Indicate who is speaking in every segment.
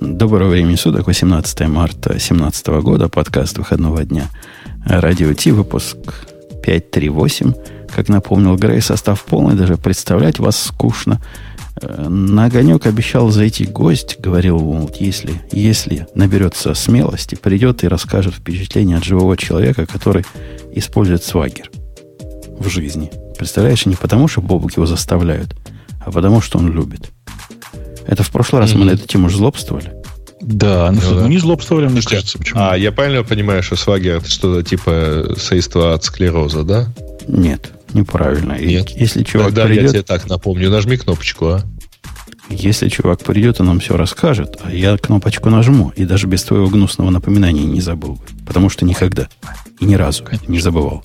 Speaker 1: Доброго времени суток, 18 марта 2017 года, подкаст выходного дня. Радио Ти, выпуск 538. Как напомнил Грей, состав полный, даже представлять вас скучно. Э, на огонек обещал зайти гость, говорил, вот если, если наберется смелости, придет и расскажет впечатление от живого человека, который использует свагер в жизни. Представляешь, не потому, что Бобук его заставляют, а потому, что он любит. Это в прошлый раз mm-hmm. мы на эту тему уже злобствовали.
Speaker 2: Да, ну, ну да. не злобствовали, мне Слушайте, кажется.
Speaker 3: Почему? А, я правильно понимаю, что свагер это что-то типа средство от склероза, да?
Speaker 1: Нет, неправильно.
Speaker 3: Нет. Если чувак Тогда придет... я тебе так напомню, нажми кнопочку, а?
Speaker 1: Если чувак придет и нам все расскажет, а я кнопочку нажму, и даже без твоего гнусного напоминания не забыл бы. Потому что никогда и ни разу Конечно. не забывал.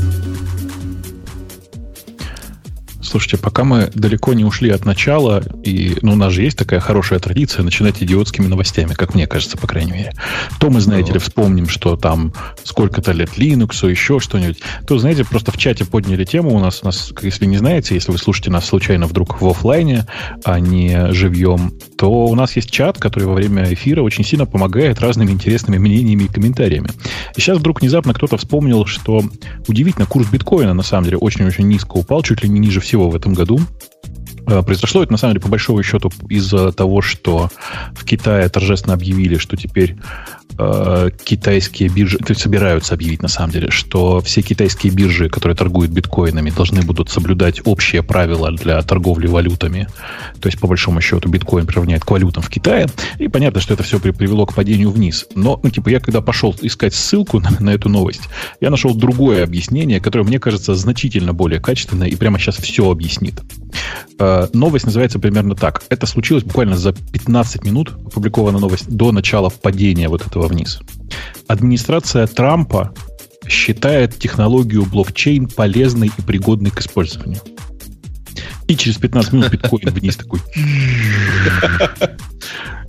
Speaker 2: Слушайте, пока мы далеко не ушли от начала, и ну, у нас же есть такая хорошая традиция начинать идиотскими новостями, как мне кажется, по крайней мере. То мы, знаете ли, вспомним, что там сколько-то лет Linux, еще что-нибудь. То, знаете, просто в чате подняли тему у нас, у нас, если не знаете, если вы слушаете нас случайно вдруг в офлайне, а не живьем, то у нас есть чат, который во время эфира очень сильно помогает разными интересными мнениями и комментариями. И сейчас вдруг внезапно кто-то вспомнил, что удивительно, курс биткоина на самом деле очень-очень низко упал, чуть ли не ниже всего в этом году. Э, произошло это, на самом деле, по большому счету, из-за того, что в Китае торжественно объявили, что теперь э, китайские биржи, то есть собираются объявить, на самом деле, что все китайские биржи, которые торгуют биткоинами, должны будут соблюдать общие правила для торговли валютами. То есть, по большому счету, биткоин приравняет к валютам в Китае. И понятно, что это все привело к падению вниз. Но, ну, типа, я когда пошел искать ссылку на, на эту новость, я нашел другое объяснение, которое, мне кажется, значительно более качественное и прямо сейчас все объяснит. Э, новость называется примерно так. Это случилось буквально за 15 минут, опубликована новость, до начала падения вот этого вниз. Администрация Трампа считает технологию блокчейн полезной и пригодной к использованию. И через 15 минут биткоин вниз такой.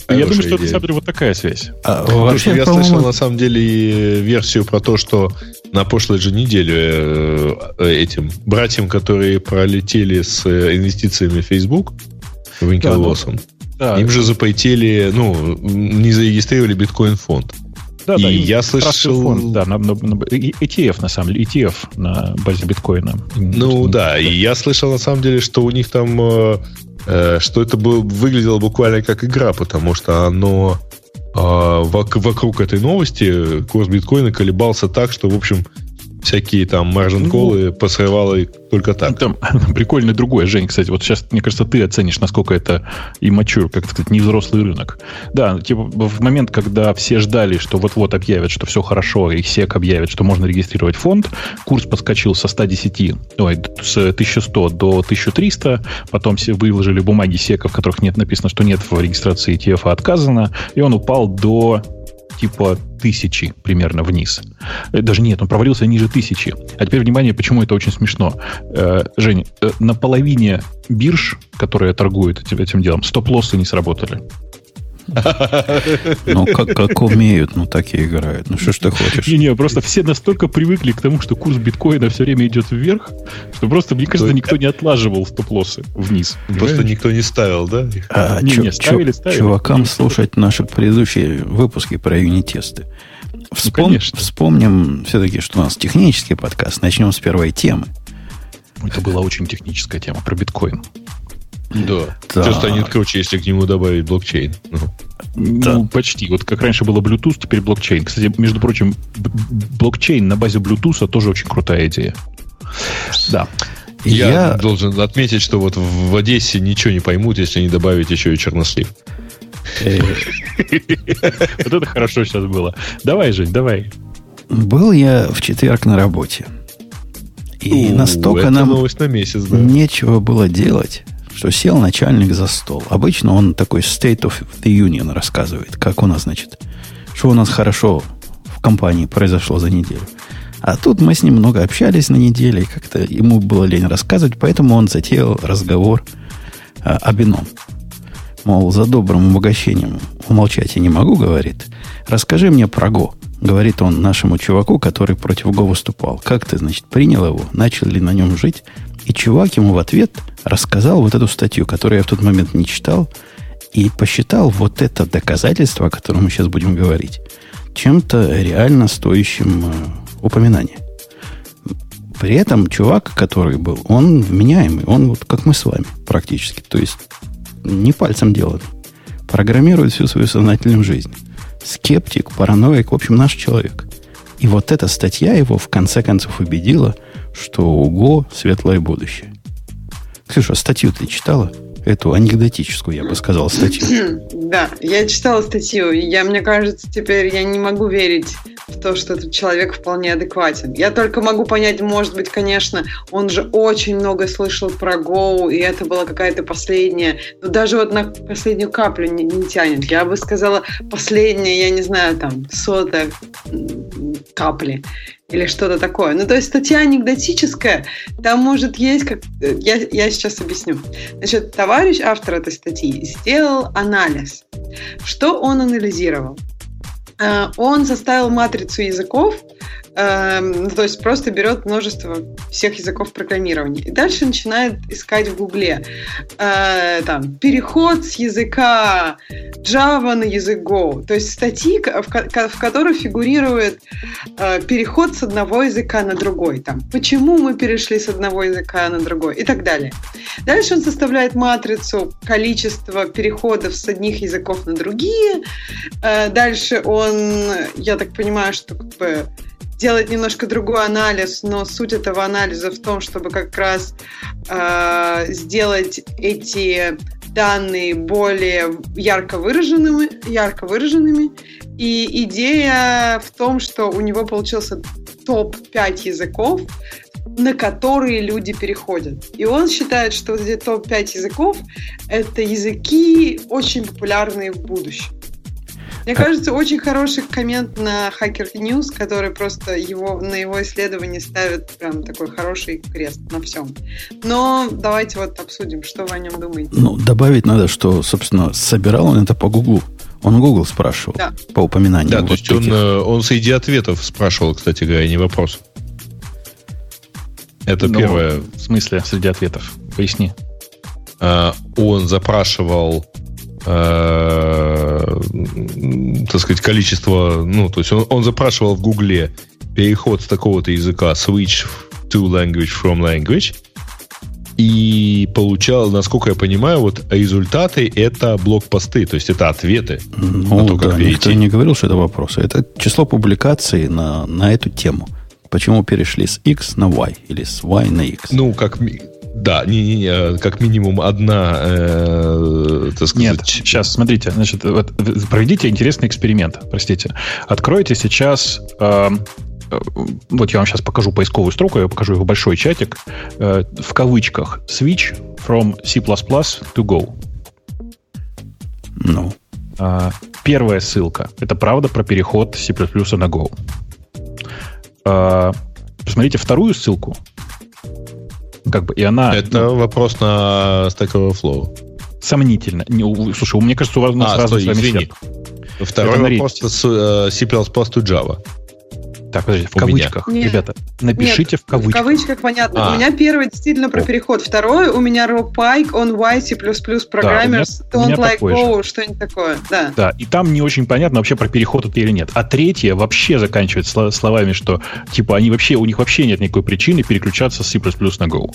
Speaker 2: Я думаю, что это, на самом деле, вот такая связь.
Speaker 3: А, вообще, я слышал, на самом деле, версию про то, что на прошлой же неделе э, э, этим братьям, которые пролетели с э, инвестициями в Facebook, Винкелвосом, да, им же запретили, ну, не зарегистрировали биткоин-фонд.
Speaker 2: Да, и да, я слышал... Фонд, да, на, на, на, ETF, на самом деле, ETF на базе биткоина.
Speaker 3: Ну да, и я слышал, на самом деле, что у них там... Э, что это было, выглядело буквально как игра, потому что оно а, вокруг этой новости курс биткоина колебался так, что, в общем, всякие там маржин-колы ну, посрывало только так.
Speaker 2: Там прикольно другое, Жень, кстати. Вот сейчас, мне кажется, ты оценишь, насколько это иммачур, как сказать, невзрослый рынок. Да, типа в момент, когда все ждали, что вот-вот объявят, что все хорошо, и СЕК объявит, что можно регистрировать фонд, курс подскочил со 110, ой, с 1100 до 1300, потом все выложили бумаги СЕКа, в которых нет написано, что нет в регистрации ETF а отказано, и он упал до типа тысячи примерно вниз. Э, даже нет, он провалился ниже тысячи. А теперь внимание, почему это очень смешно. Э, Жень, э, на половине бирж, которые торгуют этим, этим делом, стоп-лоссы не сработали.
Speaker 1: Ну, как, как умеют, ну, так и играют. Ну, что ж ты хочешь?
Speaker 2: Не-не, просто все настолько привыкли к тому, что курс биткоина все время идет вверх, что просто, мне кажется, никто не отлаживал стоп-лоссы вниз.
Speaker 3: Просто никто не ставил, да?
Speaker 1: А, не, не, ставили, ставили. Чувакам слушать наши предыдущие выпуски про юнитесты. Вспом... Ну, Вспомним все-таки, что у нас технический подкаст. Начнем с первой темы.
Speaker 2: Это была очень техническая тема про биткоин.
Speaker 3: Да. да. Все станет круче, если к нему добавить блокчейн. Ну.
Speaker 2: Да. Ну, почти. Вот как раньше было Bluetooth, теперь блокчейн. Кстати, между прочим, блокчейн на базе Bluetooth тоже очень крутая идея.
Speaker 3: Да. Я, Я должен отметить, что вот в Одессе ничего не поймут, если не добавить еще и чернослив.
Speaker 2: Э, вот это хорошо сейчас было. Давай, Жень, давай.
Speaker 1: Был я в четверг на работе. И настолько нам нечего было делать, что сел начальник за стол. Обычно он такой State of the Union рассказывает, как у нас, значит, что у нас хорошо в компании произошло за неделю. А тут мы с ним много общались на неделе, и как-то ему было лень рассказывать, поэтому он затеял разговор а, об ином. Мол, за добрым обогащением умолчать я не могу, говорит. Расскажи мне про Го, говорит он нашему чуваку, который против Го выступал. Как ты, значит, принял его, начал ли на нем жить? И чувак ему в ответ рассказал вот эту статью, которую я в тот момент не читал, и посчитал вот это доказательство, о котором мы сейчас будем говорить, чем-то реально стоящим э, упоминания. При этом чувак, который был, он вменяемый, он вот как мы с вами практически. То есть не пальцем деланный. Программирует всю свою сознательную жизнь. Скептик, параноик, в общем, наш человек. И вот эта статья его в конце концов убедила, что у Го светлое будущее. Ксюша, статью ты читала? Эту анекдотическую, я бы сказал, статью.
Speaker 4: Да, я читала статью. Я, мне кажется, теперь я не могу верить в то, что этот человек вполне адекватен. Я только могу понять, может быть, конечно, он же очень много слышал про Go, и это была какая-то последняя, но даже вот на последнюю каплю не, не тянет. Я бы сказала, последняя, я не знаю, там, сотая капли или что-то такое. Ну, то есть статья анекдотическая, там может есть, как я, я сейчас объясню. Значит, товарищ автор этой статьи сделал анализ. Что он анализировал? Э, он составил матрицу языков, эм, то есть просто берет множество всех языков программирования. И дальше начинает искать в Гугле э, там, переход с языка Java на язык Go. То есть статьи, в, в которых фигурирует э, переход с одного языка на другой. Там, почему мы перешли с одного языка на другой и так далее. Дальше он составляет матрицу количества переходов с одних языков на другие. Э, дальше он, я так понимаю, что как бы делать немножко другой анализ, но суть этого анализа в том, чтобы как раз э, сделать эти данные более ярко выраженными, ярко выраженными. И идея в том, что у него получился топ-5 языков, на которые люди переходят. И он считает, что вот эти топ-5 языков — это языки очень популярные в будущем. Мне кажется, очень хороший коммент на Hacker News, который просто его, на его исследовании ставит прям такой хороший крест на всем. Но давайте вот обсудим, что вы о нем думаете.
Speaker 1: Ну, добавить надо, что, собственно, собирал он это по Гуглу. Он Google спрашивал да. по упоминанию.
Speaker 3: Да, вот то есть он, э, он среди ответов спрашивал, кстати говоря, не вопрос.
Speaker 2: Это ну, первое. В смысле, среди ответов? Поясни.
Speaker 3: А, он запрашивал э, так сказать, количество, ну, то есть он, он запрашивал в Гугле переход с такого-то языка switch to language from language, и получал, насколько я понимаю, вот результаты это блокпосты, то есть это ответы
Speaker 1: ну, на то, как да, перейти. Никто не говорил, что это вопросы. Это число публикаций на, на эту тему. Почему перешли с X на Y или с Y на X?
Speaker 3: Ну, как да, не, не, не, как минимум одна, э,
Speaker 2: так сказать. Нет, сейчас смотрите, значит, вот, проведите интересный эксперимент. Простите, откройте сейчас. Э, э, вот я вам сейчас покажу поисковую строку, я покажу его большой чатик. Э, в кавычках switch from C++ to Go.
Speaker 1: Ну.
Speaker 2: Э, первая ссылка. Это правда про переход C++ на Go. Э, посмотрите вторую ссылку. Как бы, и она...
Speaker 3: Это ну, вопрос на Stack Overflow.
Speaker 2: Сомнительно. Не, слушай, мне кажется, у вас а,
Speaker 3: разные стой, извини. Второй Это вопрос с uh, C++ to Java.
Speaker 2: Так, подожди, в кавычках. Нет. Ребята, напишите
Speaker 4: Нет,
Speaker 2: в кавычках.
Speaker 4: В кавычках понятно. А. У меня первый действительно про переход. Второй у меня Rob Pike, on Y, C++, Programmers, да, Don't Like Go, что-нибудь такое. Да.
Speaker 2: да, и там не очень понятно вообще про переход это или нет. А третье вообще заканчивается словами, что типа они вообще, у них вообще нет никакой причины переключаться с C++ на Go.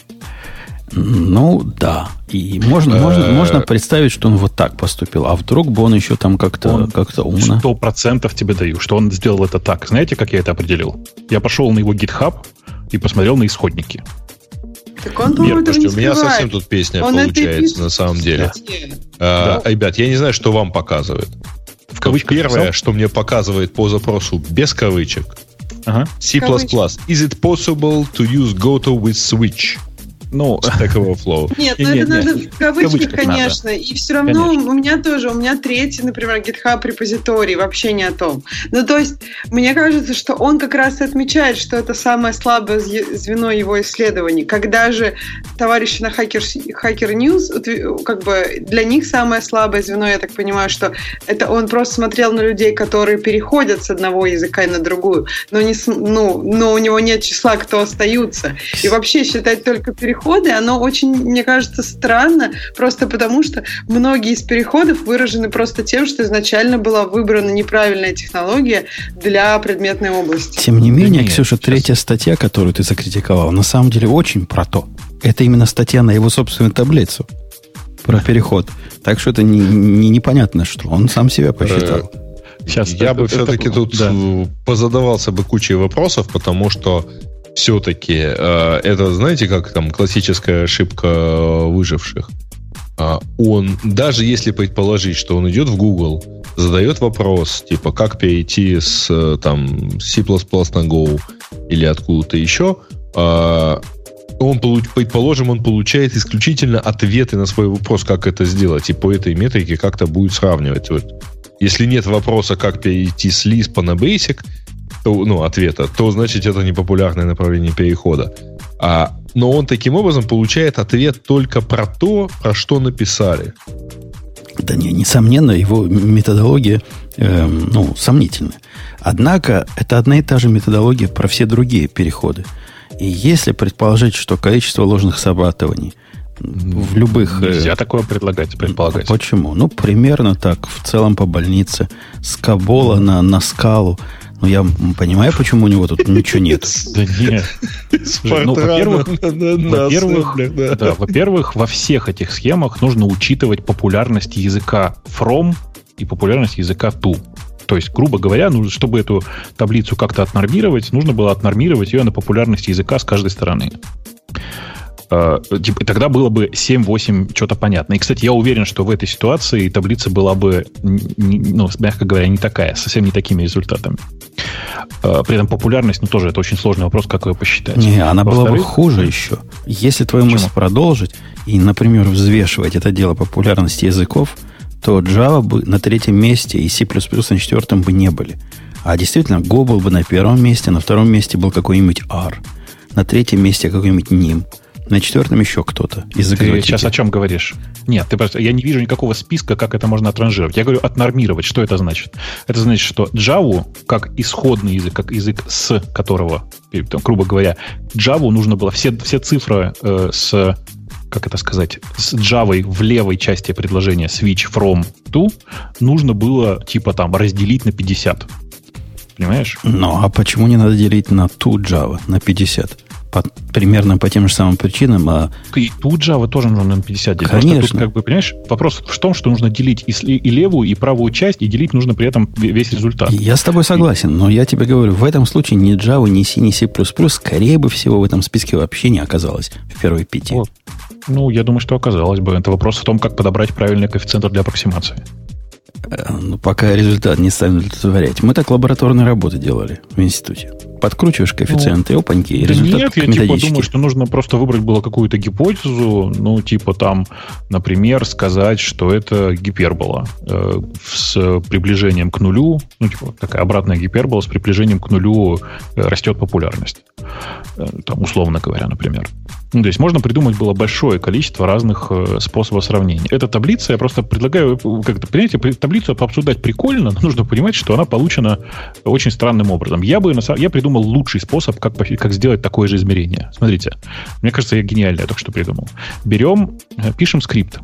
Speaker 1: Ну, да. И можно, можно, э, можно представить, что он вот так поступил. А вдруг бы он еще там как-то как умно...
Speaker 2: Сто процентов тебе даю, что он сделал это так. Знаете, как я это определил? Я пошел на его GitHub и посмотрел на исходники.
Speaker 4: Так он, по-моему, этого не
Speaker 3: у меня
Speaker 4: скрывает.
Speaker 3: совсем тут песня
Speaker 4: Он
Speaker 3: получается,
Speaker 4: пишет
Speaker 3: на самом деле.
Speaker 4: статье.
Speaker 3: А, Ребят, я не знаю, что вам показывает.
Speaker 2: В кавычках
Speaker 3: Первое,
Speaker 2: написал?
Speaker 3: что мне показывает по запросу без кавычек.
Speaker 2: Ага.
Speaker 3: C++.
Speaker 4: Кавычки.
Speaker 3: Is it possible to use Goto with switch?
Speaker 2: Ну,
Speaker 3: Stack Overflow.
Speaker 4: Нет, ну это надо в кавычках, конечно. И все равно у меня тоже, у меня третий, например, GitHub репозиторий, вообще не о том. Ну, то есть, мне кажется, что он как раз и отмечает, что это самое слабое зв- звено его исследований. Когда же товарищи на Hacker, Hacker News, как бы для них самое слабое звено, я так понимаю, что это он просто смотрел на людей, которые переходят с одного языка на другую, но, не, ну, но у него нет числа, кто остаются. И вообще считать только переходы, оно очень, мне кажется, странно, просто потому что многие из переходов выражены просто тем, что изначально была выбрана неправильная технология для предметной области.
Speaker 1: Тем не менее,
Speaker 2: нет,
Speaker 1: Ксюша,
Speaker 2: сейчас.
Speaker 1: третья статья, которую ты закритиковал, на самом деле очень про то. Это именно статья на его собственную таблицу про переход. Так что это не, не- непонятно, что он сам себя посчитал.
Speaker 2: Сейчас
Speaker 3: я
Speaker 2: это-
Speaker 3: бы
Speaker 2: это-
Speaker 3: все-таки тут
Speaker 2: да.
Speaker 3: э, позадавался бы кучей вопросов, потому что все-таки это, знаете, как там классическая ошибка э, выживших. А, Он, даже если предположить, что он идет в Google, задает вопрос, типа, как перейти с э, там, C++ на Go или откуда-то еще, а, он, предположим, он получает исключительно ответы на свой вопрос, как это сделать, и по этой метрике как-то будет сравнивать. Вот. Если нет вопроса, как перейти с Lisp на Basic, то, ну, ответа, то значит это непопулярное направление перехода. А, но он таким образом получает ответ только про то, про что написали.
Speaker 1: Да не, несомненно, его методология эм, ну, сомнительная. Однако, это одна и та же методология про все другие переходы. И если предположить, что количество ложных срабатываний в любых... э,
Speaker 2: Нельзя такое предлагать, предполагать.
Speaker 1: Почему? Ну, примерно так, в целом по больнице. С Кабола на, на скалу. Ну, я понимаю, почему у него тут ничего нет.
Speaker 2: Да нет. Ну, во-первых, Во-первых, да, во-первых, во всех этих схемах нужно учитывать популярность языка from и популярность языка to. То есть, грубо говоря, ну, чтобы эту таблицу как-то отнормировать, нужно было отнормировать ее на популярность языка с каждой стороны. Э, типа, тогда было бы 7-8 что-то понятно. И, кстати, я уверен, что в этой ситуации таблица была бы, ну, мягко говоря, не такая, совсем не такими результатами. Э, При этом популярность, ну, тоже это очень сложный вопрос, как ее посчитать.
Speaker 1: Не, она была бы хуже еще. Если твою
Speaker 2: Почему?
Speaker 1: мысль продолжить и, например, взвешивать это дело популярности языков, то Java бы на третьем месте и C++ на четвертом бы не были. А действительно, Go был бы на первом месте, на втором месте был какой-нибудь R, на третьем месте какой-нибудь NIM, на четвертом еще кто-то из
Speaker 2: Ты сейчас о чем говоришь? Нет, ты просто, я не вижу никакого списка, как это можно отранжировать. Я говорю отнормировать. Что это значит? Это значит, что Java, как исходный язык, как язык с которого, там, грубо говоря, Java нужно было все, все цифры э, с как это сказать, с Java в левой части предложения switch from to нужно было типа там разделить на 50. Понимаешь?
Speaker 1: Ну, а почему не надо делить на ту Java, на 50? По- примерно по тем же самым причинам, а
Speaker 2: И тут Java тоже нужно на 50 делить. Просто
Speaker 1: Конечно.
Speaker 2: тут, как бы, понимаешь, вопрос в том, что нужно делить и, и левую, и правую часть, и делить нужно при этом ве- весь результат.
Speaker 1: Я с тобой согласен, но я тебе говорю, в этом случае ни Java, ни C, ни C++, скорее бы всего в этом списке вообще не оказалось в первой пяти.
Speaker 2: Вот. Ну, я думаю, что оказалось бы. Это вопрос в том, как подобрать правильный коэффициент для аппроксимации.
Speaker 1: Э, ну, пока результат не ставим удовлетворять. Мы так лабораторные работы делали в институте. Подкручиваешь коэффициенты, опаньки, и
Speaker 2: Да
Speaker 1: результат
Speaker 2: нет, я типа думаю, что нужно просто выбрать было какую-то гипотезу, ну, типа там, например, сказать, что это гипербола э, с приближением к нулю, ну, типа такая обратная гипербола с приближением к нулю э, растет популярность. Э, там, условно говоря, например. Ну, то есть можно придумать было большое количество разных э, способов сравнения. Эта таблица, я просто предлагаю, как-то, понимаете, таблицу пообсуждать прикольно, но нужно понимать, что она получена очень странным образом. Я бы, я придумал лучший способ, как, как сделать такое же измерение. Смотрите, мне кажется, я гениально я только что придумал. Берем, э, пишем скрипт.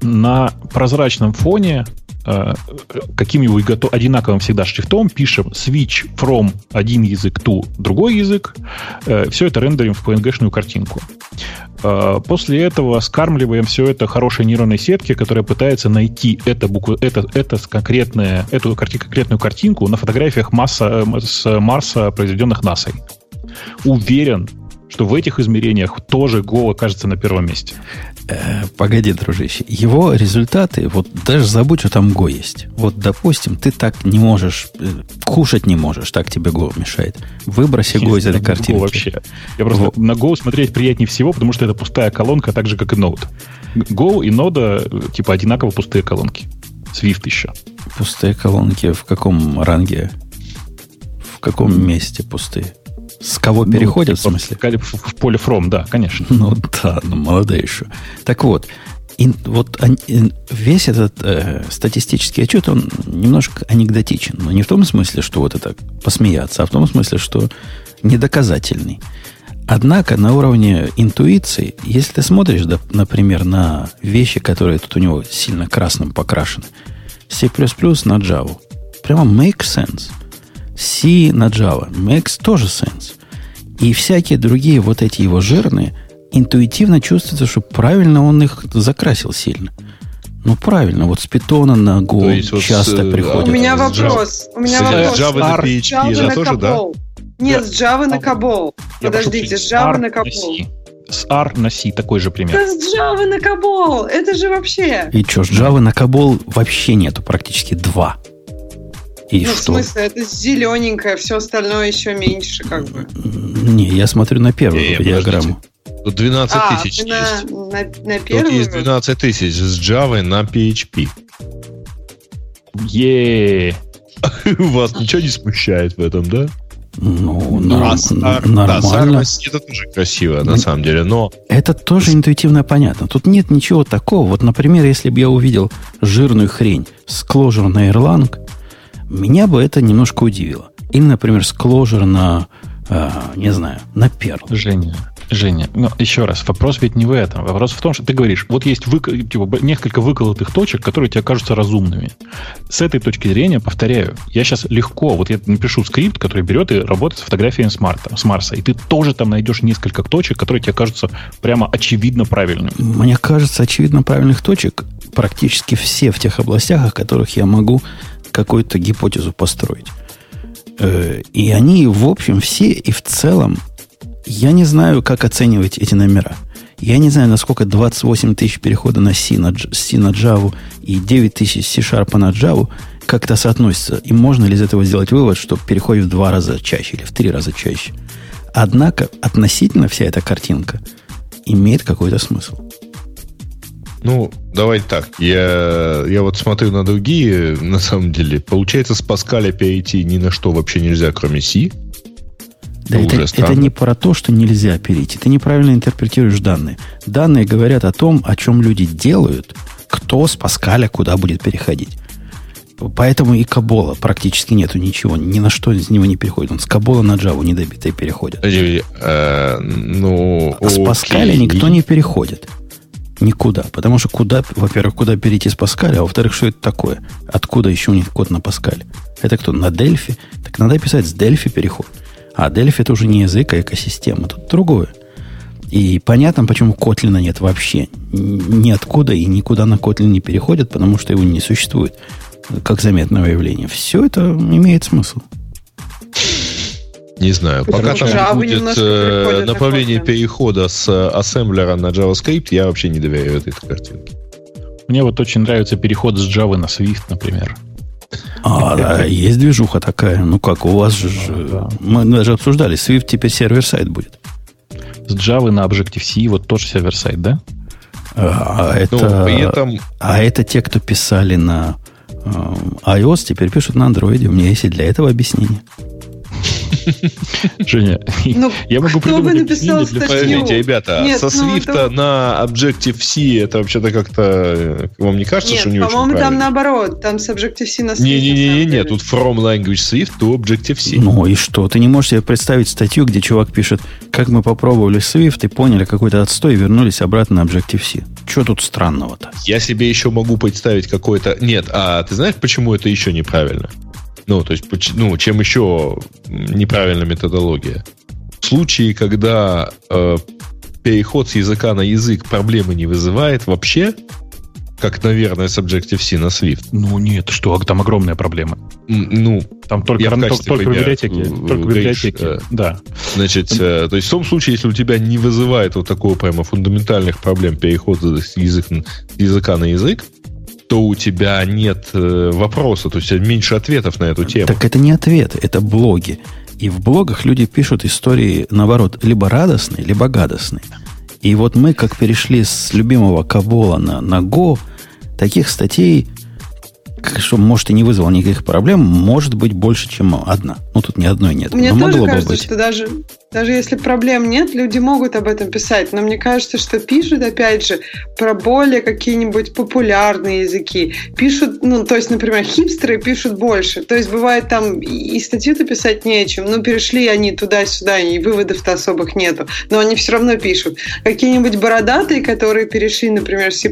Speaker 2: На прозрачном фоне э, каким-нибудь одинаковым всегда шрифтом пишем switch from один язык to другой язык. Э, все это рендерим в PNG-шную картинку. Э, После этого скармливаем все это хорошей нейронной сетке, которая пытается найти это букву, это, это конкретное, эту карти- конкретную картинку на фотографиях масса, с Марса, произведенных НАСА. Уверен, что в этих измерениях тоже Go окажется на первом месте.
Speaker 1: Э, погоди, дружище. Его результаты, вот даже забудь, что там Go есть. Вот, допустим, ты так не можешь, э, кушать не можешь, так тебе Go мешает. Выброси Go из этой картинки.
Speaker 2: вообще. Я просто Go. на Go смотреть приятнее всего, потому что это пустая колонка, так же, как и Node. Go и Node, типа, одинаково пустые колонки. Swift еще.
Speaker 1: Пустые колонки в каком ранге? В каком месте пустые? С кого ну, переходят,
Speaker 2: типа, в смысле? В, в поле from, да, конечно.
Speaker 1: Ну да, ну молодая еще. Так вот, и, вот весь этот э, статистический отчет, он немножко анекдотичен. Но не в том смысле, что вот это посмеяться, а в том смысле, что недоказательный. Однако на уровне интуиции, если ты смотришь, да, например, на вещи, которые тут у него сильно красным покрашены, C++ на Java, прямо make sense. C на Java makes тоже sense. И всякие другие вот эти его жирные, интуитивно чувствуется, что правильно он их закрасил сильно. Ну, правильно, вот с питона на Go часто вот приходят.
Speaker 4: У меня вопрос. У меня вопрос.
Speaker 3: Java на PHP, Java на тоже, да?
Speaker 4: Нет, с Java на Cobol. Подождите, с Java на Cobol.
Speaker 2: С R на C такой же пример.
Speaker 4: Да с Java на Cobol. Это же вообще...
Speaker 1: И что, с Java на Cobol вообще нету, практически два.
Speaker 4: И ну, что? в смысле, это зелененькое, все остальное еще меньше, как бы.
Speaker 1: Не, я смотрю на первую не, диаграмму.
Speaker 3: Тут 12 а, тысяч на, есть. На, на первую? Тут есть 12 тысяч с Java на PHP.
Speaker 2: Е.
Speaker 3: Вас ничего не смущает в этом, да?
Speaker 1: Ну, ну а нормально. Да,
Speaker 3: это тоже красиво, на самом деле, но...
Speaker 1: Это тоже интуитивно понятно. Тут нет ничего такого. Вот, например, если бы я увидел жирную хрень с Clojure на Erlang, меня бы это немножко удивило. Или, например, с Clojure на, э, не знаю, на Perl.
Speaker 2: Женя, Женя, ну, еще раз, вопрос ведь не в этом. Вопрос в том, что ты говоришь, вот есть вык... типа, несколько выколотых точек, которые тебе кажутся разумными. С этой точки зрения, повторяю, я сейчас легко, вот я напишу скрипт, который берет и работает с фотографиями с, Марта, с Марса, и ты тоже там найдешь несколько точек, которые тебе кажутся прямо очевидно правильными.
Speaker 1: Мне кажется, очевидно правильных точек практически все в тех областях, о которых я могу какую-то гипотезу построить. Э, и они, в общем, все и в целом я не знаю, как оценивать эти номера. Я не знаю, насколько 28 тысяч перехода на C на, C на Java и 9 тысяч C-Sharp на Java как-то соотносятся. И можно ли из этого сделать вывод, что переходит в два раза чаще или в три раза чаще. Однако относительно вся эта картинка имеет какой-то смысл.
Speaker 3: Ну, давайте так. Я, я вот смотрю на другие, на самом деле. Получается, с Паскаля перейти ни на что вообще нельзя, кроме C.
Speaker 1: Да это, это не про то, что нельзя перейти. Ты неправильно интерпретируешь данные. Данные говорят о том, о чем люди делают, кто с Паскаля куда будет переходить. Поэтому и Кабола практически нету ничего, ни на что из него не переходит. Он с Кабола на Java недобитые переходят.
Speaker 3: Э, ну,
Speaker 1: а с Паскаля никто не переходит. Никуда. Потому что куда, во-первых, куда перейти с Паскаля, а во-вторых, что это такое? Откуда еще у них код на Паскале? Это кто? На Дельфи? Так надо писать с Дельфи переход. А Delphi это уже не язык, а экосистема. Тут другое. И понятно, почему Котлина нет вообще. Ниоткуда и никуда на Kotlin не переходят, потому что его не существует как заметного явления. Все это имеет смысл.
Speaker 3: Не знаю. Пока там Java будет э, направление перехода с ассемблера на JavaScript, я вообще не доверяю этой картинке.
Speaker 2: Мне вот очень нравится переход с Java на Swift, например.
Speaker 1: А, да, есть движуха такая. Ну как, у вас же... Да. Мы даже обсуждали, Swift теперь сервер-сайт будет.
Speaker 2: С Java на Objective-C вот тоже сервер-сайт, да?
Speaker 1: А, а это, ну, при этом... а это те, кто писали на э, iOS, теперь пишут на Android. У меня есть и для этого объяснение.
Speaker 2: Женя, ну, я могу придумать
Speaker 3: написал для... Подождите, ребята, Нет, со Swift ну, это... на Objective-C это вообще-то как-то... Э, вам не кажется, Нет, что не очень
Speaker 4: по-моему, там наоборот. Там с Objective-C на Swift.
Speaker 3: Не-не-не, тут from language Swift to Objective-C.
Speaker 1: Ну и что? Ты не можешь себе представить статью, где чувак пишет, как мы попробовали Swift и поняли какой-то отстой и вернулись обратно на Objective-C. Что тут странного-то?
Speaker 3: Я себе еще могу представить какой-то... Нет, а ты знаешь, почему это еще неправильно? Ну, то есть, ну, чем еще неправильная методология? В случае, когда э, переход с языка на язык проблемы не вызывает вообще, как, наверное, с Objective-C на Swift.
Speaker 2: Ну нет, что, там огромная проблема.
Speaker 3: Ну,
Speaker 2: там только,
Speaker 3: я
Speaker 2: только, только библиотеки. Только
Speaker 3: говоришь,
Speaker 2: библиотеки,
Speaker 3: э,
Speaker 2: да.
Speaker 3: Значит, э, то есть в том случае, если у тебя не вызывает вот такого прямо фундаментальных проблем перехода с, язык, с языка на язык, то у тебя нет э, вопроса, то есть меньше ответов на эту тему.
Speaker 1: Так это не ответ, это блоги. И в блогах люди пишут истории, наоборот, либо радостные, либо гадостные. И вот мы, как перешли с любимого Кабола на, на Go, таких статей, что, может, и не вызвало никаких проблем, может быть больше, чем одна. Ну, тут ни одной нет.
Speaker 4: Мне
Speaker 1: но
Speaker 4: тоже
Speaker 1: могло
Speaker 4: кажется,
Speaker 1: бы быть.
Speaker 4: что даже, даже если проблем нет, люди могут об этом писать. Но мне кажется, что пишут, опять же, про более какие-нибудь популярные языки. Пишут, ну, то есть, например, хипстеры пишут больше. То есть, бывает там и статью-то писать нечем. Ну, перешли они туда-сюда, и выводов-то особых нету. Но они все равно пишут. Какие-нибудь бородатые, которые перешли, например, C++,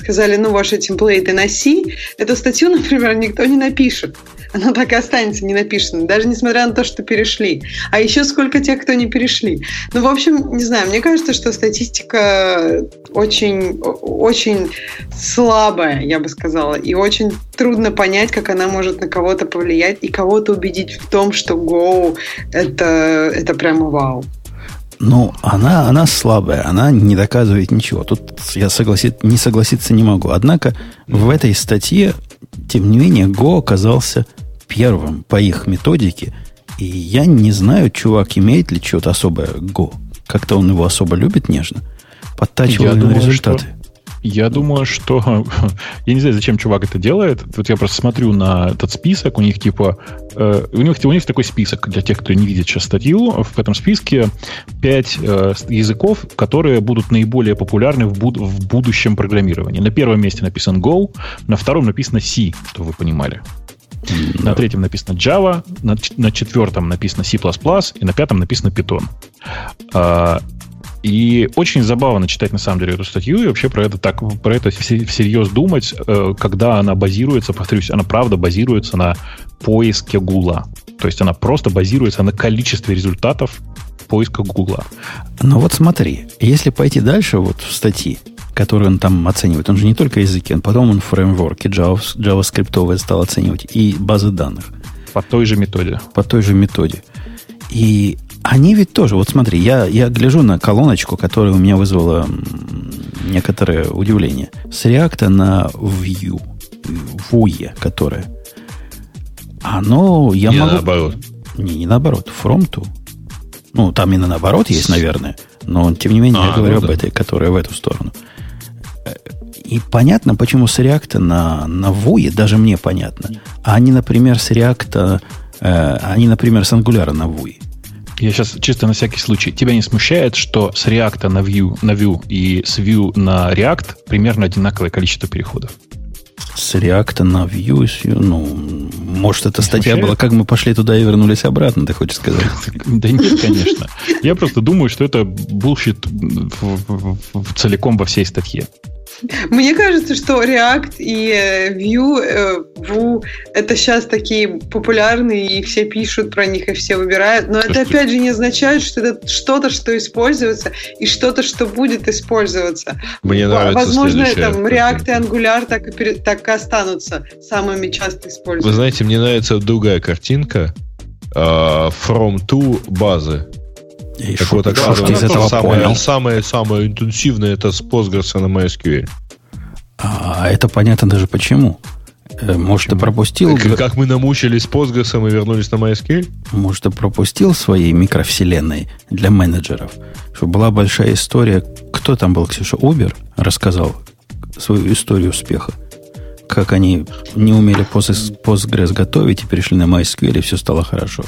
Speaker 4: сказали, ну, ваши темплейты на C, эту статью, например, никто не напишет. Она так и останется не написанной, даже несмотря на то, что перешли. А еще сколько тех, кто не перешли. Ну, в общем, не знаю, мне кажется, что статистика очень, очень слабая, я бы сказала, и очень трудно понять, как она может на кого-то повлиять и кого-то убедить в том, что Go это, это прямо вау.
Speaker 1: Ну, она, она слабая, она не доказывает ничего. Тут я согласить, не согласиться не могу. Однако в этой статье, тем не менее, Go оказался первым по их методике. И я не знаю, чувак имеет ли что-то особое Go. Как-то он его особо любит нежно. Подтачивал
Speaker 2: Я
Speaker 1: на
Speaker 2: думаю,
Speaker 1: результаты.
Speaker 2: Я думаю, что... Я не знаю, зачем чувак это делает. Вот я просто смотрю на этот список. У них типа... э, у, них, у них такой список для тех, кто не видит сейчас статью. В этом списке пять э, языков, которые будут наиболее популярны в, буд- в будущем программировании. На первом месте написан Go, на втором написано C, чтобы вы понимали. На третьем написано Java, на, на четвертом написано C++, и на пятом написано Python. А, и очень забавно читать на самом деле эту статью и вообще про это так про это все- всерьез думать, э, когда она базируется, повторюсь, она правда базируется на поиске Гугла. То есть она просто базируется на количестве результатов поиска Гугла.
Speaker 1: Но вот смотри, если пойти дальше вот в статьи, которые он там оценивает, он же не только языки, он потом он фреймворки Java, JavaScript стал оценивать и базы данных
Speaker 2: По той же методе.
Speaker 1: по той же методе. И они ведь тоже, вот смотри, я, я гляжу на колоночку, которая у меня вызвала некоторое удивление. С реакта на Vue, Vue, которая. Оно, я
Speaker 3: Не,
Speaker 1: могу...
Speaker 3: наоборот.
Speaker 1: Не, не наоборот, from to. Ну, там именно наоборот есть, наверное. Но, тем не менее, я
Speaker 3: А,
Speaker 1: говорю
Speaker 3: ну
Speaker 1: об
Speaker 3: да.
Speaker 1: этой, которая в эту сторону. И понятно, почему с реакта на, на Vue, даже мне понятно. А они, например, с React а, э, они, например, с Angular на Vue.
Speaker 2: Я сейчас чисто на всякий случай. Тебя не смущает, что с React на Vue, на Vue и с Vue на React примерно одинаковое количество переходов?
Speaker 1: С React а на Vue, ну, может, эта статья
Speaker 2: смущает?
Speaker 1: была, как мы пошли туда и вернулись обратно, ты хочешь сказать?
Speaker 2: Да нет, конечно. Я просто думаю, что это bullshit целиком во всей статье.
Speaker 4: Мне кажется, что React и э, Vue, э, Vue это сейчас такие популярные, и все пишут про них, и все выбирают. Но это опять же не означает, что это что-то, что используется, и что-то, что будет использоваться.
Speaker 3: Мне нравится
Speaker 4: Возможно, там React и. Angular так и, пере- так и останутся самыми часто
Speaker 3: Вы
Speaker 4: используемыми.
Speaker 3: знаете, мне нравится другая картинка. а, from to базы.
Speaker 1: И
Speaker 3: Так вот, оказывается,
Speaker 1: ты из этого
Speaker 3: самое,
Speaker 1: понял?
Speaker 3: самое, самое интенсивное это с Postgres на MySQL.
Speaker 1: А это понятно даже почему. Э, Может, ты пропустил...
Speaker 3: Как, как мы намучились с Postgres и вернулись на MySQL?
Speaker 1: Может, ты пропустил своей микровселенной для менеджеров? Что была большая история. Кто там был, Ксюша? Uber рассказал свою историю успеха. Как они не умели Post- Postgres готовить и перешли на MySQL, и все стало хорошо.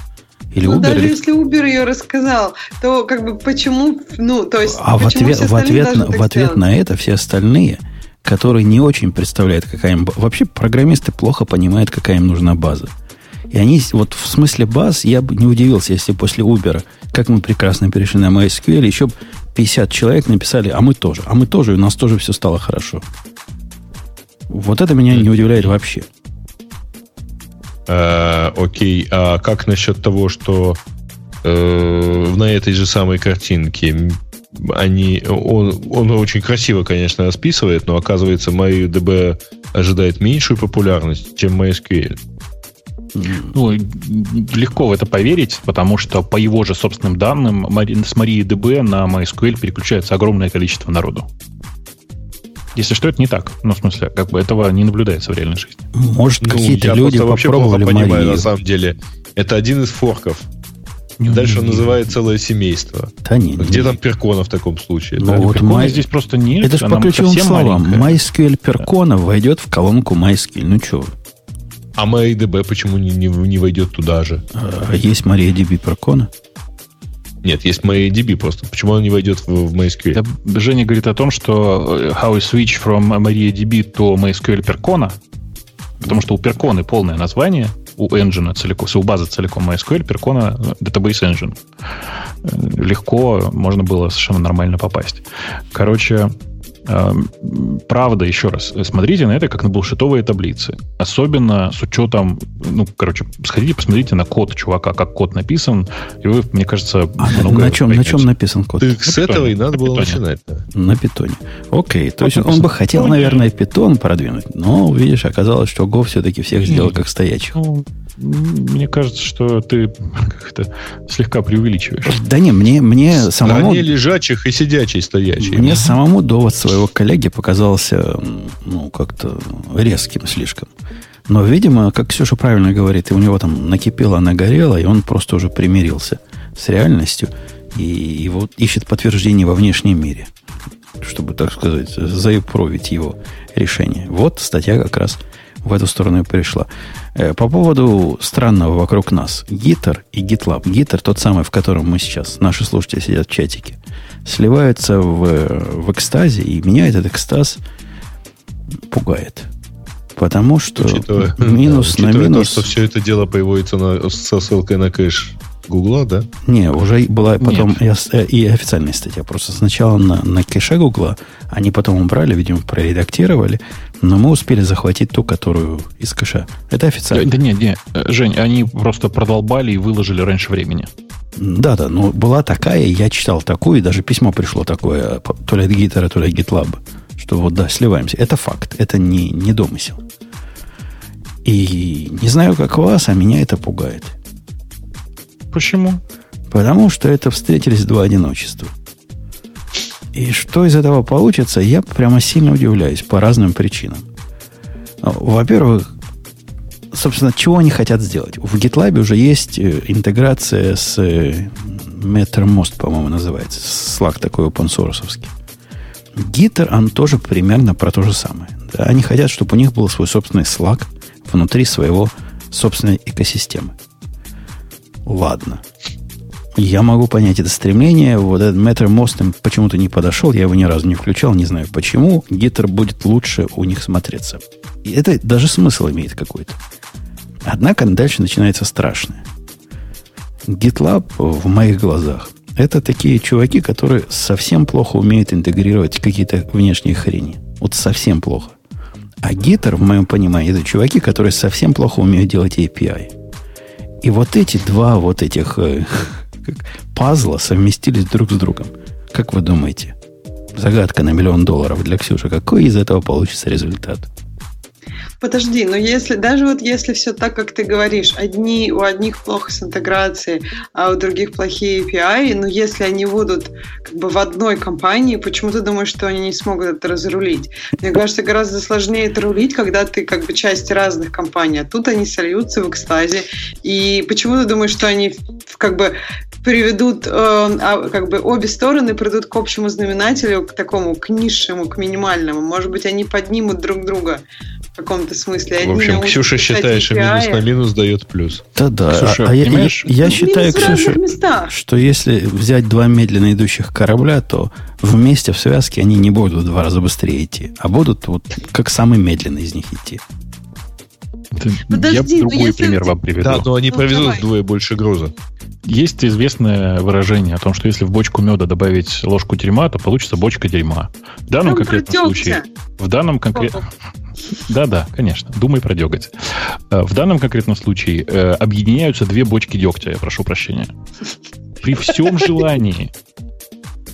Speaker 1: Или
Speaker 4: Ну,
Speaker 1: Uber,
Speaker 4: даже
Speaker 1: или-
Speaker 4: если Uber ее рассказал, то как бы почему, ну, то есть...
Speaker 1: А в ответ, в ответ, на, в ответ
Speaker 4: сделать?
Speaker 1: на это все остальные, которые не очень представляют, какая им... Вообще программисты плохо понимают, какая им нужна база. И они, вот в смысле баз, я бы не удивился, если после Uber, как мы прекрасно перешли на MySQL, еще б 50 человек написали, а мы тоже, а мы тоже, и у нас тоже все стало хорошо. Вот это меня не удивляет вообще.
Speaker 3: Э, окей, а как насчет того, что э, на этой же самой картинке они, он, он очень красиво, конечно, расписывает, но оказывается, MariaDB ожидает меньшую популярность, чем MySQL.
Speaker 2: Ну, легко в это поверить, потому что по его же собственным данным с MariaDB на MySQL переключается огромное количество народу. Если что, это не так. Ну, в смысле, как бы этого не наблюдается в реальной жизни.
Speaker 1: Может, ну, какие-то люди попробовали
Speaker 3: понимаю, на самом деле. Это один из форков. Не, Дальше он называет целое семейство.
Speaker 1: Да не,
Speaker 3: Где не. там перкона в таком случае?
Speaker 2: Ну, да? вот My... здесь просто нет.
Speaker 1: Это же по ключевым словам. MySQL перкона да. войдет в колонку MySQL. Ну что?
Speaker 3: А MariaDB почему не, не, не войдет туда же?
Speaker 1: А, есть MariaDB перкона?
Speaker 3: Нет, есть MariaDB просто. Почему он не войдет в, в MySQL?
Speaker 2: Да, Женя говорит о том, что э, how we switch from MariaDB to MySQL Percona, потому что у Percona полное название – у engine целиком, у базы целиком MySQL, Percona Database Engine. Э, легко можно было совершенно нормально попасть. Короче, правда, еще раз, смотрите на это как на булшитовые таблицы. Особенно с учетом, ну, короче, сходите, посмотрите на код чувака, как код написан, и вы, мне кажется,
Speaker 1: а много на чем, на чем написан код?
Speaker 3: Ты с этого и надо было начинать. Да.
Speaker 1: На питоне. Окей, то есть он бы хотел, наверное, питон продвинуть, но, видишь, оказалось, что Go все-таки всех сделал как стоячих. Ну,
Speaker 2: мне кажется, что ты как-то слегка преувеличиваешь.
Speaker 1: Да не, мне, мне самому...
Speaker 3: Они лежачих и сидячий стоячий.
Speaker 1: Мне самому довод своего коллеги показался ну, как-то резким слишком. Но, видимо, как Ксюша правильно говорит, и у него там накипело, нагорело, и он просто уже примирился с реальностью и его ищет подтверждение во внешнем мире, чтобы, так сказать, заипровить его решение. Вот статья как раз в эту сторону и пришла. Э, по поводу странного вокруг нас. Гитер и GitLab. Гитер тот самый, в котором мы сейчас, наши слушатели сидят в чатике, сливаются в, в экстазе, и меня этот экстаз пугает. Потому что учитывая, минус да, на минус...
Speaker 3: то, что все это дело появится на, со ссылкой на кэш Гугла, да?
Speaker 1: Не, уже была потом и, э, и официальная статья. Просто сначала на, на кэше Гугла, они потом убрали, видимо, проредактировали, но мы успели захватить ту, которую из кэша. Это официально.
Speaker 2: Да, да нет, нет, Жень, они просто продолбали и выложили раньше времени.
Speaker 1: Да, да, но была такая, я читал такую, и даже письмо пришло такое, то ли от Гитера, то ли от GitLab, что вот да, сливаемся. Это факт, это не, не домысел. И не знаю, как вас, а меня это пугает.
Speaker 2: Почему?
Speaker 1: Потому что это встретились два одиночества. И что из этого получится, я прямо сильно удивляюсь по разным причинам. Во-первых, собственно, чего они хотят сделать? В GitLab уже есть э, интеграция с э, MetterMost, по-моему, называется. Slack такой open source. Gitter, он тоже примерно про то же самое. Они хотят, чтобы у них был свой собственный Slack внутри своего собственной экосистемы. Ладно. Я могу понять это стремление. Вот этот MetterMost им почему-то не подошел. Я его ни разу не включал, не знаю почему. Гитер будет лучше у них смотреться. И это даже смысл имеет какой-то. Однако дальше начинается страшное. GitLab в моих глазах это такие чуваки, которые совсем плохо умеют интегрировать какие-то внешние хрени. Вот совсем плохо. А Gitter, в моем понимании, это чуваки, которые совсем плохо умеют делать API. И вот эти два вот этих э, пазла совместились друг с другом. Как вы думаете? Загадка на миллион долларов для Ксюши. Какой из этого получится результат?
Speaker 4: Подожди, но если даже вот если все так, как ты говоришь, одни у одних плохо с интеграцией, а у других плохие API, но если они будут как бы в одной компании, почему ты думаешь, что они не смогут это разрулить? Мне кажется, гораздо сложнее это рулить, когда ты как бы часть разных компаний, а тут они сольются в экстазе. И почему ты думаешь, что они как бы приведут, э, а, как бы обе стороны придут к общему знаменателю, к такому, к низшему, к минимальному. Может быть, они поднимут друг друга в каком-то смысле.
Speaker 3: Одни в общем, Ксюша считает, что минус на минус дает плюс.
Speaker 1: Да-да. Ксюша, а, я, я, я считаю, Ксюша, что если взять два медленно идущих корабля, то вместе в связке они не будут в два раза быстрее идти, а будут вот как самый медленный из них идти.
Speaker 2: Подожди, я другой если... пример вам приведу.
Speaker 3: Да, но они ну, провезут давай. вдвое больше груза.
Speaker 2: Есть известное выражение о том, что если в бочку меда добавить ложку дерьма, то получится бочка дерьма. В данном Там конкретном случае... В данном конкретном... Да-да, конечно. Думай про деготь. Э, в данном конкретном случае э, объединяются две бочки дегтя, я прошу прощения. При всем желании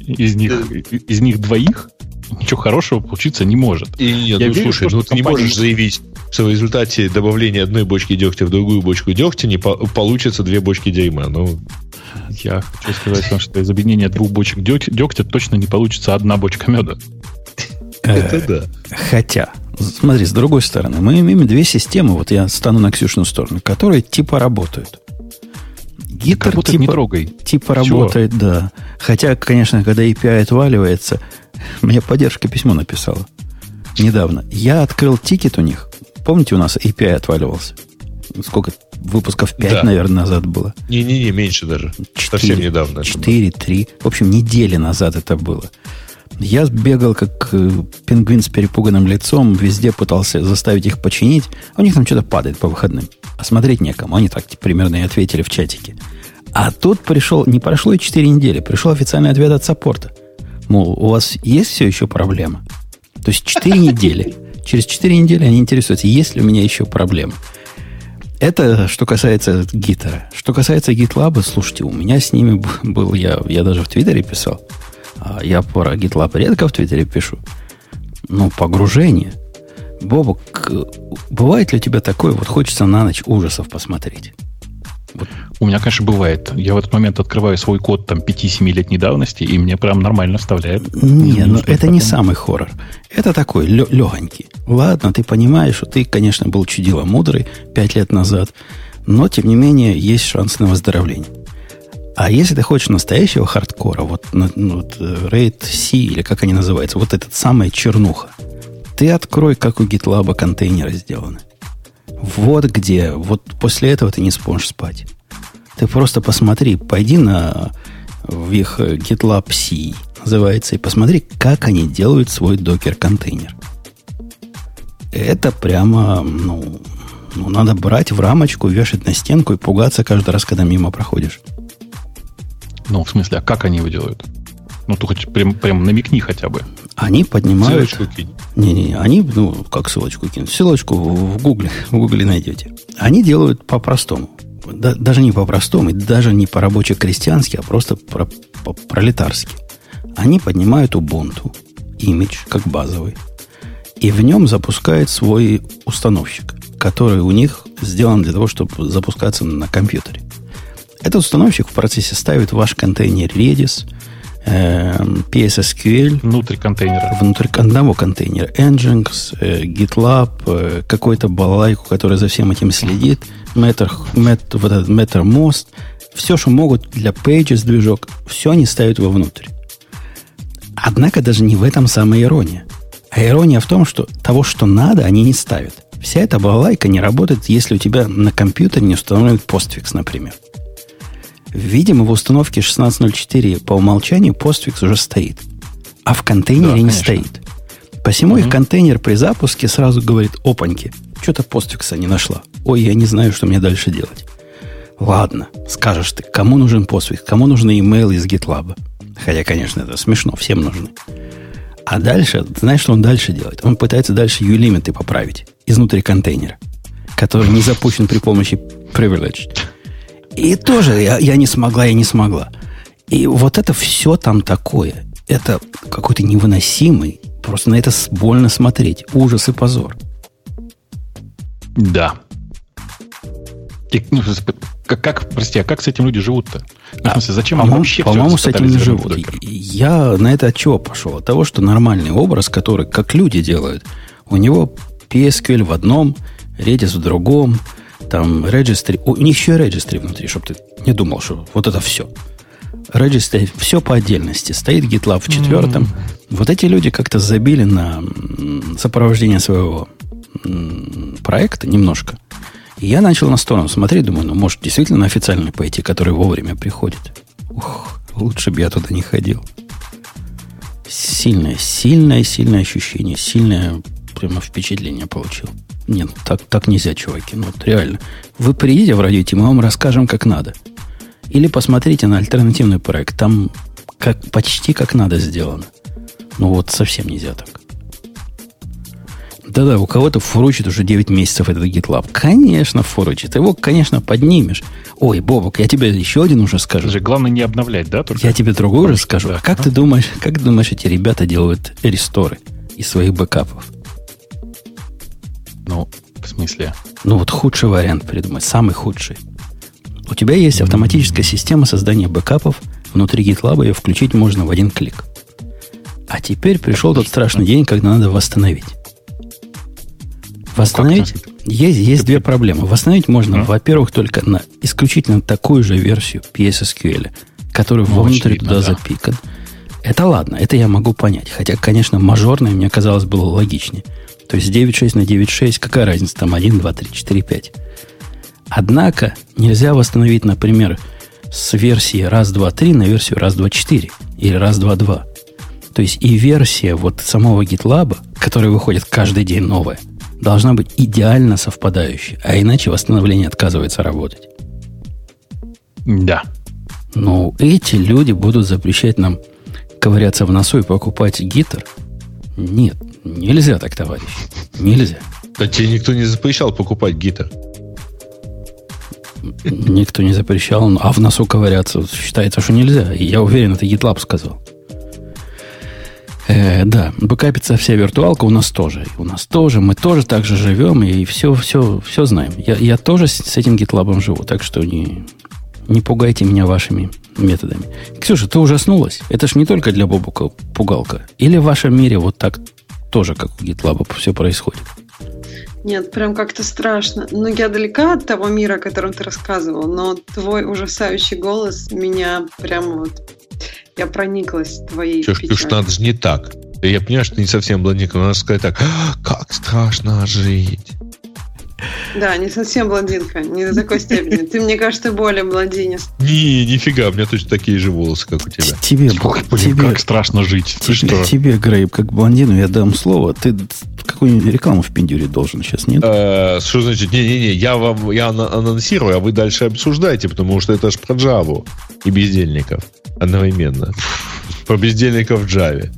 Speaker 2: из них, из них двоих ничего хорошего получиться не может.
Speaker 3: И нет,
Speaker 2: Я
Speaker 3: ну
Speaker 2: верю,
Speaker 3: слушай,
Speaker 2: что
Speaker 3: ну ты не
Speaker 2: компания-
Speaker 3: можешь заявить, что в результате добавления одной бочки дегтя в другую бочку дегтя не по- получится две бочки дерьма. Ну,
Speaker 2: Я хочу сказать вам, что из объединения двух бочек дегтя точно не получится одна бочка меда.
Speaker 3: Это да.
Speaker 1: Хотя, смотри, с другой стороны, мы имеем две системы, вот я стану на Ксюшину сторону, которые типа работают. Гитар
Speaker 2: Работает не
Speaker 1: типа,
Speaker 2: трогай.
Speaker 1: типа
Speaker 2: Всё.
Speaker 1: работает, да. Хотя, конечно, когда API отваливается, мне поддержка письмо написала недавно. Я открыл тикет у них. Помните, у нас API отваливался? Сколько? Выпусков 5,
Speaker 3: Да.
Speaker 1: наверное, назад было.
Speaker 3: Не-не-не, меньше даже. Совсем
Speaker 1: Четыре.
Speaker 3: недавно. это было.
Speaker 1: 4, 3. В общем, недели назад это было. Я бегал, как э, пингвин с перепуганным лицом, везде пытался заставить их починить. А у них там что-то падает по выходным. А смотреть некому. Они так примерно и ответили в чатике. А тут пришел, не прошло и 4 недели, пришел официальный ответ от саппорта. Мол, у вас есть все еще проблема? То есть 4 недели. Через 4 недели они интересуются, есть ли у меня еще проблемы. Это что касается гитара. Что касается GitLab, слушайте, у меня с ними был, я, я даже в Твиттере писал. А я про GitLab редко в Твиттере пишу. Ну, погружение. Бобок, бывает ли у тебя такое, вот хочется на ночь ужасов посмотреть?
Speaker 2: У меня, конечно, бывает. Я в этот момент открываю свой код там 5-7-летней давности, и мне прям нормально вставляет.
Speaker 1: Не, ну это не
Speaker 2: потом.
Speaker 1: самый хоррор. Это такой легонький. Ладно, ты понимаешь, что ты, конечно, был чудило мудрый пять лет назад, но, тем не менее, есть шанс на выздоровление. А если ты хочешь настоящего хардкора, вот, ну, вот э, RAID C, или как они называются, вот этот самая чернуха, ты открой, как у GitLab контейнеры сделаны. Вот где, вот после этого ты не сможешь спать. Ты просто посмотри, пойди на в их э, GitLab C называется, и посмотри, как они делают свой докер-контейнер. Это прямо, ну, ну, надо брать в рамочку, вешать на стенку и пугаться каждый раз, когда мимо проходишь.
Speaker 2: Ну, в смысле, а как они его делают? Ну, ты хоть прям, прям намекни хотя бы.
Speaker 1: Они поднимают...
Speaker 3: Ссылочку кинь.
Speaker 1: Не-не, они, ну, как ссылочку кинуть? Ссылочку в, Гугле, в Гугле найдете. Они делают по-простому. Да- даже не по-простому, и даже не по-рабоче-крестьянски, а просто про- по-пролетарски. Они поднимают Ubuntu, имидж, как базовый, и в нем запускают свой установщик, который у них сделан для того, чтобы запускаться на компьютере. Этот установщик в процессе ставит ваш контейнер Redis, эм, PSSQL,
Speaker 2: Внутрь контейнера.
Speaker 1: внутрь одного контейнера Nginx, э, GitLab, э, какой-то балалайку, который за всем этим следит, Matter, Met- вот этот Mattermost, все, что могут для Pages движок, все они ставят вовнутрь. Однако даже не в этом самая ирония. А ирония в том, что того, что надо, они не ставят. Вся эта балалайка не работает, если у тебя на компьютере не установлен постфикс, например. Видимо, в установке 16.04 по умолчанию постфикс уже стоит. А в контейнере
Speaker 2: Да,
Speaker 1: не
Speaker 2: конечно.
Speaker 1: стоит. Посему их контейнер при запуске сразу говорит, опаньки, что-то постфикса не нашла. Ой, я не знаю, что мне дальше делать. Ладно, скажешь ты, кому нужен постфикс, кому нужны имейлы из GitLab. Хотя, конечно, это смешно, всем нужны. А дальше, знаешь, что он дальше делает? Он пытается дальше U-лимиты поправить изнутри контейнера, который не запущен при помощи privileged. И тоже я, я не смогла, я не смогла. И вот это все там такое. Это какой-то невыносимый. Просто на это больно смотреть. Ужас и позор.
Speaker 2: Да. И, ну, как, как, прости, а как с этим люди живут-то? Ну, в смысле, зачем они
Speaker 1: По-моему,
Speaker 2: вообще
Speaker 1: по-моему, с этим не живут. Я на это от чего пошел? От того, что нормальный образ, который, как люди делают, у него PSQL в одном, Redis в другом, там registry, у них еще и registry внутри, чтобы ты не думал, что вот это все. Registry, все по отдельности. Стоит GitLab в четвертом. Вот эти люди как-то забили на сопровождение своего проекта немножко. И я начал на сторону смотреть, думаю, ну, может, действительно на официальный пойти, который вовремя приходит. Ух, лучше бы я туда не ходил. Сильное, сильное, сильное ощущение, сильное прямо впечатление получил. Нет, так, так нельзя, чуваки. Ну, вот реально. Вы приедете в радио, мы вам расскажем, как надо. Или посмотрите на альтернативный проект. Там как, почти как надо сделано. Ну вот совсем нельзя так. Да-да, у кого-то фуручит уже 9 месяцев этот GitLab. Конечно, фуручит. Его, конечно, поднимешь. Ой, Бобок, я тебе еще один уже скажу.
Speaker 2: Же главное не обновлять, да? Только?
Speaker 1: Я тебе другой уже скажу. Да. А как а? ты думаешь, как думаешь, эти ребята делают ресторы из своих бэкапов?
Speaker 2: Ну, в смысле?
Speaker 1: Ну, вот худший вариант придумать, самый худший. У тебя есть автоматическая система создания бэкапов. Внутри GitLab ее включить можно в один клик. А теперь пришел тот страшный день, когда надо восстановить. Восстановить есть, есть две проблемы. Восстановить можно, mm. во-первых, только на исключительно такую же версию PSSQL, который ну, вовнутрь туда да. запикан. Это ладно, это я могу понять. Хотя, конечно, мажорное мне казалось было логичнее. То есть 9.6 на 9.6, какая разница? Там 1, 2, 3, 4, 5. Однако нельзя восстановить, например, с версии раз, два, три на версию раз, два, четыре или раз, два, два. То есть и версия вот самого GitLab, которая выходит каждый день новая, должна быть идеально совпадающей, а иначе восстановление отказывается работать.
Speaker 2: Да.
Speaker 1: Ну, эти люди будут запрещать нам ковыряться в носу и покупать гитар? Нет, нельзя так, товарищ. Нельзя.
Speaker 3: Да тебе никто не запрещал покупать гитар.
Speaker 1: Никто не запрещал, а в носу ковыряться считается, что нельзя. И я уверен, это GitLab сказал. Э, да, бэкапится вся виртуалка у нас тоже. У нас тоже, мы тоже так же живем и все, все, все знаем. Я, я тоже с, с этим GitLab живу, так что не, не пугайте меня вашими методами. Ксюша, ты ужаснулась? Это ж не только для Бобука пугалка. Или в вашем мире вот так тоже, как у GitLab, все происходит?
Speaker 4: Нет, прям как-то страшно. Но я далека от того мира, о котором ты рассказывал, но твой ужасающий голос меня прямо вот я прониклась твоей
Speaker 3: Чушь, чушь, надо же не так. Я понимаю, что ты не совсем блондинка, но надо сказать так, «А, как страшно жить.
Speaker 4: Да, не совсем блондинка, не до такой степени. Ты, мне кажется, более блондинист.
Speaker 3: Не, нифига, у меня точно такие же волосы, как у тебя.
Speaker 1: Тебе, Ой,
Speaker 2: блин, тебе как страшно жить.
Speaker 1: Тебе, что? тебе, Грейб, как блондину я дам слово. Ты какую-нибудь рекламу в пиндюре должен сейчас, нет?
Speaker 3: Э, что значит? Не-не-не, я вам я анонсирую, а вы дальше обсуждаете, потому что это же про Java и бездельников одновременно. Про бездельников в Java.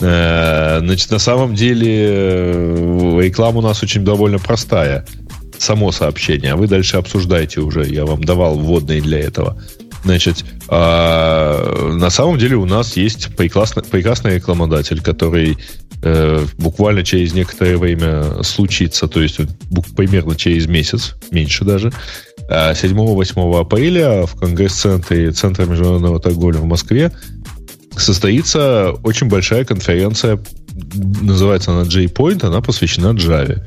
Speaker 3: Э, значит, на самом деле э, реклама у нас очень довольно простая. Само сообщение. А вы дальше обсуждаете уже. Я вам давал вводные для этого. Значит, а, на самом деле у нас есть прекрасный, прекрасный рекламодатель, который э, буквально через некоторое время случится, то есть примерно через месяц, меньше даже, 7-8 а, апреля в Конгресс-центре Центра международного торговли в Москве состоится очень большая конференция, называется она J-Point, она посвящена Java.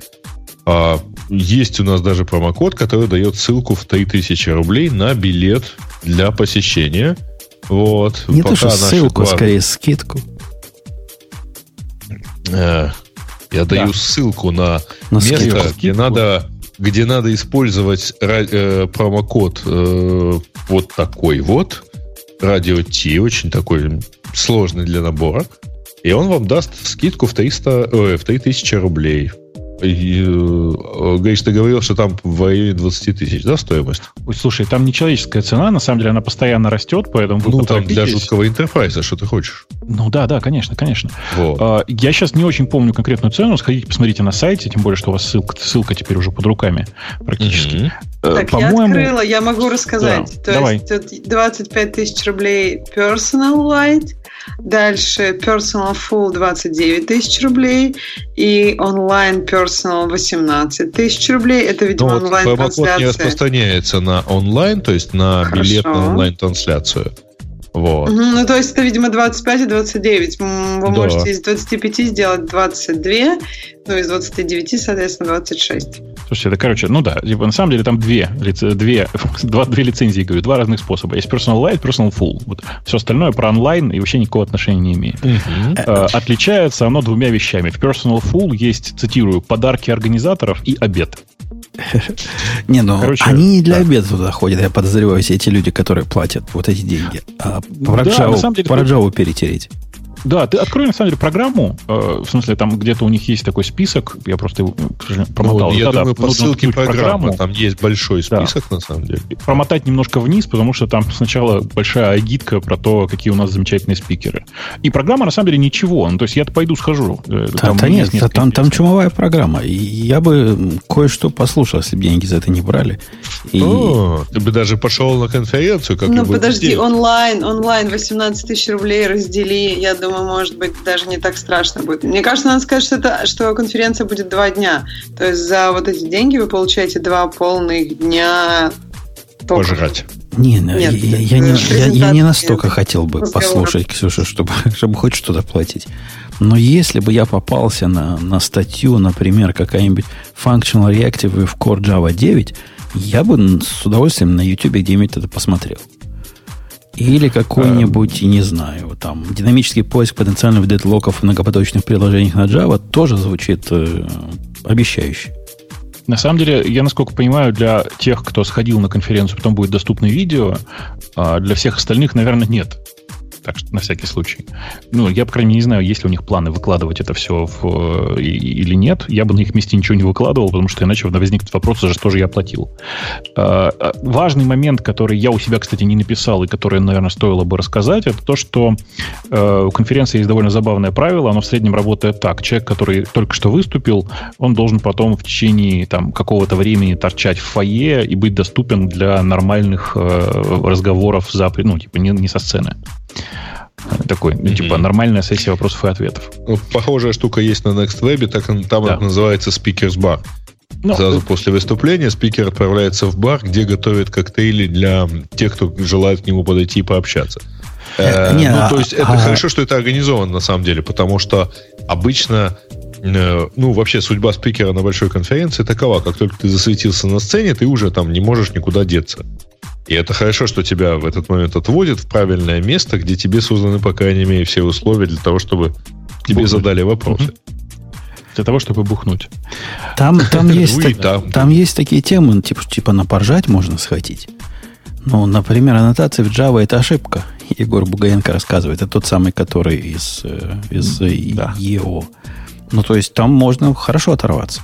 Speaker 3: А, есть у нас даже промокод, который дает ссылку в 3000 рублей на билет для посещения. Вот.
Speaker 1: Не то, что ссылку, главные... скорее скидку.
Speaker 3: Э, я да. даю ссылку на, на место, скидку. где надо где надо использовать э, промокод э, вот такой вот, радио T, очень такой сложный для набора, и он вам даст скидку в, 300, ой, в 3000 рублей. И, э, Гриш, ты говорил, что там в районе 20 тысяч, да, стоимость?
Speaker 2: Ой, слушай, там нечеловеческая цена, на самом деле она постоянно растет, поэтому
Speaker 3: вы Ну, там для жуткого интерфейса, что ты хочешь?
Speaker 2: Ну да, да, конечно, конечно. Вот. А, я сейчас не очень помню конкретную цену, сходите, посмотрите на сайте, тем более, что у вас ссылка, ссылка теперь уже под руками практически.
Speaker 4: Mm-hmm. Так, По-моему... я открыла, я могу рассказать. Да, То давай. есть тут 25 тысяч рублей personal light, Дальше Personal Full 29 тысяч рублей и онлайн Personal 18 тысяч рублей. Это, видимо, ну, онлайн трансляция.
Speaker 3: не распространяется на онлайн, то есть на Хорошо. билет на онлайн трансляцию. Вот.
Speaker 4: Ну, то есть это, видимо, 25 и 29. Вы да. можете из 25 сделать 22, ну, из 29, соответственно, 26.
Speaker 2: Слушайте, это, короче, ну да, типа, на самом деле там две, две, два, две лицензии, говорю, два разных способа. Есть Personal Light, Personal Full. Вот. Все остальное про онлайн и вообще никакого отношения не имеет. А, отличается оно двумя вещами. В Personal Full есть, цитирую, подарки организаторов и обед.
Speaker 1: Не, ну Короче, они не для да. обеда туда ходят, я подозреваю, все эти люди, которые платят вот эти деньги. А про, да, Java, деле, про Java перетереть.
Speaker 2: Да, ты открой, на самом деле, программу, э, в смысле, там где-то у них есть такой список, я просто его, к сожалению, промотал.
Speaker 3: Ну, я
Speaker 2: да,
Speaker 3: думаю,
Speaker 2: да,
Speaker 3: по ссылке программы, там есть большой список,
Speaker 2: да.
Speaker 3: на самом деле.
Speaker 2: Промотать немножко вниз, потому что там сначала большая агитка про то, какие у нас замечательные спикеры. И программа, на самом деле, ничего. Ну, то есть я пойду схожу.
Speaker 1: Э, там, да, нет, да, там, там чумовая программа. И я бы кое-что послушал, если бы деньги за это не брали.
Speaker 3: И... О, ты бы даже пошел на конференцию, как
Speaker 4: Ну, подожди, онлайн, онлайн 18 тысяч рублей раздели. Я думаю, может быть, даже не так страшно будет. Мне кажется, надо сказать, что, это, что конференция будет два дня. То есть за вот эти деньги вы получаете два полных дня
Speaker 3: только. Пожрать.
Speaker 1: Не, Нет, я, я, не, я, я не настолько хотел бы разговор. послушать, Ксюша, чтобы, чтобы хоть что-то платить. Но если бы я попался на, на статью, например, какая-нибудь Functional Reactive в Core Java 9, я бы с удовольствием на YouTube где-нибудь это посмотрел. Или какой-нибудь, не знаю, там, динамический поиск потенциальных дедлоков в многопоточных приложениях на Java тоже звучит э, обещающе.
Speaker 2: На самом деле, я, насколько понимаю, для тех, кто сходил на конференцию, потом будет доступно видео, а для всех остальных, наверное, нет так что на всякий случай. Ну, я, по крайней мере, не знаю, есть ли у них планы выкладывать это все в, или нет. Я бы на их месте ничего не выкладывал, потому что иначе возникнет вопрос, за что же я платил. А, а, важный момент, который я у себя, кстати, не написал и который, наверное, стоило бы рассказать, это то, что э, у конференции есть довольно забавное правило. Оно в среднем работает так. Человек, который только что выступил, он должен потом в течение там, какого-то времени торчать в фойе и быть доступен для нормальных э, разговоров за, ну, типа, не, не со сцены. Такой, mm-hmm. типа, нормальная сессия вопросов и ответов.
Speaker 3: Ну, похожая штука есть на NextWeb, так, там да. это называется Speakers Bar. Ну, Сразу это... после выступления спикер отправляется в бар, где готовят коктейли для тех, кто желает к нему подойти и пообщаться. Э, не, ну, то есть это а... хорошо, что это организовано на самом деле, потому что обычно э, ну, вообще судьба спикера на большой конференции такова, как только ты засветился на сцене, ты уже там не можешь никуда деться. И это хорошо, что тебя в этот момент отводят в правильное место, где тебе созданы, по крайней мере, все условия для того, чтобы тебе бухнуть. задали вопросы. Угу.
Speaker 2: Для того, чтобы бухнуть.
Speaker 1: Там, там, есть, ну, так, там. есть такие темы, типа, типа на поржать можно схватить. Ну, например, аннотации в Java это ошибка. Егор Бугаенко рассказывает. Это тот самый, который из, э, из да. EO. Ну, то есть там можно хорошо оторваться.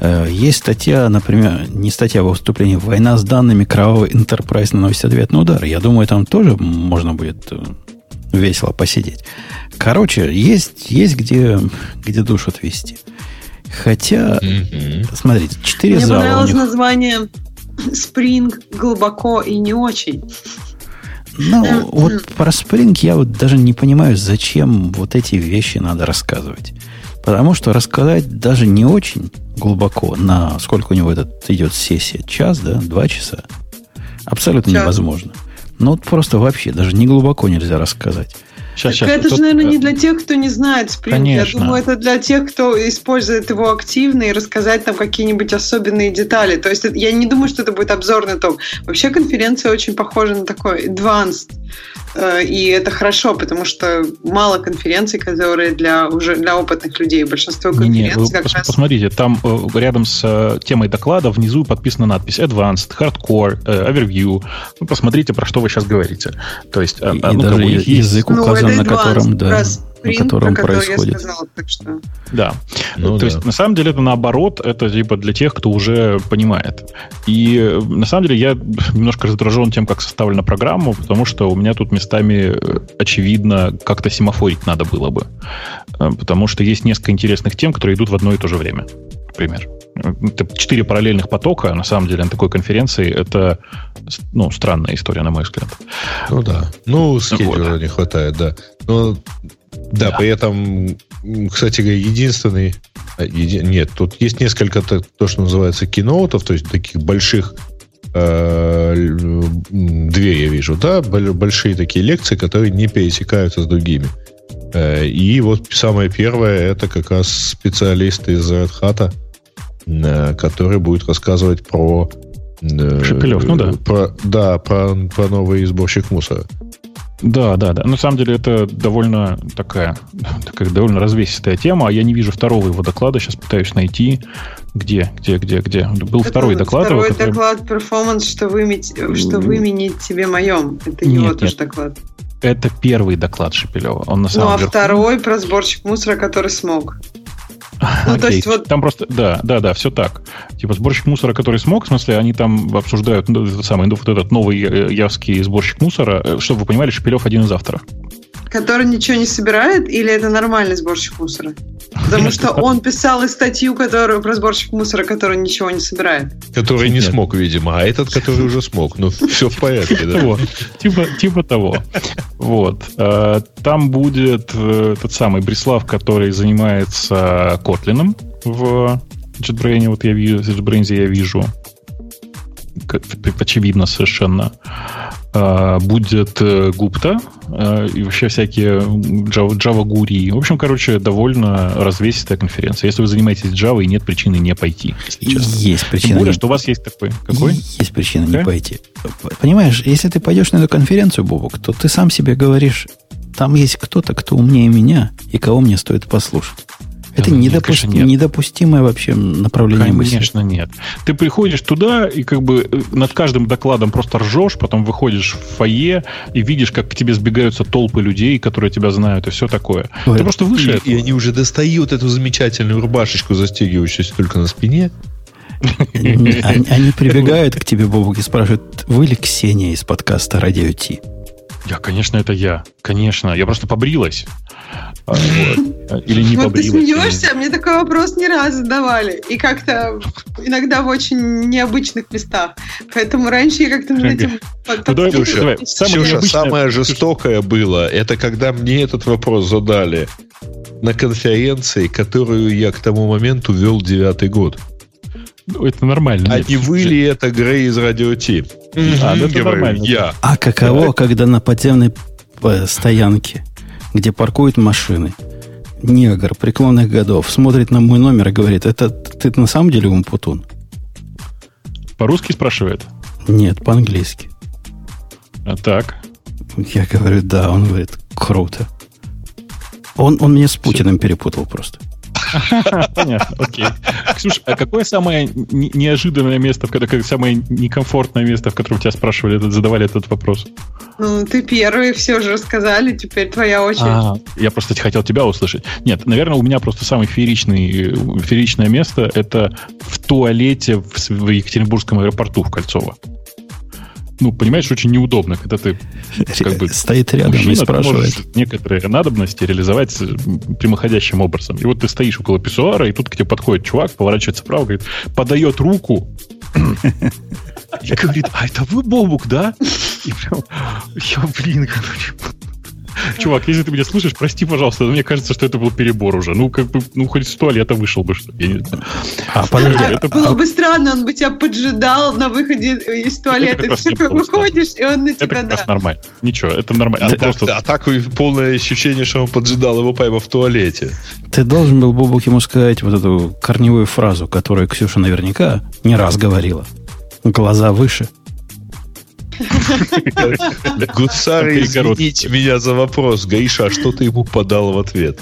Speaker 1: Э, есть статья, например, не статья, а выступление «Война с данными. Кровавый Enterprise наносит ответный удар». Я думаю, там тоже можно будет э, весело посидеть. Короче, есть, есть где, где душу отвести. Хотя, mm-hmm. смотрите, четыре
Speaker 4: Мне
Speaker 1: зала
Speaker 4: понравилось них... название Spring глубоко и не очень.
Speaker 1: Ну, вот про Spring я вот даже не понимаю, зачем вот эти вещи надо рассказывать. Потому что рассказать даже не очень глубоко, на сколько у него этот идет сессия, час, да, два часа, абсолютно час. невозможно. Ну, вот просто вообще даже не глубоко нельзя рассказать.
Speaker 4: Сейчас, сейчас. Это Тут... же, наверное, не для тех, кто не знает Spring. Конечно. Я думаю, это для тех, кто использует его активно и рассказать там какие-нибудь особенные детали. То есть я не думаю, что это будет обзорный ток. Вообще конференция очень похожа на такой advanced Э, и это хорошо, потому что мало конференций, которые для уже для опытных людей. Большинство конференций не, не,
Speaker 2: как пос, раз... Посмотрите, там э, рядом с э, темой доклада внизу подписана надпись Advanced, Hardcore, Overview. Ну, посмотрите, про что вы сейчас говорите. То есть,
Speaker 1: и, ну, и даже язык указан, ну, на котором, да. Раз на котором происходит. Я сказала, так
Speaker 2: что... Да. Ну, То да. есть, на самом деле, это наоборот, это типа для тех, кто уже понимает. И на самом деле я немножко раздражен тем, как составлена программа, потому что у меня тут местами очевидно как-то семафорить надо было бы. Э, потому что есть несколько интересных тем, которые идут в одно и то же время. Например. Четыре параллельных потока, на самом деле, на такой конференции, это ну, странная история, на мой взгляд.
Speaker 3: Ну да. Ну, скеджера вот. не хватает, да. Но да, да, при этом, кстати говоря, единственный... А, еди, нет, тут есть несколько то, то, что называется киноутов, то есть таких больших э, две я вижу, да, большие такие лекции, которые не пересекаются с другими. Э, и вот самое первое, это как раз специалисты из Red Hat, э, который будет рассказывать про...
Speaker 2: Э, Шепелев, ну да.
Speaker 3: Про, да, про, про новый сборщик мусора.
Speaker 2: Да, да, да. На самом деле это довольно такая, такая довольно развесистая тема. А я не вижу второго его доклада. Сейчас пытаюсь найти. Где, где, где, где? Был это второй доклад.
Speaker 4: Второй который... доклад перформанс, что, выменить, что выменить тебе моем. Это нет, его нет. тоже доклад.
Speaker 2: Это первый доклад Шепелева. Он на
Speaker 4: Ну,
Speaker 2: самом
Speaker 4: а
Speaker 2: верху.
Speaker 4: второй про сборщик мусора, который смог. Ну, то есть вот
Speaker 2: Там просто, да, да, да, все так. Типа сборщик мусора, который смог, в смысле, они там обсуждают ну, этот самый, ну, вот этот новый э, явский сборщик мусора. Э, Чтобы вы понимали, Шепелев один из авторов.
Speaker 4: Который ничего не собирает, или это нормальный сборщик мусора? Потому что он писал и статью, которую про сборщик мусора, который ничего не собирает.
Speaker 3: Который не
Speaker 2: Нет.
Speaker 3: смог, видимо, а этот, который уже смог. Ну, все в порядке, да?
Speaker 2: Типа, типа того. Вот. Э, Там будет э, тот самый Брислав, который занимается Котлином в JetBrains. Вот я вижу, в JetBrains я вижу. Очевидно совершенно. Э, Будет э, Гупта э, и вообще всякие Java, Java гури. В общем, короче, довольно развесистая конференция. Если вы занимаетесь Java, и нет причины не пойти.
Speaker 1: Есть
Speaker 2: Тем
Speaker 1: причина.
Speaker 2: более,
Speaker 1: не-
Speaker 2: что у вас есть такой. Какой?
Speaker 1: Есть причина не
Speaker 2: Какая?
Speaker 1: пойти. Понимаешь, если ты пойдешь на эту конференцию, Бобок, то ты сам себе говоришь, там есть кто-то, кто умнее меня, и кого мне стоит послушать. Это
Speaker 2: нет,
Speaker 1: недопусти-
Speaker 2: конечно, нет.
Speaker 1: недопустимое вообще направление мысли.
Speaker 2: Конечно, нет. Ты приходишь туда и как бы э, над каждым докладом просто ржешь, потом выходишь в фойе и видишь, как к тебе сбегаются толпы людей, которые тебя знают, и все такое.
Speaker 1: Ой,
Speaker 2: Ты просто выше
Speaker 3: И,
Speaker 2: этого.
Speaker 3: и они уже достают эту замечательную рубашечку, застегивающуюся только на спине.
Speaker 1: Они, они прибегают к тебе, Бобок, и спрашивают, вы ли Ксения из подкаста Радио Ти?
Speaker 2: Я, конечно, это я. Конечно. Я просто побрилась. А. Или не
Speaker 4: вот ты
Speaker 2: побрилась.
Speaker 4: смеешься, а мне такой вопрос не раз задавали. И как-то иногда в очень необычных местах. Поэтому раньше я как-то над этим
Speaker 2: Ну,
Speaker 3: Ксюша, самое жестокое было, это когда мне этот вопрос задали на конференции, которую я к тому моменту вел девятый год.
Speaker 2: Ну, Это нормально.
Speaker 3: А
Speaker 2: Нет,
Speaker 3: не вы ли это Грей из Радио Ти?
Speaker 2: А, ну это
Speaker 3: Говорю,
Speaker 2: нормально.
Speaker 3: Я.
Speaker 1: А каково, когда на подземной э, стоянке, где паркуют машины, негр преклонных годов смотрит на мой номер и говорит, это ты на самом деле Умпутун?
Speaker 2: По-русски спрашивает?
Speaker 1: Нет, по-английски.
Speaker 2: А, так.
Speaker 1: Я говорю, да, он говорит, круто. Он, он меня с Путиным перепутал просто.
Speaker 2: Понятно, окей. Ксюш, а какое самое не- неожиданное место, в котором, самое некомфортное место, в котором тебя спрашивали, задавали этот вопрос?
Speaker 4: Ну, ты первый, все же рассказали, теперь твоя очередь.
Speaker 2: А, я просто хотел тебя услышать. Нет, наверное, у меня просто самое фееричный, э, фееричное место это в туалете в Екатеринбургском аэропорту в Кольцово. Ну, понимаешь, очень неудобно, когда ты как бы
Speaker 1: Стоит рядом и
Speaker 2: мужчина, ты
Speaker 1: спрашивает.
Speaker 2: некоторые надобности реализовать э, прямоходящим образом. И вот ты стоишь около писсуара, и тут к тебе подходит чувак, поворачивается вправо, говорит, подает руку и говорит, а это вы Бобук, да? И прям, я, блин, короче, Чувак, если ты меня слышишь, прости, пожалуйста, но мне кажется, что это был перебор уже. Ну, как бы, ну, хоть с туалета вышел бы, что ли, я не знаю.
Speaker 1: А, подожди,
Speaker 4: А,
Speaker 2: это
Speaker 4: было бы странно, он бы тебя поджидал на выходе из туалета. Ты выходишь, и он на
Speaker 2: Это
Speaker 4: тебя,
Speaker 2: раз
Speaker 4: да.
Speaker 2: нормально. Ничего, это нормально.
Speaker 3: А, так,
Speaker 2: просто
Speaker 3: а так и полное ощущение, что он поджидал его прямо в туалете.
Speaker 1: ты должен был, Бобук, ему сказать вот эту корневую фразу, которую Ксюша наверняка не раз говорила. Глаза выше.
Speaker 2: Перегородки.
Speaker 3: извините меня за вопрос. Гаиша, а что ты ему подал в ответ?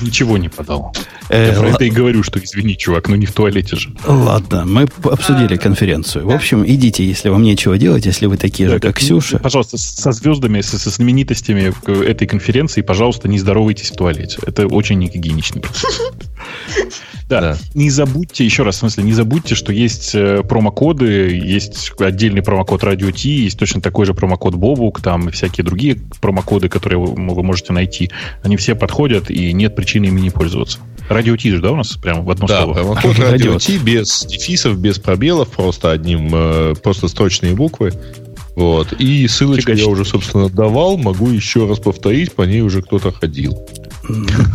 Speaker 2: ничего не подал.
Speaker 1: Э,
Speaker 2: Я про это и говорю, что извини, чувак, но не в туалете же.
Speaker 1: Ладно, мы обсудили конференцию. В общем, идите, если вам нечего делать, если вы такие же,
Speaker 2: Да,
Speaker 1: как
Speaker 2: да,
Speaker 1: Ксюша.
Speaker 2: Пожалуйста, со звездами, со, со знаменитостями этой конференции, пожалуйста, не здоровайтесь в туалете. Это очень негигиеничный процесс. Да,
Speaker 3: Да.
Speaker 2: не забудьте, еще раз, в смысле, не забудьте, что есть э, промокоды, есть отдельный промокод Radio T, есть точно такой же промокод Бобук, там и всякие другие промокоды, которые вы, вы можете найти. Они все подходят, и нет причины ими не пользоваться. Radio T же, да, у нас прямо в одно
Speaker 3: Да,
Speaker 2: слово?
Speaker 3: промокод
Speaker 1: А,
Speaker 3: радио
Speaker 1: радио.
Speaker 3: Ти без дефисов, без пробелов, просто одним, э, просто строчные буквы. Вот. И ссылочку
Speaker 2: Фигачить.
Speaker 3: я уже, собственно, давал. Могу еще раз повторить, по ней уже кто-то ходил.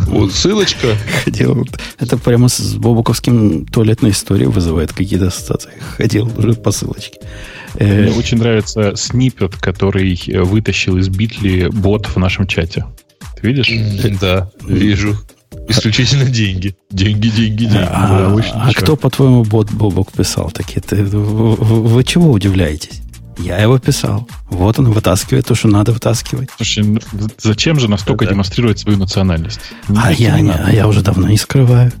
Speaker 3: Вот ссылочка.
Speaker 1: Ходил. Это прямо с бобуковским туалетной историей вызывает какие-то ассоциации. Ходил уже по ссылочке. Э,
Speaker 2: Мне очень нравится снипет, который э, вытащил из битли бот в нашем чате. Ты видишь?
Speaker 3: Да, вижу. Исключительно деньги. Деньги, деньги, деньги.
Speaker 1: а,
Speaker 2: да,
Speaker 1: а кто, по-твоему, бот Бобок писал такие? Ты- вы- вы чего удивляетесь? Я его писал. Вот он вытаскивает то, что надо вытаскивать.
Speaker 2: Слушай, ну, зачем же настолько
Speaker 3: Да.
Speaker 2: демонстрировать свою национальность?
Speaker 1: А
Speaker 2: Не-
Speaker 1: я,
Speaker 2: не
Speaker 1: а я уже давно не скрываю.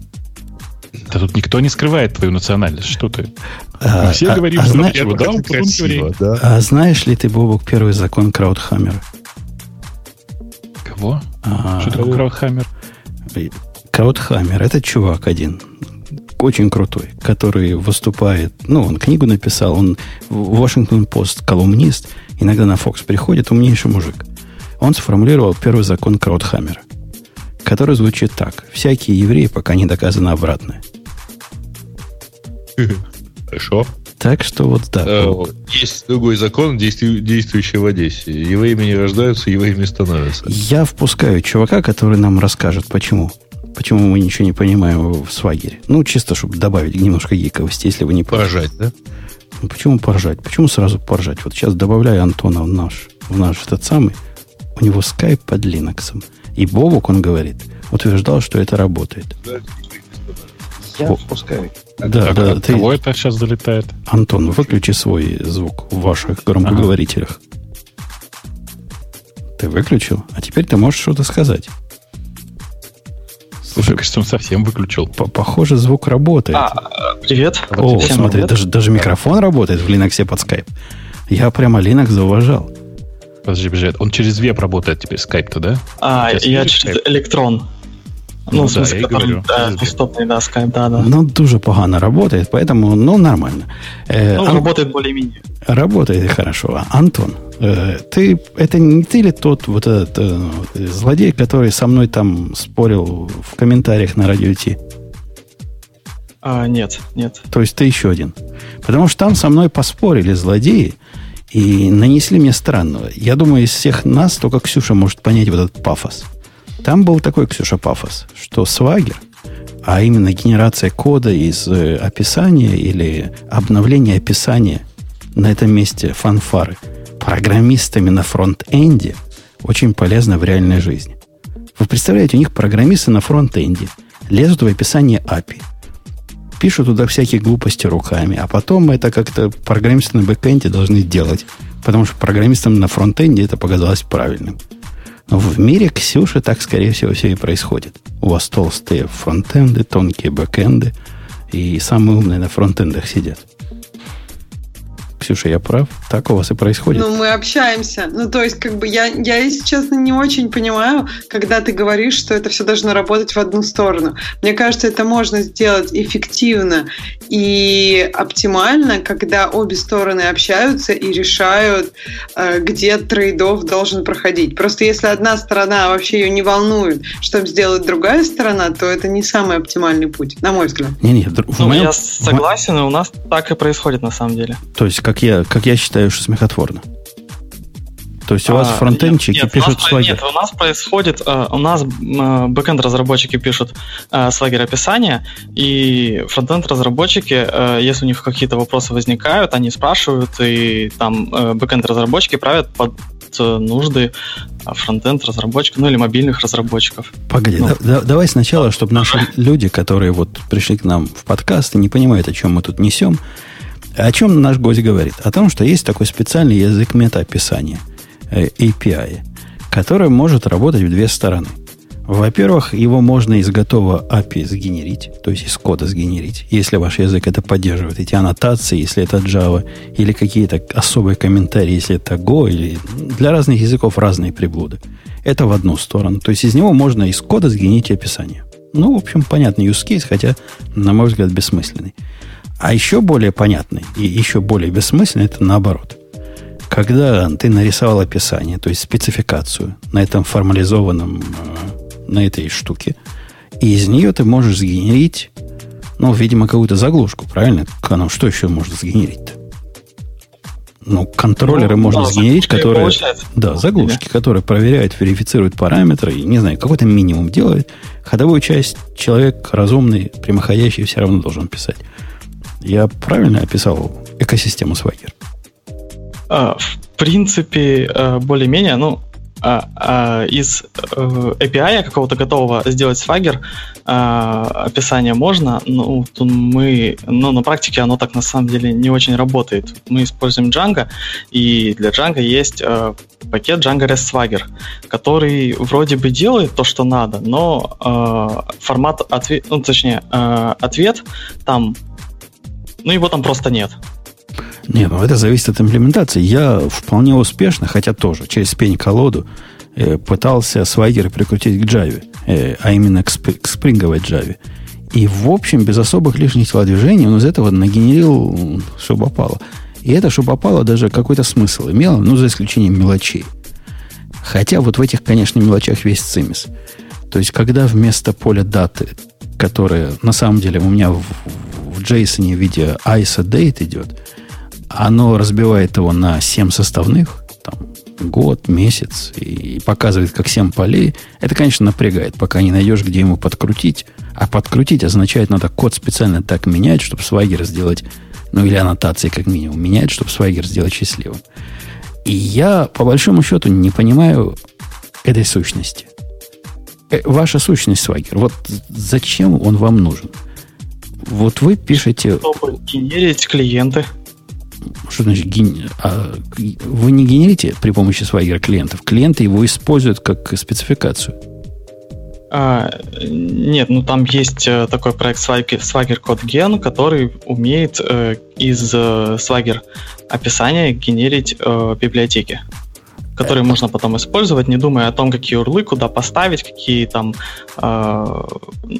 Speaker 2: Да тут никто не скрывает твою национальность. Что ты?
Speaker 1: А,
Speaker 2: Мы все
Speaker 1: а-
Speaker 2: говорим
Speaker 1: а зна-
Speaker 2: здравствуй, да,
Speaker 3: Это
Speaker 2: он потом
Speaker 3: красиво,
Speaker 2: говорит.
Speaker 3: да?
Speaker 1: а знаешь ли ты, Бобок, первый закон Краудхаммера?
Speaker 2: Кого? А, что такое Краудхаммер?
Speaker 1: Краудхаммер. Это чувак один, очень крутой, который выступает, ну, он книгу написал, он в Вашингтон Пост колумнист, иногда на Фокс приходит, умнейший мужик. Он сформулировал первый закон Краудхаммера, который звучит так. Всякие евреи, пока не доказано обратное.
Speaker 3: Хорошо.
Speaker 1: Так что вот так.
Speaker 3: Э, есть другой закон, действующий в Одессе. Евреями не рождаются, евреями становятся.
Speaker 1: Я впускаю чувака, который нам расскажет, почему. Почему мы ничего не понимаем в свагере. Ну, чисто, чтобы добавить немножко гиковости, если вы не
Speaker 3: Поражать, да?
Speaker 1: Ну, почему поржать? Почему сразу поржать? Вот сейчас добавляю Антона в наш, в наш этот самый. У него скайп под Linux. И Бобок, он говорит, утверждал, что это работает.
Speaker 2: Я впускаю.
Speaker 1: Да,
Speaker 2: а
Speaker 1: да.
Speaker 2: Ты... Кого это сейчас залетает?
Speaker 1: Антон, выключи свой звук в ваших громкоговорителях. Ага. Ты выключил? А теперь ты можешь что-то сказать.
Speaker 2: Слушай, кажется, он совсем выключил.
Speaker 1: Похоже, звук работает.
Speaker 5: А, привет.
Speaker 1: О, Всем смотри, привет. даже, даже микрофон работает в Linux под Skype. Я прямо Linux зауважал.
Speaker 2: Подожди, подожди. Он через веб работает теперь, Skype-то, да?
Speaker 5: А, Сейчас я через Электрон. Ну, ну в смысле, да, который, да, доступный, да, Skype, да, да.
Speaker 1: Ну, дуже погано работает, поэтому, ну, нормально.
Speaker 5: Э, ну, Ан... работает более-менее.
Speaker 1: Работает хорошо. Антон, э, ты, это не ты ли тот вот этот э, злодей, который со мной там спорил в комментариях на радио Ти?
Speaker 5: А, нет, нет.
Speaker 1: То есть ты еще один. Потому что там со мной поспорили злодеи и нанесли мне странного. Я думаю, из всех нас только Ксюша может понять вот этот пафос. Там был такой, Ксюша, пафос, что Swagger, а именно генерация кода из э, описания или обновления описания на этом месте фанфары программистами на фронт-энде очень полезно в реальной жизни. Вы представляете, у них программисты на фронт-энде лезут в описание API, пишут туда всякие глупости руками, а потом это как-то программисты на бэкэнде должны делать, потому что программистам на фронт-энде это показалось правильным. Но в мире Ксюши так, скорее всего, все и происходит. У вас толстые фронтенды, тонкие бэкенды, и самые умные на фронтендах сидят. Ксюша, я прав? Так у вас и происходит?
Speaker 4: Ну, мы общаемся. Ну, то есть, как бы я, я, если честно, не очень понимаю, когда ты говоришь, что это все должно работать в одну сторону. Мне кажется, это можно сделать эффективно и оптимально, когда обе стороны общаются и решают, э, где трейдов должен проходить. Просто если одна сторона вообще ее не волнует, что сделает другая сторона, то это не самый оптимальный путь, на мой взгляд.
Speaker 5: Не, не, ну, моем... Я согласен, и у нас так и происходит на самом деле.
Speaker 1: То есть, как как я, как я считаю, что смехотворно. То есть у вас а, фронтенчики нет, пишут
Speaker 5: у Нет, у нас происходит, э, у нас э, бэкенд разработчики пишут э, Swagger описания, и фронтенд разработчики, если у них какие-то вопросы возникают, они спрашивают, и там бэкенд разработчики правят под нужды фронтенд разработчиков, ну или мобильных разработчиков.
Speaker 1: Погоди, ну, да, давай сначала, чтобы наши люди, которые вот пришли к нам в подкаст и не понимают, о чем мы тут несем, о чем наш гость говорит? О том, что есть такой специальный язык метаописания, э, API, который может работать в две стороны. Во-первых, его можно из готового API сгенерить, то есть из кода сгенерить, если ваш язык это поддерживает, эти аннотации, если это Java, или какие-то особые комментарии, если это Go, или для разных языков разные приблуды. Это в одну сторону. То есть из него можно из кода сгенерить описание. Ну, в общем, понятный use case, хотя, на мой взгляд, бессмысленный. А еще более понятный и еще более бессмысленный это наоборот. Когда ты нарисовал описание, то есть спецификацию на этом формализованном, э, на этой штуке, и из нее ты можешь сгенерить, ну, видимо, какую-то заглушку, правильно? Ну, что еще можно сгенерить-то? Ну, контроллеры ну, можно да, сгенерить, которые... Да, заглушки, которые проверяют, верифицируют параметры, и, не знаю, какой-то минимум делают. Ходовую часть человек разумный, прямоходящий все равно должен писать. Я правильно описал экосистему Swagger?
Speaker 5: А, в принципе, э, более-менее, ну, а, а, из э, API какого-то готового сделать Swagger описание можно, но мы, но на практике оно так на самом деле не очень работает. Мы используем Django, и для Django есть э, пакет Django REST Swagger, который вроде бы делает то, что надо, но формат ответ, ну, точнее, ответ там ну, его там просто нет.
Speaker 1: Нет, ну это зависит от имплементации. Я вполне успешно, хотя тоже через пень-колоду, э, пытался Swagger прикрутить к Java, э, а именно к, сп- к спринговой Java. И, в общем, без особых лишних телодвижений он из этого нагенерил, что попало. И это, что попало, даже какой-то смысл имело, ну, за исключением мелочей. Хотя вот в этих, конечно, мелочах весь цимис. То есть, когда вместо поля даты, которое на самом деле у меня в, в JSON в виде ISO date идет, оно разбивает его на 7 составных, там, год, месяц, и показывает как 7 полей, это, конечно, напрягает, пока не найдешь, где ему подкрутить. А подкрутить означает, надо код специально так менять, чтобы свайгер сделать, ну или аннотации как минимум менять, чтобы свайгер сделать счастливым. И я, по большому счету, не понимаю этой сущности. Э, ваша сущность, свайгер, вот зачем он вам нужен? Вот вы пишете...
Speaker 5: Чтобы генерить клиенты.
Speaker 1: Что значит ген... а, вы не генерите при помощи Swagger клиентов? Клиенты его используют как спецификацию.
Speaker 5: А, нет, ну там есть э, такой проект Swagger, Swagger Code Gen, который умеет э, из э, Swagger описания генерить э, библиотеки которые можно потом использовать, не думая о том, какие урлы, куда поставить, какие там... Э,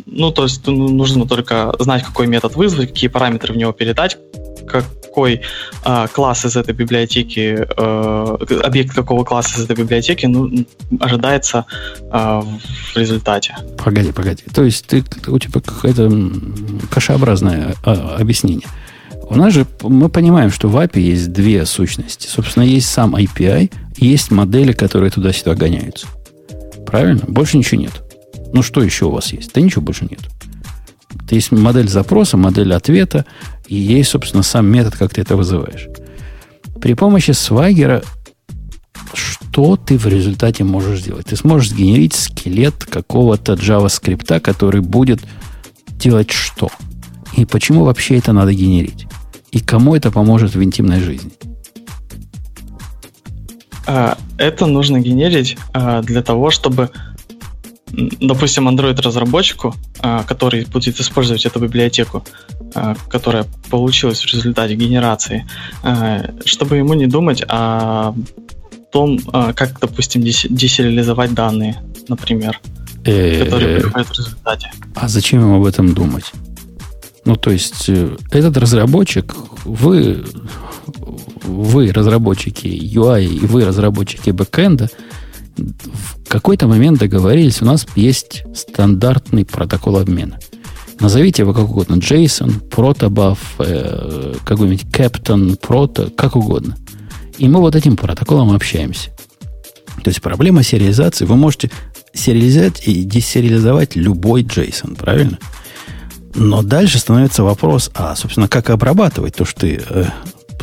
Speaker 5: ну, то есть ну, нужно только знать, какой метод вызвать, какие параметры в него передать, какой э, класс из этой библиотеки, э, объект какого класса из этой библиотеки ну, ожидается э, в результате.
Speaker 1: Погоди, погоди. То есть ты, у тебя какое-то кашеобразное э, объяснение. У нас же мы понимаем, что в API есть две сущности. Собственно, есть сам API, есть модели, которые туда-сюда гоняются. Правильно? Больше ничего нет. Ну, что еще у вас есть? Да ничего больше нет. Есть модель запроса, модель ответа, и есть, собственно, сам метод, как ты это вызываешь. При помощи свагера что ты в результате можешь сделать? Ты сможешь сгенерить скелет какого-то JavaScript, который будет делать что? И почему вообще это надо генерить? И кому это поможет в интимной жизни?
Speaker 5: А, это нужно генерить а, для того, чтобы допустим, Android-разработчику, а, который будет использовать эту библиотеку, которая получилась в результате генерации, чтобы ему не думать о том, как, допустим, десериализовать данные, например, которые приходят в результате.
Speaker 1: А зачем ему об этом думать? Ну, то есть, э, этот разработчик, вы, вы разработчики UI и вы разработчики бэкэнда, в какой-то момент договорились, у нас есть стандартный протокол обмена. Назовите его как угодно. JSON, Protobuf, э, какой-нибудь Captain, Proto, как угодно. И мы вот этим протоколом общаемся. То есть проблема сериализации. Вы можете сериализовать и десериализовать любой JSON, правильно? Но дальше становится вопрос, а, собственно, как обрабатывать то, что ты, э,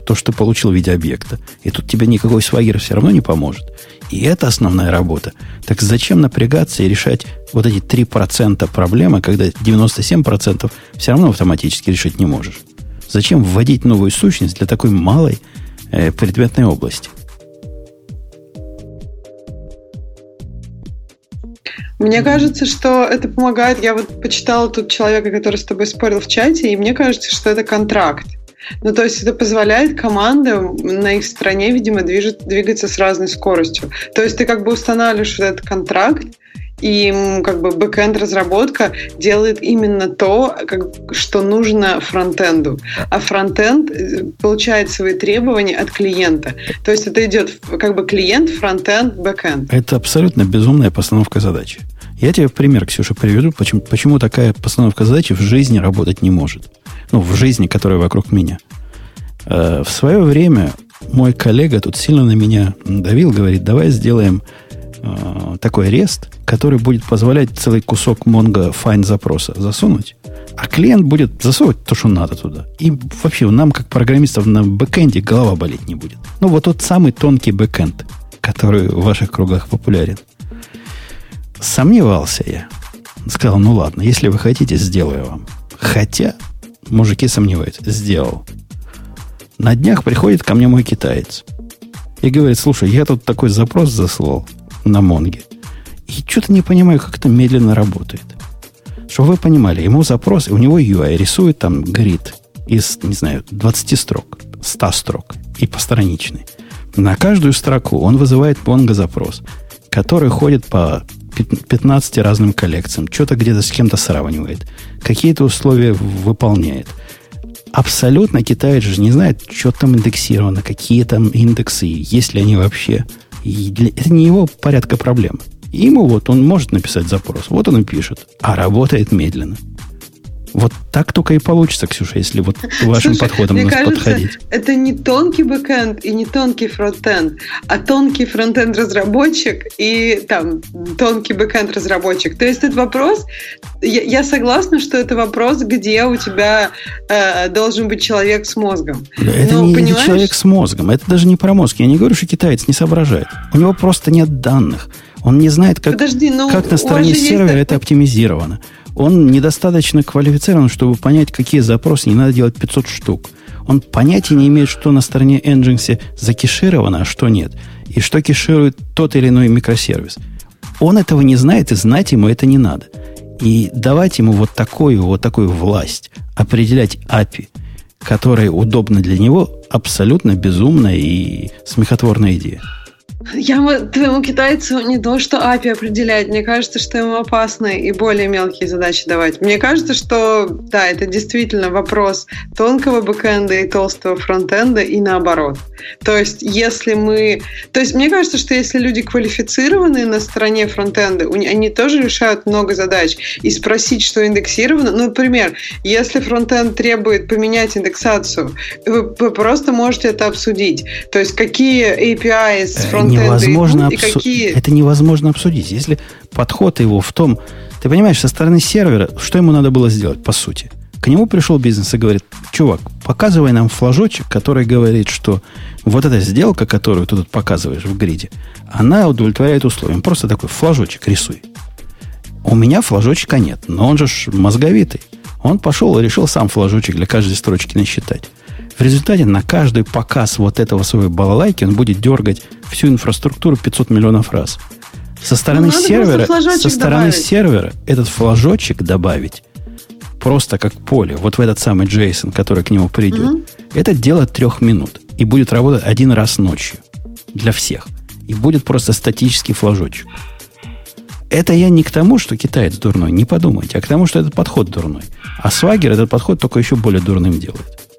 Speaker 1: то, что ты получил в виде объекта. И тут тебе никакой свагер все равно не поможет. И это основная работа. Так зачем напрягаться и решать вот эти 3% проблемы, когда 97% все равно автоматически решить не можешь? Зачем вводить новую сущность для такой малой э, предметной области?
Speaker 4: Мне кажется, что это помогает. Я вот почитала тут человека, который с тобой спорил в чате, и мне кажется, что это контракт. Ну, то есть это позволяет командам на их стороне, видимо, движет, двигаться с разной скоростью. То есть ты как бы устанавливаешь вот этот контракт, и как бы бэкенд разработка делает именно то, как, что нужно фронтенду. А фронтенд э, получает свои требования от клиента. То есть это идет как бы клиент, фронтенд, бэкенд.
Speaker 1: Это абсолютно безумная постановка задачи. Я тебе пример, Ксюша, приведу, почему, почему такая постановка задачи в жизни работать не может ну, в жизни, которая вокруг меня. Э, в свое время мой коллега тут сильно на меня давил, говорит, давай сделаем э, такой REST, который будет позволять целый кусок Mongo find запроса засунуть, а клиент будет засовывать то, что надо туда. И вообще нам, как программистов на бэкэнде, голова болеть не будет. Ну, вот тот самый тонкий бэкэнд, который в ваших кругах популярен. Сомневался я. Сказал, ну ладно, если вы хотите, сделаю вам. Хотя мужики сомневаются. Сделал. На днях приходит ко мне мой китаец. И говорит, слушай, я тут такой запрос заслал на Монге. И что-то не понимаю, как это медленно работает. Чтобы вы понимали, ему запрос, у него UI рисует там грид из, не знаю, 20 строк, 100 строк и постраничный. На каждую строку он вызывает Mongo запрос. который ходит по 15 разным коллекциям, что-то где-то с кем-то сравнивает, какие-то условия выполняет. Абсолютно китаец же не знает, что там индексировано, какие там индексы, есть ли они вообще. И для, это не его порядка проблем. Ему вот он может написать запрос, вот он и пишет, а работает медленно. Вот так только и получится, Ксюша, если вот вашим Слушай, подходом
Speaker 4: мне кажется,
Speaker 1: подходить.
Speaker 4: Это не тонкий бэкэнд и не тонкий фронтенд, а тонкий фронтенд разработчик и там тонкий бэкэнд разработчик. То есть этот вопрос, я, я согласна, что это вопрос, где у тебя э, должен быть человек с мозгом.
Speaker 1: Это Но, не, понимаешь... человек с мозгом, это даже не про мозг. Я не говорю, что китаец не соображает. У него просто нет данных. Он не знает, как, Подожди, ну, как на стороне сервера это оптимизировано. Он недостаточно квалифицирован, чтобы понять, какие запросы не надо делать 500 штук. Он понятия не имеет, что на стороне Nginx закешировано, а что нет. И что кеширует тот или иной микросервис. Он этого не знает, и знать ему это не надо. И давать ему вот такую, вот такую власть определять API, которая удобна для него, абсолютно безумная и смехотворная идея.
Speaker 4: Я твоему китайцу не то, что API определять. Мне кажется, что ему опасно и более мелкие задачи давать. Мне кажется, что да, это действительно вопрос тонкого бэкэнда и толстого фронтенда и наоборот. То есть, если мы... То есть, мне кажется, что если люди квалифицированные на стороне фронтенда, они тоже решают много задач. И спросить, что индексировано... Ну, например, если фронтенд требует поменять индексацию, вы, вы просто можете это обсудить. То есть, какие API с фронтенда
Speaker 1: невозможно обсу... какие... Это невозможно обсудить. Если подход его в том... Ты понимаешь, со стороны сервера, что ему надо было сделать, по сути? К нему пришел бизнес и говорит, чувак, показывай нам флажочек, который говорит, что вот эта сделка, которую ты тут показываешь в гриде, она удовлетворяет условиям. Просто такой флажочек рисуй. У меня флажочка нет, но он же мозговитый. Он пошел и решил сам флажочек для каждой строчки насчитать. В результате на каждый показ вот этого своей балалайки он будет дергать всю инфраструктуру 500 миллионов раз. Со стороны ну, сервера, со стороны добавить. сервера этот флажочек добавить просто как поле, вот в этот самый JSON, который к нему придет, угу. это дело трех минут. И будет работать один раз ночью. Для всех. И будет просто статический флажочек. Это я не к тому, что китаец дурной, не подумайте, а к тому, что этот подход дурной. А Swagger этот подход только еще более дурным делает.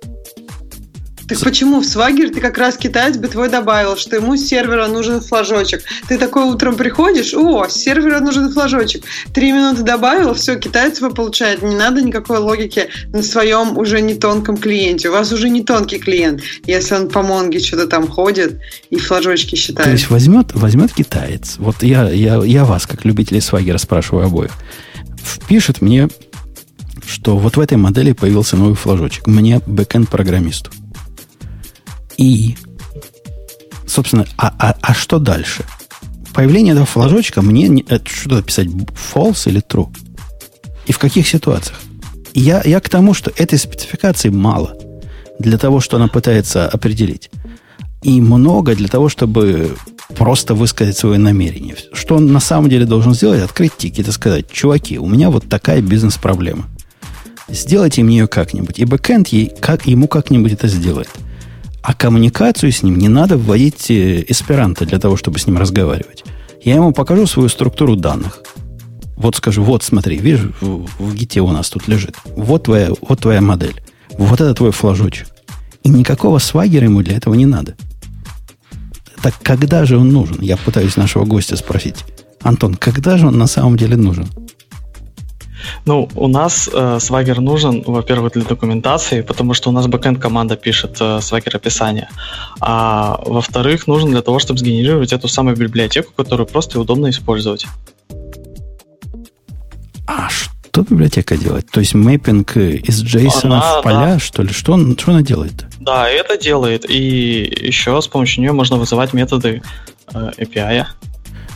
Speaker 4: Так почему в Swagger ты как раз китаец бы твой добавил, что ему с сервера нужен флажочек. Ты такой утром приходишь, о, с сервера нужен флажочек. Три минуты добавил, все, китаец его получает. Не надо никакой логики на своем уже не тонком клиенте. У вас уже не тонкий клиент, если он по Монге что-то там ходит и флажочки считает. То
Speaker 1: есть возьмет, возьмет китаец. Вот я, я, я вас, как любителей Swagger, спрашиваю обоих. Впишет мне что вот в этой модели появился новый флажочек. Мне бэкэнд-программисту. И, собственно, а, а, а что дальше? Появление этого флажочка мне не, это что писать, false или true? И в каких ситуациях? я, я к тому, что этой спецификации мало для того, что она пытается определить. И много для того, чтобы просто высказать свое намерение. Что он на самом деле должен сделать? Открыть тикет и сказать, чуваки, у меня вот такая бизнес-проблема. Сделайте мне ее как-нибудь. И бэкэнд ей, как, ему как-нибудь это сделает. А коммуникацию с ним не надо вводить э, эсперанто для того, чтобы с ним разговаривать. Я ему покажу свою структуру данных. Вот скажу, вот смотри, видишь, в, в гите у нас тут лежит. Вот твоя, вот твоя модель. Вот это твой флажочек. И никакого свагера ему для этого не надо. Так когда же он нужен? Я пытаюсь нашего гостя спросить. Антон, когда же он на самом деле нужен?
Speaker 5: Ну, у нас э, Swagger нужен, во-первых, для документации, потому что у нас бэкэнд команда пишет э, Swagger описание. А во-вторых, нужен для того, чтобы сгенерировать эту самую библиотеку, которую просто и удобно использовать.
Speaker 1: А что библиотека делает? То есть мэппинг из JSON она, в поля, да. что ли? Что, что она делает?
Speaker 5: Да, это делает. И еще с помощью нее можно вызывать методы э, API.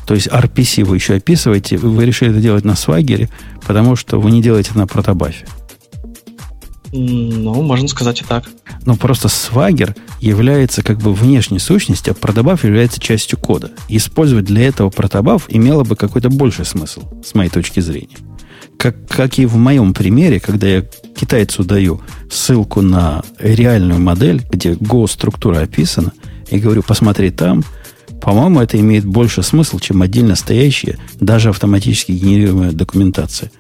Speaker 1: То есть RPC вы еще описываете, вы решили это делать на свагере, потому что вы не делаете это на протобафе.
Speaker 5: Ну, можно сказать и так.
Speaker 1: Но просто свагер является как бы внешней сущностью, а протобаф является частью кода. И использовать для этого протобаф имело бы какой-то больший смысл, с моей точки зрения. Как, как и в моем примере, когда я китайцу даю ссылку на реальную модель, где Go-структура описана, и говорю, посмотри там, По-моему, это имеет больше смысл, чем отдельно стоящая, даже автоматически генерируемая документация.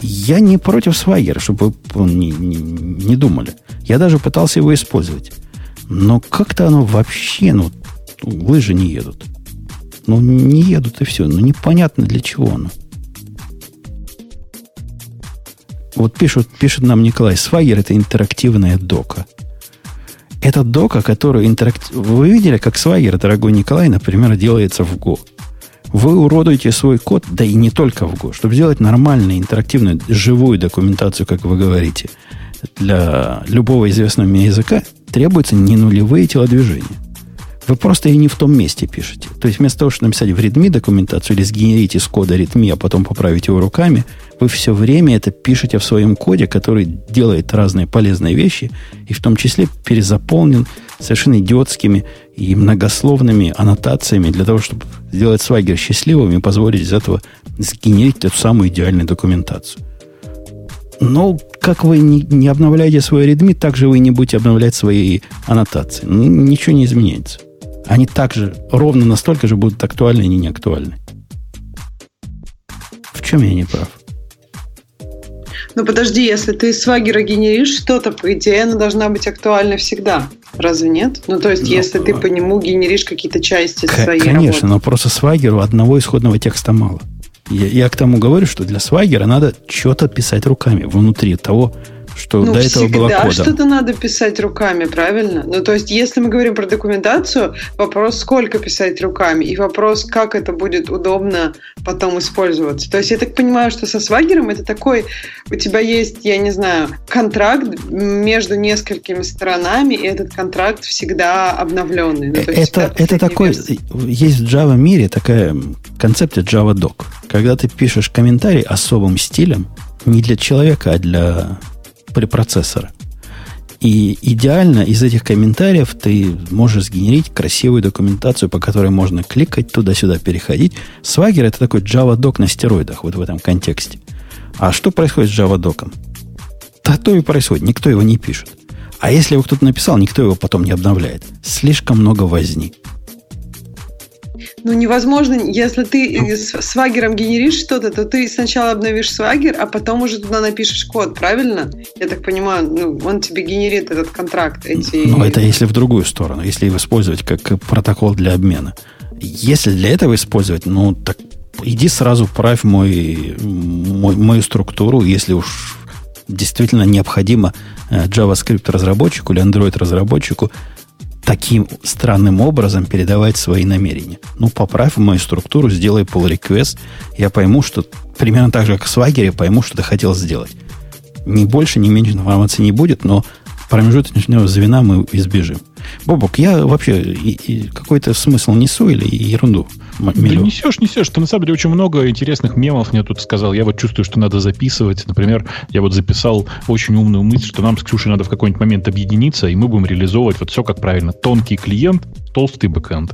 Speaker 1: Я не против Swagger, чтобы вы не, не, не думали. Я даже пытался его использовать. Но как-то оно вообще, ну, лыжи не едут. Ну, не едут и все. Ну, непонятно для чего оно. Вот пишут, пишет нам Николай, Swagger это интерактивная дока. Это дока, которая интерактив... Вы видели, как Swagger, дорогой Николай, например, делается в Go? Вы уродуете свой код, да и не только в Go, чтобы сделать нормальную, интерактивную, живую документацию, как вы говорите, для любого известного мне языка, требуются не нулевые телодвижения. Вы просто ее не в том месте пишете. То есть вместо того, чтобы написать в readme документацию или сгенерить из кода readme, а потом поправить его руками, вы все время это пишете в своем коде, который делает разные полезные вещи, и в том числе перезаполнен совершенно идиотскими и многословными аннотациями для того, чтобы сделать свагер счастливым и позволить из этого сгенерить эту самую идеальную документацию. Но как вы не, не обновляете свой readme, так же вы не будете обновлять свои аннотации. Ничего не изменяется они также ровно настолько же будут актуальны и не неактуальны. В чем я не прав?
Speaker 4: Ну подожди, если ты из свагера генеришь что-то, по идее, она должна быть актуальна всегда. Разве нет? Ну, то есть, ну, если ты по нему генеришь какие-то части к- своей
Speaker 1: Конечно, работы. но просто свагеру одного исходного текста мало. Я, я к тому говорю, что для свагера надо что-то писать руками внутри того, что ну, до этого было кодом.
Speaker 4: что-то надо писать руками, правильно? Ну, то есть, если мы говорим про документацию, вопрос, сколько писать руками, и вопрос, как это будет удобно потом использоваться. То есть, я так понимаю, что со свагером это такой, у тебя есть, я не знаю, контракт между несколькими сторонами, и этот контракт всегда обновленный. Ну,
Speaker 1: это это такой, версии. есть в Java мире такая концепция Java Doc. Когда ты пишешь комментарий особым стилем, не для человека, а для препроцессора. И идеально из этих комментариев ты можешь сгенерить красивую документацию, по которой можно кликать, туда-сюда переходить. Swagger это такой Java Doc на стероидах вот в этом контексте. А что происходит с Java Doc? Да то и происходит, никто его не пишет. А если его кто-то написал, никто его потом не обновляет. Слишком много возни.
Speaker 4: Ну, невозможно, если ты ну. с свагером генеришь что-то, то ты сначала обновишь свагер, а потом уже туда напишешь код, правильно? Я так понимаю, ну, он тебе генерит этот контракт. Эти...
Speaker 1: Ну, это если в другую сторону, если его использовать как протокол для обмена. Если для этого использовать, ну, так иди сразу правь мой, мой, мою структуру, если уж действительно необходимо э, JavaScript разработчику или Android разработчику таким странным образом передавать свои намерения. Ну, поправь мою структуру, сделай pull request, я пойму, что примерно так же, как в Swagger, пойму, что ты хотел сделать. Ни больше, ни меньше информации не будет, но промежуточного звена мы избежим. Бобок, я вообще какой-то смысл несу или ерунду?
Speaker 2: Да несешь, несешь. Что на самом деле очень много интересных мемов мне тут сказал. Я вот чувствую, что надо записывать. Например, я вот записал очень умную мысль, что нам с Ксюшей надо в какой-нибудь момент объединиться, и мы будем реализовывать вот все как правильно. Тонкий клиент, толстый бэкэнд.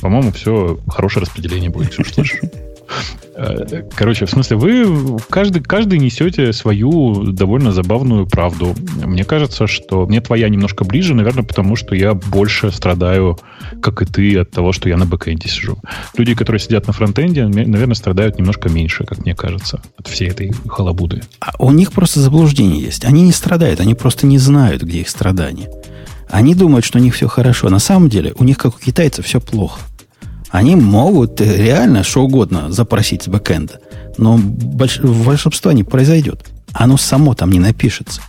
Speaker 2: По-моему, все хорошее распределение будет, Ксюша, слышишь? Э, короче, в смысле, вы каждый, каждый несете свою довольно забавную правду. Мне кажется, что мне твоя немножко ближе, наверное, потому что я больше страдаю, как и ты, от того, что я на бэкэнде сижу. Люди, которые сидят на фронтенде, наверное, страдают немножко меньше, как мне кажется, от всей этой халабуды.
Speaker 1: А у них просто заблуждение есть. Они не страдают, они просто не знают, где их страдания. Они думают, что у них все хорошо. На самом деле, у них, как у китайцев, все плохо. Они могут реально что угодно запросить с бэкэнда, но больш... волшебства не произойдет. Оно само там не напишется.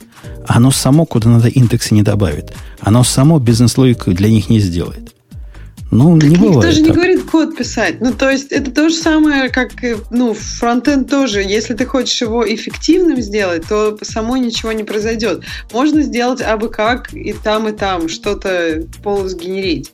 Speaker 1: Оно само куда надо индексы не добавит. Оно само бизнес-логику для них не сделает. Ну, не бывает.
Speaker 4: Никто же не говорит код писать. Ну, то есть, это то же самое, как, ну, фронтенд тоже. Если ты хочешь его эффективным сделать, то самой ничего не произойдет. Можно сделать абы как и там, и там что-то полусгенерить.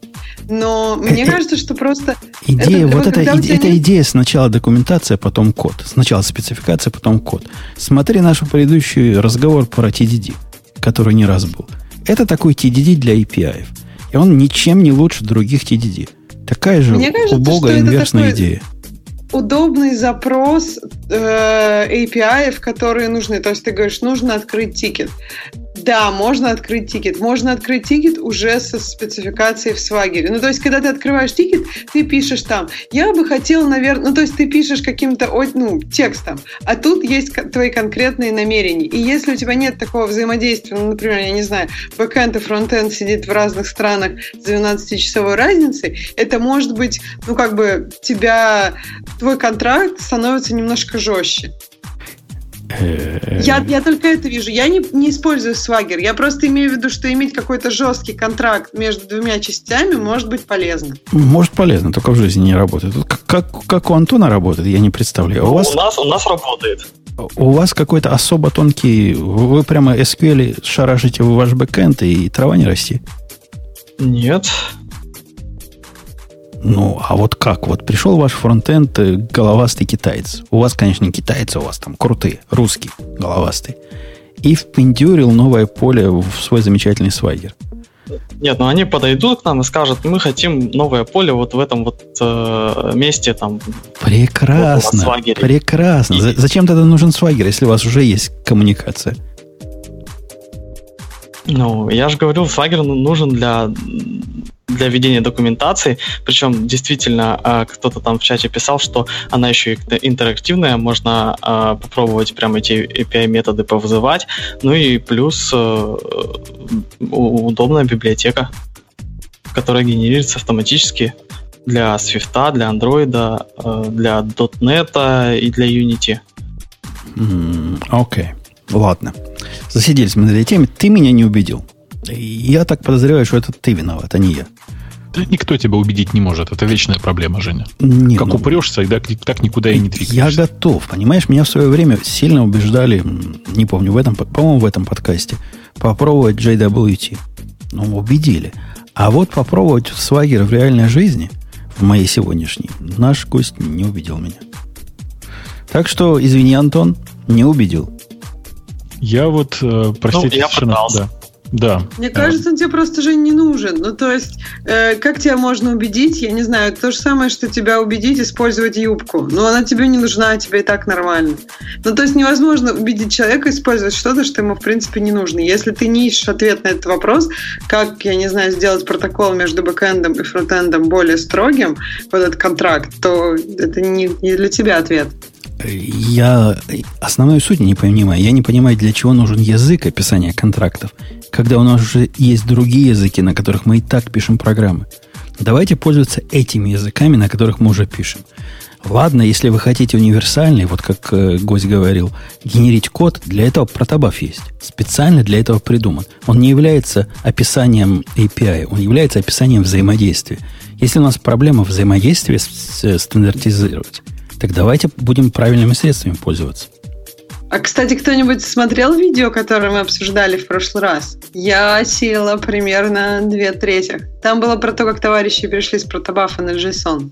Speaker 4: Но мне это, кажется, что просто...
Speaker 1: Идея, это, вот эта, иде, эта идея сначала документация, потом код. Сначала спецификация, потом код. Смотри наш предыдущий разговор про TDD, который не раз был. Это такой TDD для API. И он ничем не лучше других TDD. Такая же Мне кажется, убогая инверсная идея
Speaker 4: удобный запрос э, API, в которые нужны. То есть ты говоришь, нужно открыть тикет. Да, можно открыть тикет. Можно открыть тикет уже со спецификацией в Swagger. Ну, то есть, когда ты открываешь тикет, ты пишешь там, я бы хотел, наверное... Ну, то есть, ты пишешь каким-то ну, текстом, а тут есть твои конкретные намерения. И если у тебя нет такого взаимодействия, ну, например, я не знаю, бэкэнд и фронтенд сидит в разных странах с 12-часовой разницей, это может быть, ну, как бы тебя... Твой контракт становится немножко жестче. Я, я только это вижу. Я не, не использую свагер. Я просто имею в виду, что иметь какой-то жесткий контракт между двумя частями может быть полезно.
Speaker 1: Может полезно, только в жизни не работает. Как, как, как у Антона работает, я не представляю.
Speaker 5: у, вас, у, нас, у нас работает.
Speaker 1: У вас какой-то особо тонкий... Вы прямо SQL шарашите в ваш бэкэнд и трава не расти?
Speaker 5: Нет.
Speaker 1: Ну, а вот как? Вот пришел ваш фронтенд э, головастый китаец. У вас, конечно, не китайцы, у вас там крутые, русские, головастые. И впендюрил новое поле в свой замечательный свайгер.
Speaker 5: Нет, ну они подойдут к нам и скажут, мы хотим новое поле вот в этом вот э, месте там.
Speaker 1: Прекрасно, вот прекрасно. И... Зачем тогда нужен свайгер, если у вас уже есть коммуникация?
Speaker 5: Ну, я же говорю, свайгер нужен для для ведения документации. Причем действительно а, кто-то там в чате писал, что она еще и интерактивная, можно а, попробовать прямо эти API-методы повызывать. Ну и плюс э, удобная библиотека, которая генерируется автоматически для Swift, для Android, э, для .NET и для Unity.
Speaker 1: Окей, okay. ладно. Засиделись мы на этой теме. Ты меня не убедил. Я так подозреваю, что это ты виноват, а не я.
Speaker 2: Да никто тебя убедить не может. Это вечная проблема, Женя. Не, как ну, упрешься, и так, так никуда и не двигаешься.
Speaker 1: Я готов. Понимаешь, меня в свое время сильно убеждали, не помню, в этом, по-моему, в этом подкасте, попробовать JWT. Ну, убедили. А вот попробовать свагер в реальной жизни, в моей сегодняшней, наш гость не убедил меня. Так что, извини, Антон, не убедил.
Speaker 2: Я вот, э, простите, ну,
Speaker 5: я пытался. Да.
Speaker 2: Да.
Speaker 4: Мне кажется, он тебе просто же не нужен. Ну, то есть, э, как тебя можно убедить? Я не знаю, то же самое, что тебя убедить использовать юбку. Но она тебе не нужна, тебе и так нормально. Ну, то есть, невозможно убедить человека использовать что-то, что ему, в принципе, не нужно. Если ты не ищешь ответ на этот вопрос, как, я не знаю, сделать протокол между бэкэндом и фронтендом более строгим, вот этот контракт, то это не, не для тебя ответ.
Speaker 1: Я основную суть не понимаю. Я не понимаю, для чего нужен язык описания контрактов, когда у нас уже есть другие языки, на которых мы и так пишем программы. Давайте пользоваться этими языками, на которых мы уже пишем. Ладно, если вы хотите универсальный, вот как э, гость говорил, генерить код, для этого протобаф есть. Специально для этого придуман. Он не является описанием API, он является описанием взаимодействия. Если у нас проблема взаимодействия стандартизировать, так давайте будем правильными средствами пользоваться.
Speaker 4: А, кстати, кто-нибудь смотрел видео, которое мы обсуждали в прошлый раз? Я села примерно две трети. Там было про то, как товарищи перешли с протобафа на JSON.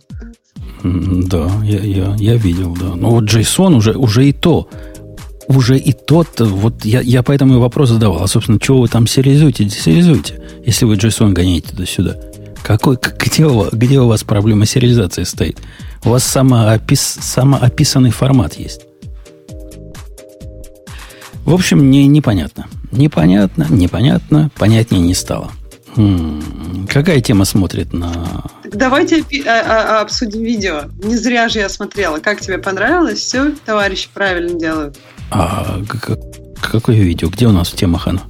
Speaker 1: Да, я, я, я видел, да. Но вот JSON уже, уже и то. Уже и тот, вот я, я поэтому и вопрос задавал. А, собственно, чего вы там сериализуете? Сериализуйте, если вы JSON гоняете туда-сюда. Какой, где, у вас, где у вас проблема сериализации стоит? У вас самоопис, самоописанный формат есть. В общем, не, непонятно. Непонятно, непонятно, понятнее не стало. М-м, какая тема смотрит на...
Speaker 4: Давайте а, а, обсудим видео. Не зря же я смотрела. Как тебе понравилось? Все, товарищи правильно делают.
Speaker 1: А какое видео? Где у нас в темах оно?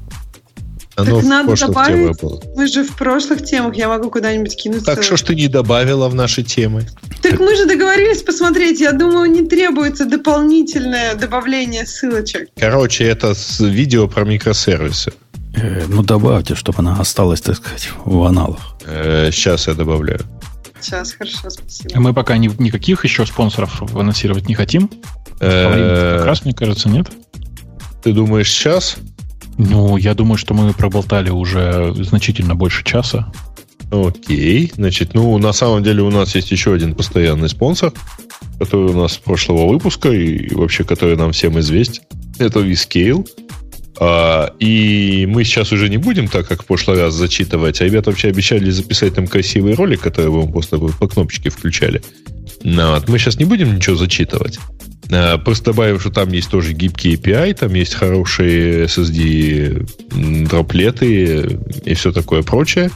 Speaker 4: Оно так надо добавить. Было. Мы же в прошлых темах, я могу куда-нибудь кинуться.
Speaker 3: Так что ж ты не добавила в наши темы?
Speaker 4: Так мы же договорились посмотреть. Я думаю, не требуется дополнительное добавление ссылочек.
Speaker 3: Короче, это с видео про микросервисы.
Speaker 1: Э, ну, добавьте, чтобы она осталась, так сказать, в аналах.
Speaker 3: Э, сейчас я добавляю.
Speaker 4: Сейчас, хорошо, спасибо.
Speaker 2: Мы пока ни, никаких еще спонсоров анонсировать не хотим. Э, как раз, мне кажется, нет.
Speaker 3: Ты думаешь, сейчас?
Speaker 2: Ну, я думаю, что мы проболтали уже значительно больше часа.
Speaker 3: Окей. Значит, ну, на самом деле у нас есть еще один постоянный спонсор, который у нас с прошлого выпуска и вообще который нам всем известен. Это Vscale. А, и мы сейчас уже не будем, так как в прошлый раз, зачитывать. А ребята вообще обещали записать там красивый ролик, который вы просто по кнопочке включали. Ну, вот. Мы сейчас не будем ничего зачитывать. Э, просто добавим, что там есть тоже гибкий API, там есть хорошие SSD дроплеты и все такое прочее.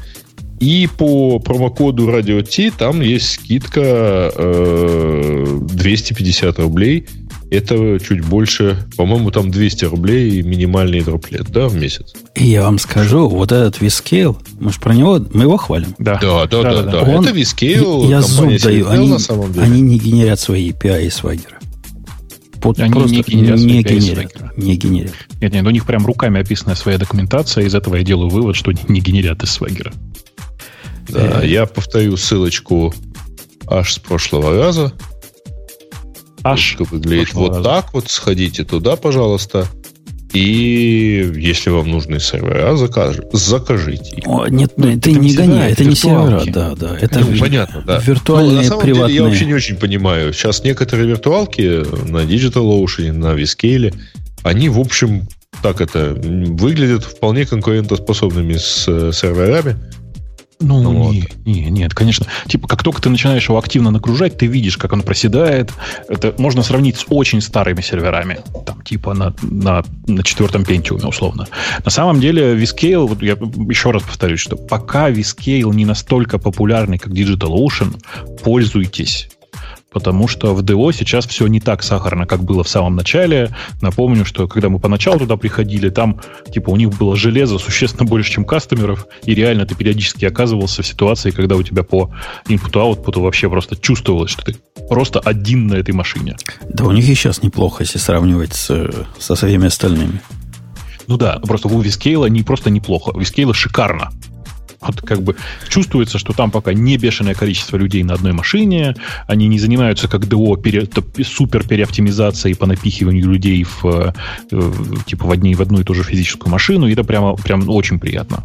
Speaker 3: И по промокоду Radio T там есть скидка э, 250 рублей. Это чуть больше, по-моему, там 200 рублей минимальный дроплет, да, в месяц.
Speaker 1: И я вам скажу, вот этот Viscale, мы же про него, мы его хвалим.
Speaker 3: Да, да, да, да. да, да.
Speaker 1: Он, это Viscale. Я зуб даю, они, на самом деле. они не генерят свои API из Swagger.
Speaker 2: Под, они просто не генерят, не, генерят,
Speaker 1: не генерят.
Speaker 2: Нет, нет, у них прям руками описана своя документация, из этого я делаю вывод, что не генерят из Swagger.
Speaker 3: Да, э. я повторю ссылочку аж с прошлого раза. Аж выглядит вот раза. так вот. Сходите туда, пожалуйста. И если вам нужны сервера, закаж, закажите.
Speaker 1: О, нет, ну, это не гоняй, это не сервера, да, да. Это
Speaker 3: ну, понятно, да.
Speaker 1: Виртуальные, ну, на самом приватные.
Speaker 3: Деле, я вообще не очень понимаю. Сейчас некоторые виртуалки на DigitalOcean, на Viscale, они, в общем, так это, выглядят вполне конкурентоспособными с э, серверами.
Speaker 2: Ну, ну вот. не, не, нет, конечно. Типа, как только ты начинаешь его активно нагружать, ты видишь, как он проседает. Это можно сравнить с очень старыми серверами. Там, типа, на, на, на четвертом пентиуме, условно. На самом деле, Viscale, вот я еще раз повторюсь, что пока Viscale не настолько популярный, как DigitalOcean, пользуйтесь потому что в ДО сейчас все не так сахарно, как было в самом начале. Напомню, что когда мы поначалу туда приходили, там типа у них было железо существенно больше, чем кастомеров, и реально ты периодически оказывался в ситуации, когда у тебя по инпуту-аутпуту вообще просто чувствовалось, что ты просто один на этой машине.
Speaker 1: Да у них и сейчас неплохо, если сравнивать с, со всеми остальными.
Speaker 2: Ну да, просто у Вискейла не просто неплохо, у Vscale а шикарно. Вот как бы чувствуется, что там пока не бешеное количество людей на одной машине, они не занимаются как DO пере, супер переоптимизацией по напихиванию людей в, в, э, типа в, одни, в одну и ту же физическую машину, и это прямо, прям очень приятно.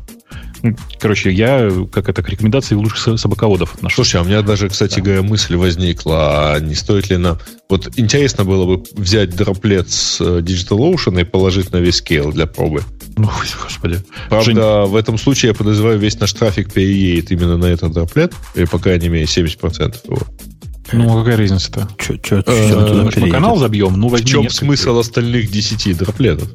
Speaker 2: Короче, я, как это, к рекомендации лучших собаководов отношусь.
Speaker 3: Слушай, а у меня даже, кстати да. говоря, мысль возникла, а не стоит ли нам... Вот интересно было бы взять дроплет с э, DigitalOcean и положить на весь scale для пробы.
Speaker 2: Ну, господи.
Speaker 3: Правда, Жень... в этом случае я подозреваю, весь наш трафик переедет именно на этот дроплет, или, по крайней мере, 70% его.
Speaker 2: Ну, а какая разница-то?
Speaker 1: Че, че, че,
Speaker 2: мы канал забьем? Ну,
Speaker 3: возьми В чем смысл остальных 10 дроплетов?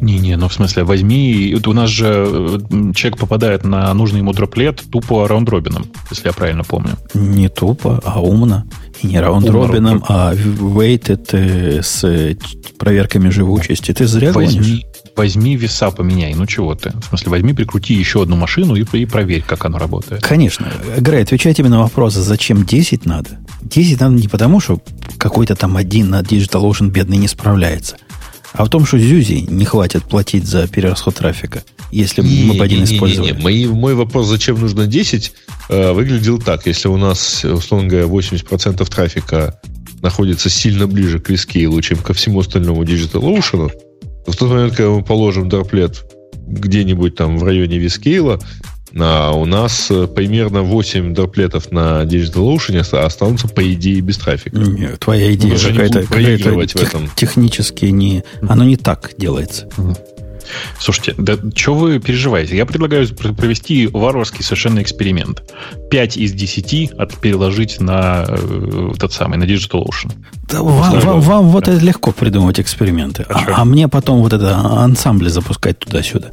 Speaker 2: Не-не, ну в смысле, возьми, у нас же э, человек попадает на нужный ему дроплет тупо раунд-робином, если я правильно помню.
Speaker 1: Не тупо, а умно. И не раунд-робином, а weighted э, с проверками живучести. Ты зря
Speaker 2: возьми, гонишь. Возьми веса поменяй, ну чего ты? В смысле, возьми, прикрути еще одну машину и, и проверь, как оно работает.
Speaker 1: Конечно. Грей, отвечай тебе на вопрос, зачем 10 надо? 10 надо не потому, что какой-то там один на DigitalOcean бедный не справляется. А в том, что Зюзи не хватит платить за перерасход трафика, если не, мы по один использовали.
Speaker 3: Мой, мой вопрос, зачем нужно 10, э, выглядел так. Если у нас, условно говоря, 80% трафика находится сильно ближе к Вискейлу, чем ко всему остальному DigitalOcean, то в тот момент, когда мы положим дроплет где-нибудь там в районе Вискейла, а у нас э, примерно 8 дроплетов на DigitalOcean останутся, по идее, без трафика.
Speaker 1: Нет, твоя идея какая-то, какая тех, этом. технически не... Оно не так делается.
Speaker 2: Слушайте, да что вы переживаете? Я предлагаю провести варварский совершенно эксперимент. 5 из 10 от переложить на э, тот самый, на DigitalOcean.
Speaker 1: Да, вам, вам, вам вот это легко придумывать эксперименты. А, а, а мне потом вот это ансамбли запускать туда-сюда.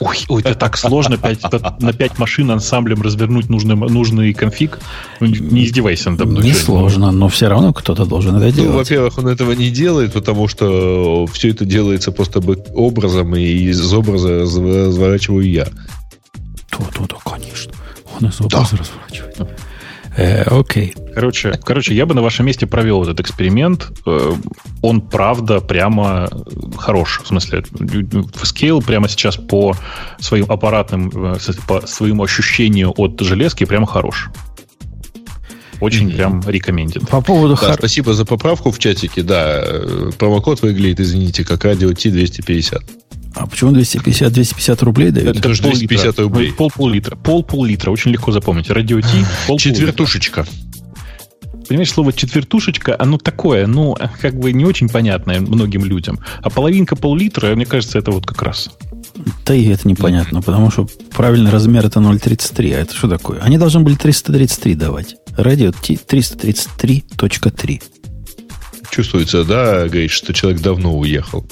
Speaker 2: Ой, ой, это так сложно 5, на 5 машин ансамблем развернуть нужный, нужный конфиг. Ну, не издевайся надо
Speaker 1: мной. Не сложно, но все равно кто-то должен это ну, делать. Ну,
Speaker 3: во-первых, он этого не делает, потому что все это делается просто образом, и из образа разворачиваю я.
Speaker 1: То-то, конечно. Он из образа да. разворачивает. Э, окей.
Speaker 2: Короче, короче, я бы на вашем месте провел этот эксперимент. Э, он, правда, прямо хорош. В смысле, Scale прямо сейчас по своим аппаратным, э, по своему ощущению от железки прямо хорош. Очень mm-hmm. прям рекоменден.
Speaker 3: По поводу... Да, хар... Спасибо за поправку в чатике. Да, промокод выглядит, извините, как радио T250.
Speaker 1: А почему 250? 250 рублей дают?
Speaker 2: Это, это 250 рублей. Пол, пол литра. Пол, пол литра. Очень легко запомнить. Радио Ти.
Speaker 3: Четвертушечка.
Speaker 2: Понимаешь, слово четвертушечка, оно такое, ну, как бы не очень понятное многим людям. А половинка пол-литра, мне кажется, это вот как раз.
Speaker 1: Да и это непонятно, потому что правильный размер это 0,33. А это что такое? Они должны были 333 давать. Радио 333.3.
Speaker 3: чувствуется, да, говорит, что человек давно уехал.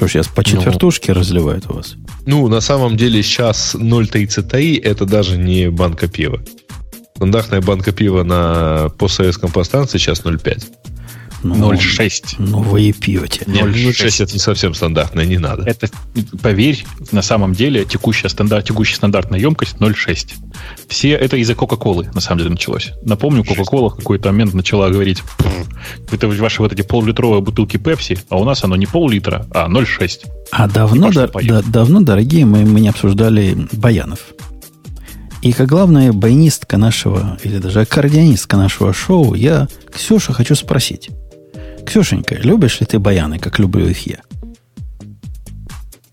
Speaker 1: Что сейчас по четвертушке ну, разливают у вас?
Speaker 3: Ну, на самом деле сейчас 0,33 это даже не банка пива. Стандартная банка пива на постсоветском пространстве сейчас 0,5.
Speaker 2: Ну, 0,6.
Speaker 1: Ну, вы и пьете.
Speaker 3: 0,6 это не совсем стандартное, не надо.
Speaker 2: Это, поверь, на самом деле текущая, стандарт, текущая стандартная емкость 0,6. Все это из-за Кока-Колы, на самом деле, началось. Напомню, Кока-Кола в какой-то момент начала говорить, это ваши вот эти пол-литровые бутылки Пепси, а у нас оно не пол-литра, а 0,6.
Speaker 1: А давно, да, да, давно, дорогие, мы, мы не обсуждали Баянов. И как главная баянистка нашего, или даже аккордеонистка нашего шоу, я Ксюша хочу спросить. Ксюшенька, любишь ли ты баяны, как люблю их я?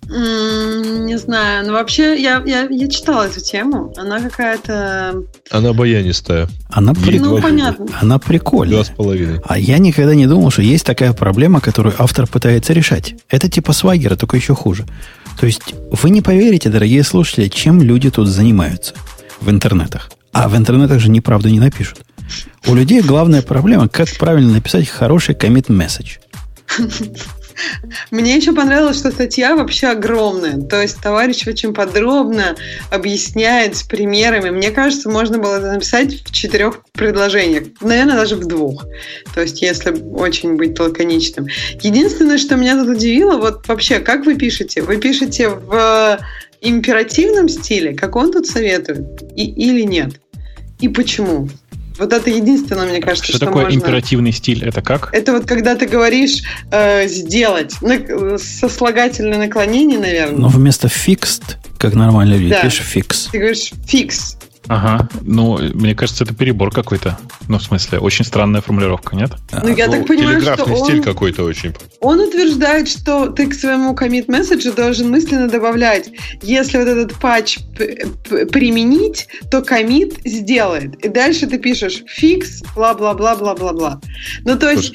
Speaker 4: Не знаю, но вообще я, я, я читала эту тему. Она какая-то...
Speaker 3: Она баянистая.
Speaker 1: Она, при... ну, понятно. Она прикольная.
Speaker 3: Два с половиной.
Speaker 1: А я никогда не думал, что есть такая проблема, которую автор пытается решать. Это типа свагера, только еще хуже. То есть вы не поверите, дорогие слушатели, чем люди тут занимаются в интернетах. А в интернетах же неправду не напишут. У людей главная проблема, как правильно написать хороший commit message.
Speaker 4: Мне еще понравилось, что статья вообще огромная. То есть товарищ очень подробно объясняет с примерами. Мне кажется, можно было это написать в четырех предложениях. Наверное, даже в двух. То есть, если очень быть лаконичным. Единственное, что меня тут удивило, вот вообще, как вы пишете? Вы пишете в императивном стиле, как он тут советует, и, или нет? И почему? Вот это единственное, мне кажется,
Speaker 2: что, что такое можно... императивный стиль? Это как?
Speaker 4: Это вот когда ты говоришь э, сделать на, сослагательное наклонение, наверное.
Speaker 1: Но вместо fixed, как нормально люди, да. пишешь fix.
Speaker 4: Ты говоришь fix.
Speaker 2: Ага, ну, мне кажется, это перебор какой-то. Ну, в смысле, очень странная формулировка, нет?
Speaker 4: Ну, я ну, так понимаю,
Speaker 3: что
Speaker 4: он,
Speaker 3: стиль какой-то очень.
Speaker 4: Он утверждает, что ты к своему commit месседжу должен мысленно добавлять, если вот этот патч применить, то commit сделает. И дальше ты пишешь fix, бла-бла-бла-бла-бла-бла. Ну, то есть...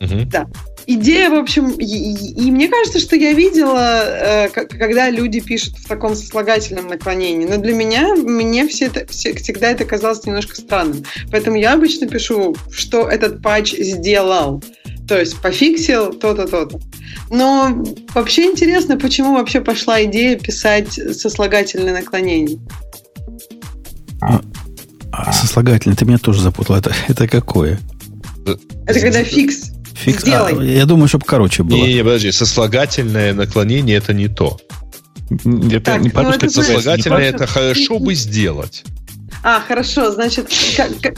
Speaker 4: Угу. Да идея, в общем, и, и мне кажется, что я видела, э, когда люди пишут в таком сослагательном наклонении. Но для меня, мне все это, все, всегда это казалось немножко странным. Поэтому я обычно пишу, что этот патч сделал. То есть пофиксил то-то, то-то. Но вообще интересно, почему вообще пошла идея писать сослагательное наклонение.
Speaker 1: А, а сослагательное, ты меня тоже запутал. Это, это какое?
Speaker 4: Это когда фикс.
Speaker 1: Фикс. А, я думаю, чтобы короче было.
Speaker 3: Не, не, подожди, сослагательное наклонение это не то.
Speaker 2: Это так, не по-русски.
Speaker 3: Ну, сослагательное это хорошо бы сделать.
Speaker 4: А, хорошо, значит, как,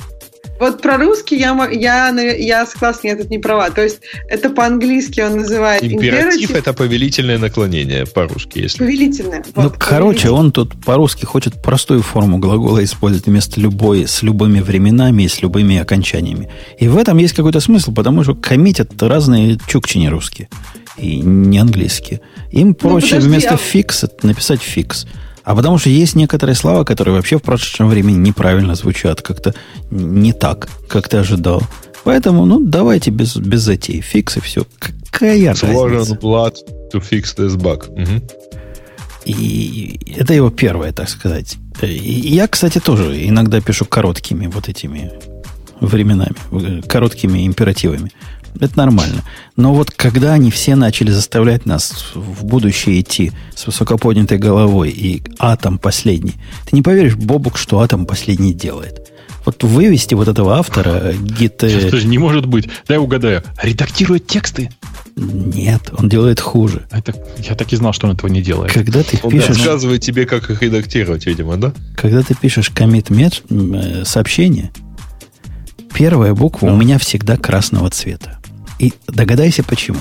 Speaker 4: вот про русский я, я, я согласна, я тут не права. То есть это по-английски он называет
Speaker 3: императив. это повелительное наклонение по-русски, если.
Speaker 4: Повелительное.
Speaker 1: Ну, вот, короче, он тут по-русски хочет простую форму глагола использовать вместо любой, с любыми временами и с любыми окончаниями. И в этом есть какой-то смысл, потому что коммитят разные чукчи не русские и не английские. Им ну, проще ну, подожди, вместо а... фикс написать фикс. А потому что есть некоторые слова, которые вообще в прошедшем времени неправильно звучат, как-то не так, как ты ожидал. Поэтому, ну, давайте без, без затей. Фикс и все. Какая разница?
Speaker 3: blood to fix this bug. Угу.
Speaker 1: И это его первое, так сказать. И я, кстати, тоже иногда пишу короткими вот этими временами, короткими императивами. Это нормально. Но вот когда они все начали заставлять нас в будущее идти с высокоподнятой головой и атом последний, ты не поверишь, Бобук, что атом последний делает. Вот вывести вот этого автора гит...
Speaker 2: Подожди, не может быть. Дай угадаю. Редактирует тексты?
Speaker 1: Нет, он делает хуже.
Speaker 2: Это, я так и знал, что он этого не делает.
Speaker 1: Когда ты
Speaker 3: он
Speaker 1: пишешь...
Speaker 3: рассказывает тебе, как их редактировать, видимо, да?
Speaker 1: Когда ты пишешь commit э, сообщение, первая буква да. у меня всегда красного цвета. И догадайся, почему.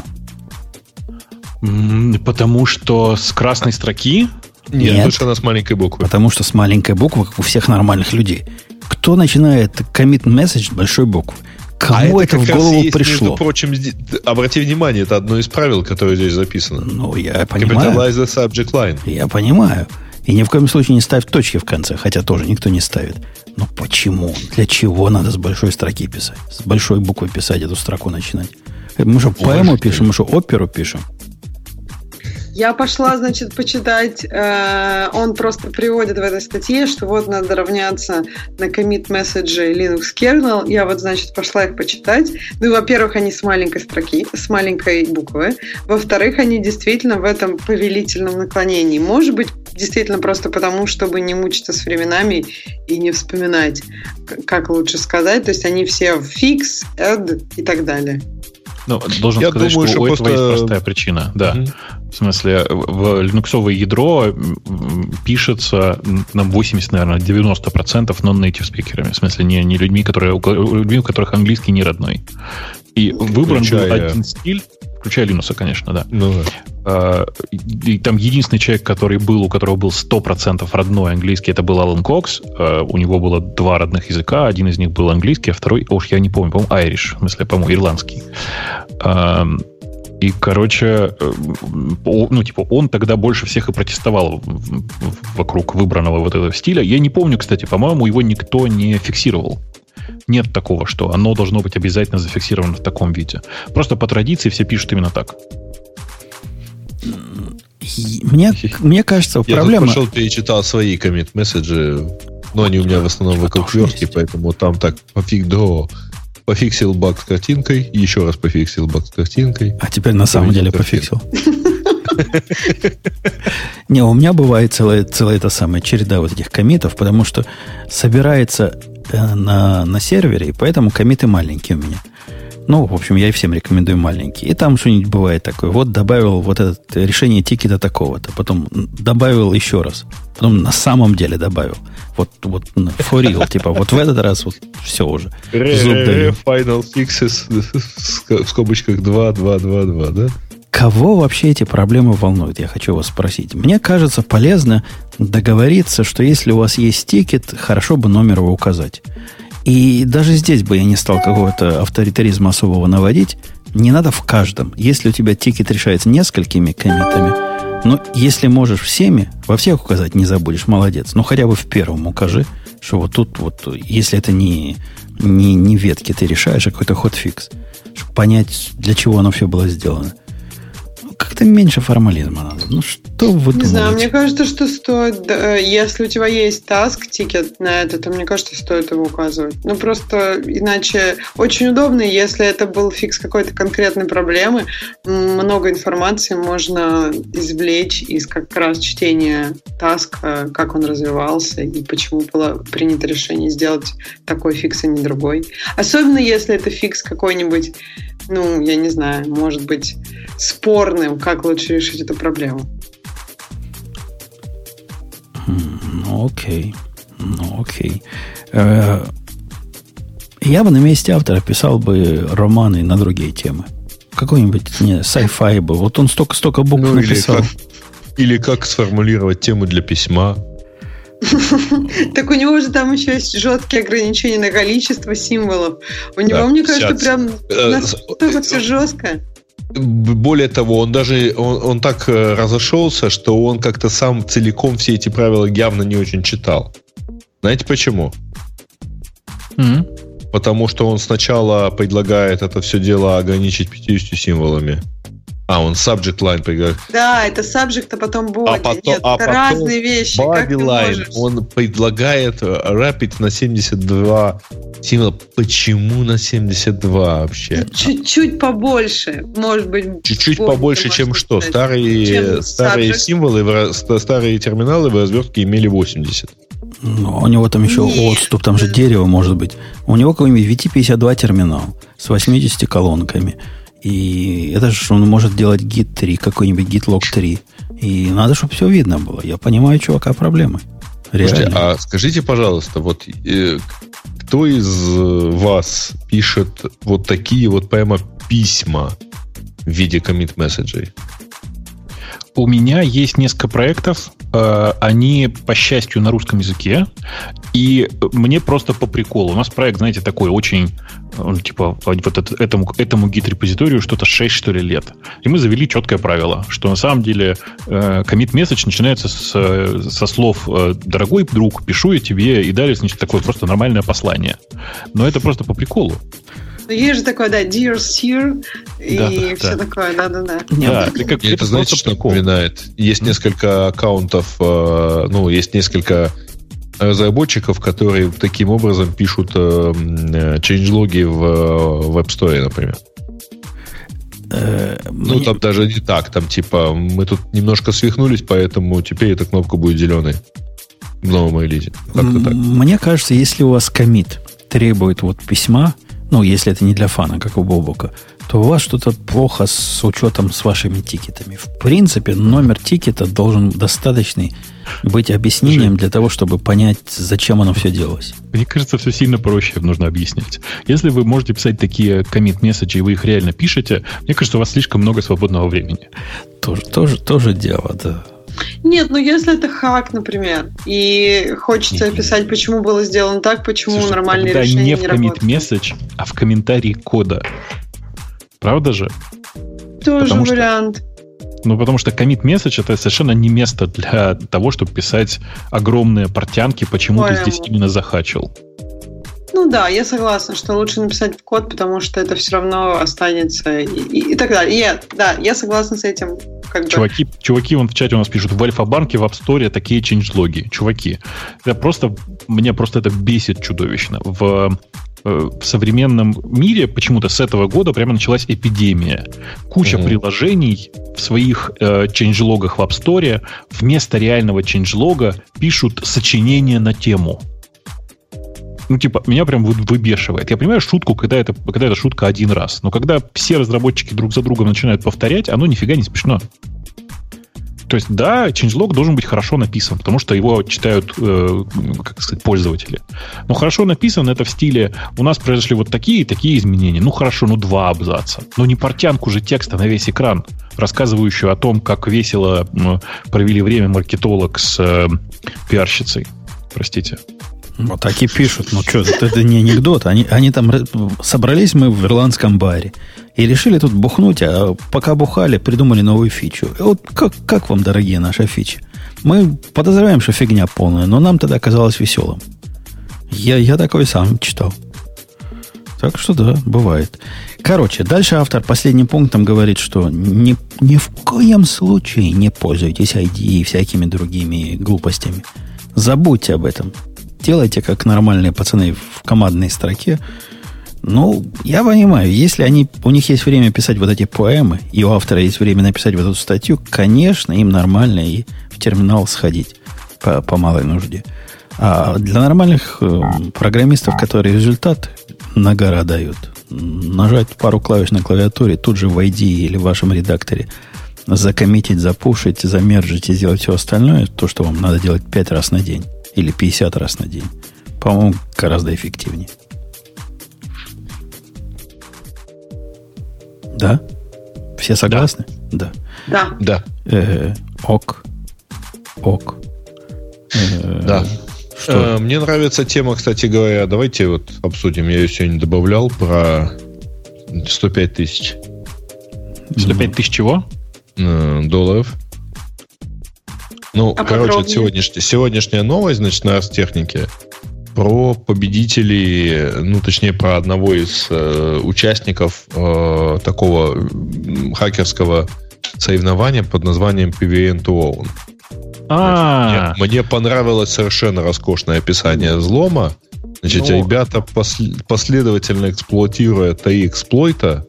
Speaker 2: Потому что с красной строки...
Speaker 3: Нет, Нет потому что она с маленькой буквы.
Speaker 1: Потому что с маленькой буквы, как у всех нормальных людей. Кто начинает commit message большой буквы? Кому а это, это в голову есть, пришло? Между
Speaker 3: прочим, обрати внимание, это одно из правил, которое здесь записано.
Speaker 1: Ну, я понимаю.
Speaker 3: Capitalize the subject line.
Speaker 1: Я понимаю. И ни в коем случае не ставь точки в конце, хотя тоже никто не ставит. Но почему? Для чего надо с большой строки писать? С большой буквы писать эту строку начинать? Мы что, поэму пишем, мы что, оперу пишем?
Speaker 4: Я пошла, значит, почитать. Э, он просто приводит в этой статье, что вот надо равняться на commit message Linux kernel. Я вот, значит, пошла их почитать. Ну, во-первых, они с маленькой строки, с маленькой буквы. Во-вторых, они действительно в этом повелительном наклонении. Может быть, действительно просто потому, чтобы не мучиться с временами и не вспоминать, как лучше сказать. То есть они все fix, add и так далее.
Speaker 2: Ну, должен Я сказать, думаю, что, что у просто... этого есть простая причина. Да. Угу. В смысле, в линуксовое ядро пишется на 80, наверное, 90% non-native спикерами. В смысле, не, не людьми, которые, людьми, у которых английский не родной. И выбран Включая... был один стиль, включая Linux, конечно, да. Ну, да. А, и там единственный человек, который был, у которого был 100% родной английский, это был Алан Кокс. А, у него было два родных языка. Один из них был английский, а второй, уж я не помню, по-моему, айриш, в смысле, по-моему, ирландский. А, и, короче, э, ну, типа, он тогда больше всех и протестовал вокруг выбранного вот этого стиля. Я не помню, кстати, по-моему, его никто не фиксировал. Нет такого, что оно должно быть обязательно зафиксировано в таком виде. Просто по традиции все пишут именно так.
Speaker 1: Мне, мне кажется,
Speaker 3: Я
Speaker 1: проблема...
Speaker 3: Я пошел перечитал свои коммит-месседжи, но они у меня в основном вокруг верстки, поэтому там так пофиг до пофиксил баг с картинкой, еще раз пофиксил баг с картинкой.
Speaker 1: А теперь на самом деле пофиксил. Не, у меня бывает целая, целая эта самая череда вот этих комитов, потому что собирается на, на сервере, и поэтому комиты маленькие у меня. Ну, в общем, я и всем рекомендую маленькие. И там что-нибудь бывает такое. Вот добавил вот это решение тикета такого-то. Потом добавил еще раз. Потом на самом деле добавил. Вот, вот for real, типа, вот в этот раз вот все уже.
Speaker 3: Final fixes в скобочках 2, 2, 2, 2, да?
Speaker 1: Кого вообще эти проблемы волнуют, я хочу вас спросить. Мне кажется полезно договориться, что если у вас есть тикет, хорошо бы номер его указать. И даже здесь бы я не стал какого-то авторитаризма особого наводить. Не надо в каждом. Если у тебя тикет решается несколькими комитами, но если можешь всеми, во всех указать не забудешь, молодец. Ну, хотя бы в первом укажи, что вот тут вот, если это не, не, не ветки ты решаешь, а какой-то hotfix, чтобы понять, для чего оно все было сделано как-то меньше формализма надо. Ну, что вы
Speaker 4: Не знаю, мне кажется, что стоит, если у тебя есть таск, тикет на это, то мне кажется, стоит его указывать. Ну, просто иначе очень удобно, если это был фикс какой-то конкретной проблемы, много информации можно извлечь из как раз чтения таска, как он развивался и почему было принято решение сделать такой фикс, а не другой. Особенно если это фикс какой-нибудь ну, я не знаю, может быть спорным, как лучше решить эту проблему.
Speaker 1: Ну, окей. Ну, окей. Э, я бы на месте автора писал бы романы на другие темы. Какой-нибудь, не, sci-fi бы. Вот он столько-столько букв ну, написал.
Speaker 3: Или как, или как сформулировать тему для письма.
Speaker 4: Так у него же там еще есть жесткие ограничения на количество символов. У него, мне кажется, прям э, настолько все жестко.
Speaker 3: Более того, он даже он, он так э, разошелся, что он как-то сам целиком все эти правила явно не очень читал. Знаете почему? Mm-hmm. Потому что он сначала предлагает это все дело ограничить 50 символами. А, он subject line предлагает.
Speaker 4: Да, это subject, а потом body. А потом, Нет, а это потом разные вещи.
Speaker 3: Body line, он предлагает rapid на 72 символа. Почему на 72 вообще?
Speaker 4: Чуть-чуть побольше, может быть.
Speaker 3: Чуть-чуть побольше, чем что? Старые, чем старые символы, старые терминалы в развертке имели 80.
Speaker 1: Ну, у него там еще Нет. отступ, там же дерево может быть. У него какой-нибудь VT52 терминал с 80 колонками. И это же он может делать git 3, какой-нибудь gitlog 3. И надо, чтобы все видно было. Я понимаю, чувака, проблемы.
Speaker 3: Реально. Слушайте, а скажите, пожалуйста, вот э, кто из вас пишет вот такие вот прямо письма в виде комит-месседжей?
Speaker 2: У меня есть несколько проектов, э, они, по счастью, на русском языке, и мне просто по приколу. У нас проект, знаете, такой очень, он, типа, вот это, этому, этому гид-репозиторию что-то 6, что ли, лет. И мы завели четкое правило, что на самом деле э, commit message начинается с, со слов э, «дорогой друг, пишу я тебе», и далее, значит, такое просто нормальное послание. Но это просто по приколу.
Speaker 4: Ну, есть же такое, да, Dear Sir и
Speaker 2: Да,
Speaker 4: все
Speaker 2: да.
Speaker 4: такое, да-да-да.
Speaker 2: Да, это как
Speaker 3: это, знаете, что напоминает? Есть несколько аккаунтов, э, ну, есть несколько разработчиков, которые таким образом пишут э, э, чейнджлоги в, в App Store, например. Ну,
Speaker 1: мне-
Speaker 3: там даже не так, там типа мы тут немножко свихнулись, поэтому теперь эта кнопка будет зеленой в новом релизе. Как-то так.
Speaker 1: М, Мне кажется, если у вас комит требует вот письма, ну, если это не для фана, как у Бобука, то у вас что-то плохо с учетом с вашими тикетами. В принципе, номер тикета должен достаточный быть объяснением для того, чтобы понять, зачем оно все делалось.
Speaker 2: Мне кажется, все сильно проще нужно объяснять. Если вы можете писать такие коммит-месседжи, и вы их реально пишете, мне кажется, у вас слишком много свободного времени.
Speaker 1: Тоже, тоже, тоже дело, да.
Speaker 4: Нет, ну если это хак, например, и хочется описать, почему было сделано так, почему
Speaker 2: Слушай,
Speaker 4: нормальные решения
Speaker 2: не
Speaker 4: не,
Speaker 2: в
Speaker 4: работают.
Speaker 2: коммит-месседж, а в комментарии кода. Правда же?
Speaker 4: Тоже
Speaker 2: потому что-
Speaker 4: вариант.
Speaker 2: Ну, потому что commit message это совершенно не место для того, чтобы писать огромные портянки, почему ты
Speaker 4: Понял.
Speaker 2: здесь именно захачил.
Speaker 4: Ну да, я согласна, что лучше написать в код, потому что это все равно останется и, и- и так далее. И я, да, я согласна с этим. Как бы.
Speaker 2: Чуваки, чуваки вон в чате у нас пишут, в Альфа-банке, в App Store такие чейнджлоги. Чуваки, это просто, мне просто это бесит чудовищно. В, э, в современном мире почему-то с этого года прямо началась эпидемия. Куча
Speaker 3: Мгм.
Speaker 2: приложений в своих э, чейнджлогах в App Store вместо реального чейнджлога пишут сочинения на тему. Ну, типа, меня прям вы- выбешивает. Я понимаю шутку, когда это, когда это шутка один раз. Но когда все разработчики друг за другом начинают повторять, оно нифига не смешно. То есть, да, changelog должен быть хорошо написан, потому что его читают, э, как сказать, пользователи. Но хорошо написан это в стиле «у нас произошли вот такие и такие изменения». Ну, хорошо, ну, два абзаца. Но не портянку же текста на весь экран, рассказывающую о том, как весело провели время маркетолог с э, пиарщицей. Простите.
Speaker 1: Вот так и пишут. Ну что, это, это не анекдот. Они, они там собрались мы в ирландском баре и решили тут бухнуть, а пока бухали, придумали новую фичу. И вот как, как вам, дорогие наши фичи? Мы подозреваем, что фигня полная, но нам тогда казалось веселым. Я, я такой сам читал. Так что да, бывает. Короче, дальше автор последним пунктом говорит, что ни, ни в коем случае не пользуйтесь ID и всякими другими глупостями. Забудьте об этом. Делайте как нормальные пацаны в командной строке. Ну, я понимаю, если они, у них есть время писать вот эти поэмы, и у автора есть время написать вот эту статью, конечно, им нормально и в терминал сходить по, по малой нужде. А для нормальных э, программистов, которые результат на гора дают, нажать пару клавиш на клавиатуре, тут же в ID или в вашем редакторе закоммитить, запушить, замержить и сделать все остальное, то, что вам надо делать 5 раз на день или 50 раз на день, по-моему, гораздо эффективнее. Да? Все согласны? Да.
Speaker 4: Да.
Speaker 3: Да,
Speaker 1: Э, ок. Ок. Э,
Speaker 3: да.
Speaker 1: Что?
Speaker 3: Э, Мне нравится тема, кстати говоря. Давайте вот обсудим. Я ее сегодня добавлял про 105 тысяч
Speaker 2: 105 тысяч чего?
Speaker 3: э, долларов. Ну,
Speaker 4: А
Speaker 3: короче,
Speaker 4: подробнее?
Speaker 3: сегодняшняя, сегодняшняя новость, значит, на технике про победителей, ну, точнее, про одного из э, участников э, такого хакерского соревнования под названием PVN to Own.
Speaker 2: А,
Speaker 3: Мне, мне понравилось совершенно роскошное описание взлома. Значит,
Speaker 2: Ну.
Speaker 3: ребята, посл- последовательно эксплуатируя три эксплойта,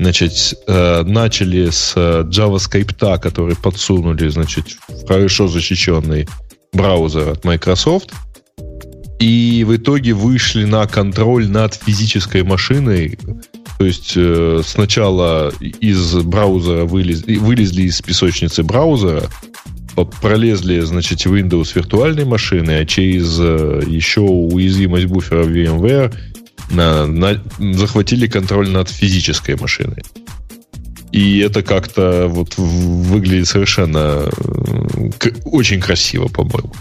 Speaker 3: значит, э, начали с э, JavaScript, который подсунули, значит, в хорошо защищенный браузер от Microsoft, и в итоге вышли на контроль над физической машиной. То есть э, сначала из браузера вылез- вылезли из песочницы браузера, пролезли, значит, Windows виртуальной машины, а через э, еще уязвимость буфера VMware на- на- захватили контроль над физической машиной. И это как-то вот выглядит совершенно э, очень красиво, по-моему.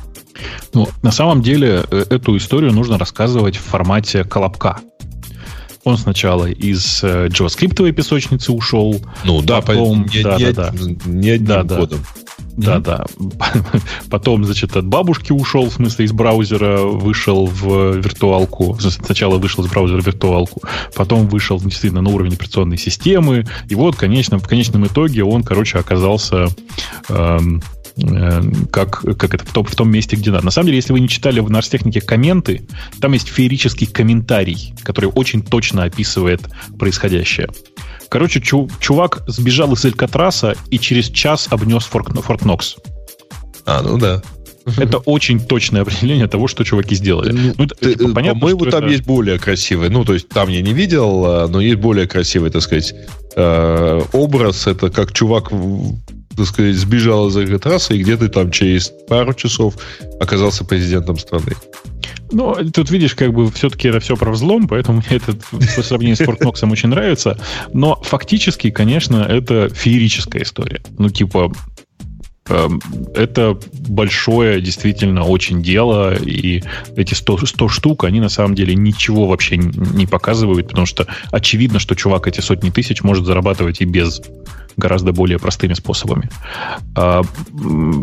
Speaker 2: Ну, на самом деле, э, эту историю нужно рассказывать в формате колобка. Он сначала из э, JavaScript песочницы ушел.
Speaker 3: Ну да,
Speaker 2: Потом,
Speaker 3: по- не,
Speaker 2: да,
Speaker 3: не
Speaker 2: да,
Speaker 3: одним- не одним
Speaker 2: Да, да.
Speaker 3: кодом.
Speaker 2: Да, да. Потом, значит, от бабушки ушел, в смысле, из браузера вышел в виртуалку. Сначала вышел из браузера в виртуалку, потом вышел действительно на уровень операционной системы. И вот, конечно, в конечном итоге он, короче, оказался эм, как, как это в том, в том месте, где надо. На самом деле, если вы не читали в Нарстехнике комменты, там есть феерический комментарий, который очень точно описывает происходящее. Короче, чу, чувак сбежал из Элькатраса и через час обнес Форт, Форт Нокс.
Speaker 3: А, ну да.
Speaker 2: Это очень точное определение того, что чуваки сделали. Ну,
Speaker 3: ну, ты, типа, понятно, по-моему, там это... есть более красивый. Ну, то есть там я не видел, а, но есть более красивый, так сказать, э, образ. Это как чувак так сказать, сбежал из Элькатраса, и где-то там через пару часов оказался президентом страны.
Speaker 2: Ну, тут видишь, как бы все-таки это все про взлом, поэтому мне это по сравнению с Фортноксом очень нравится. Но фактически, конечно, это феерическая история. Ну, типа, это большое, действительно, очень дело, и эти 100, 100 штук, они на самом деле ничего вообще не показывают, потому что очевидно, что чувак эти сотни тысяч может зарабатывать и без гораздо более простыми способами. А,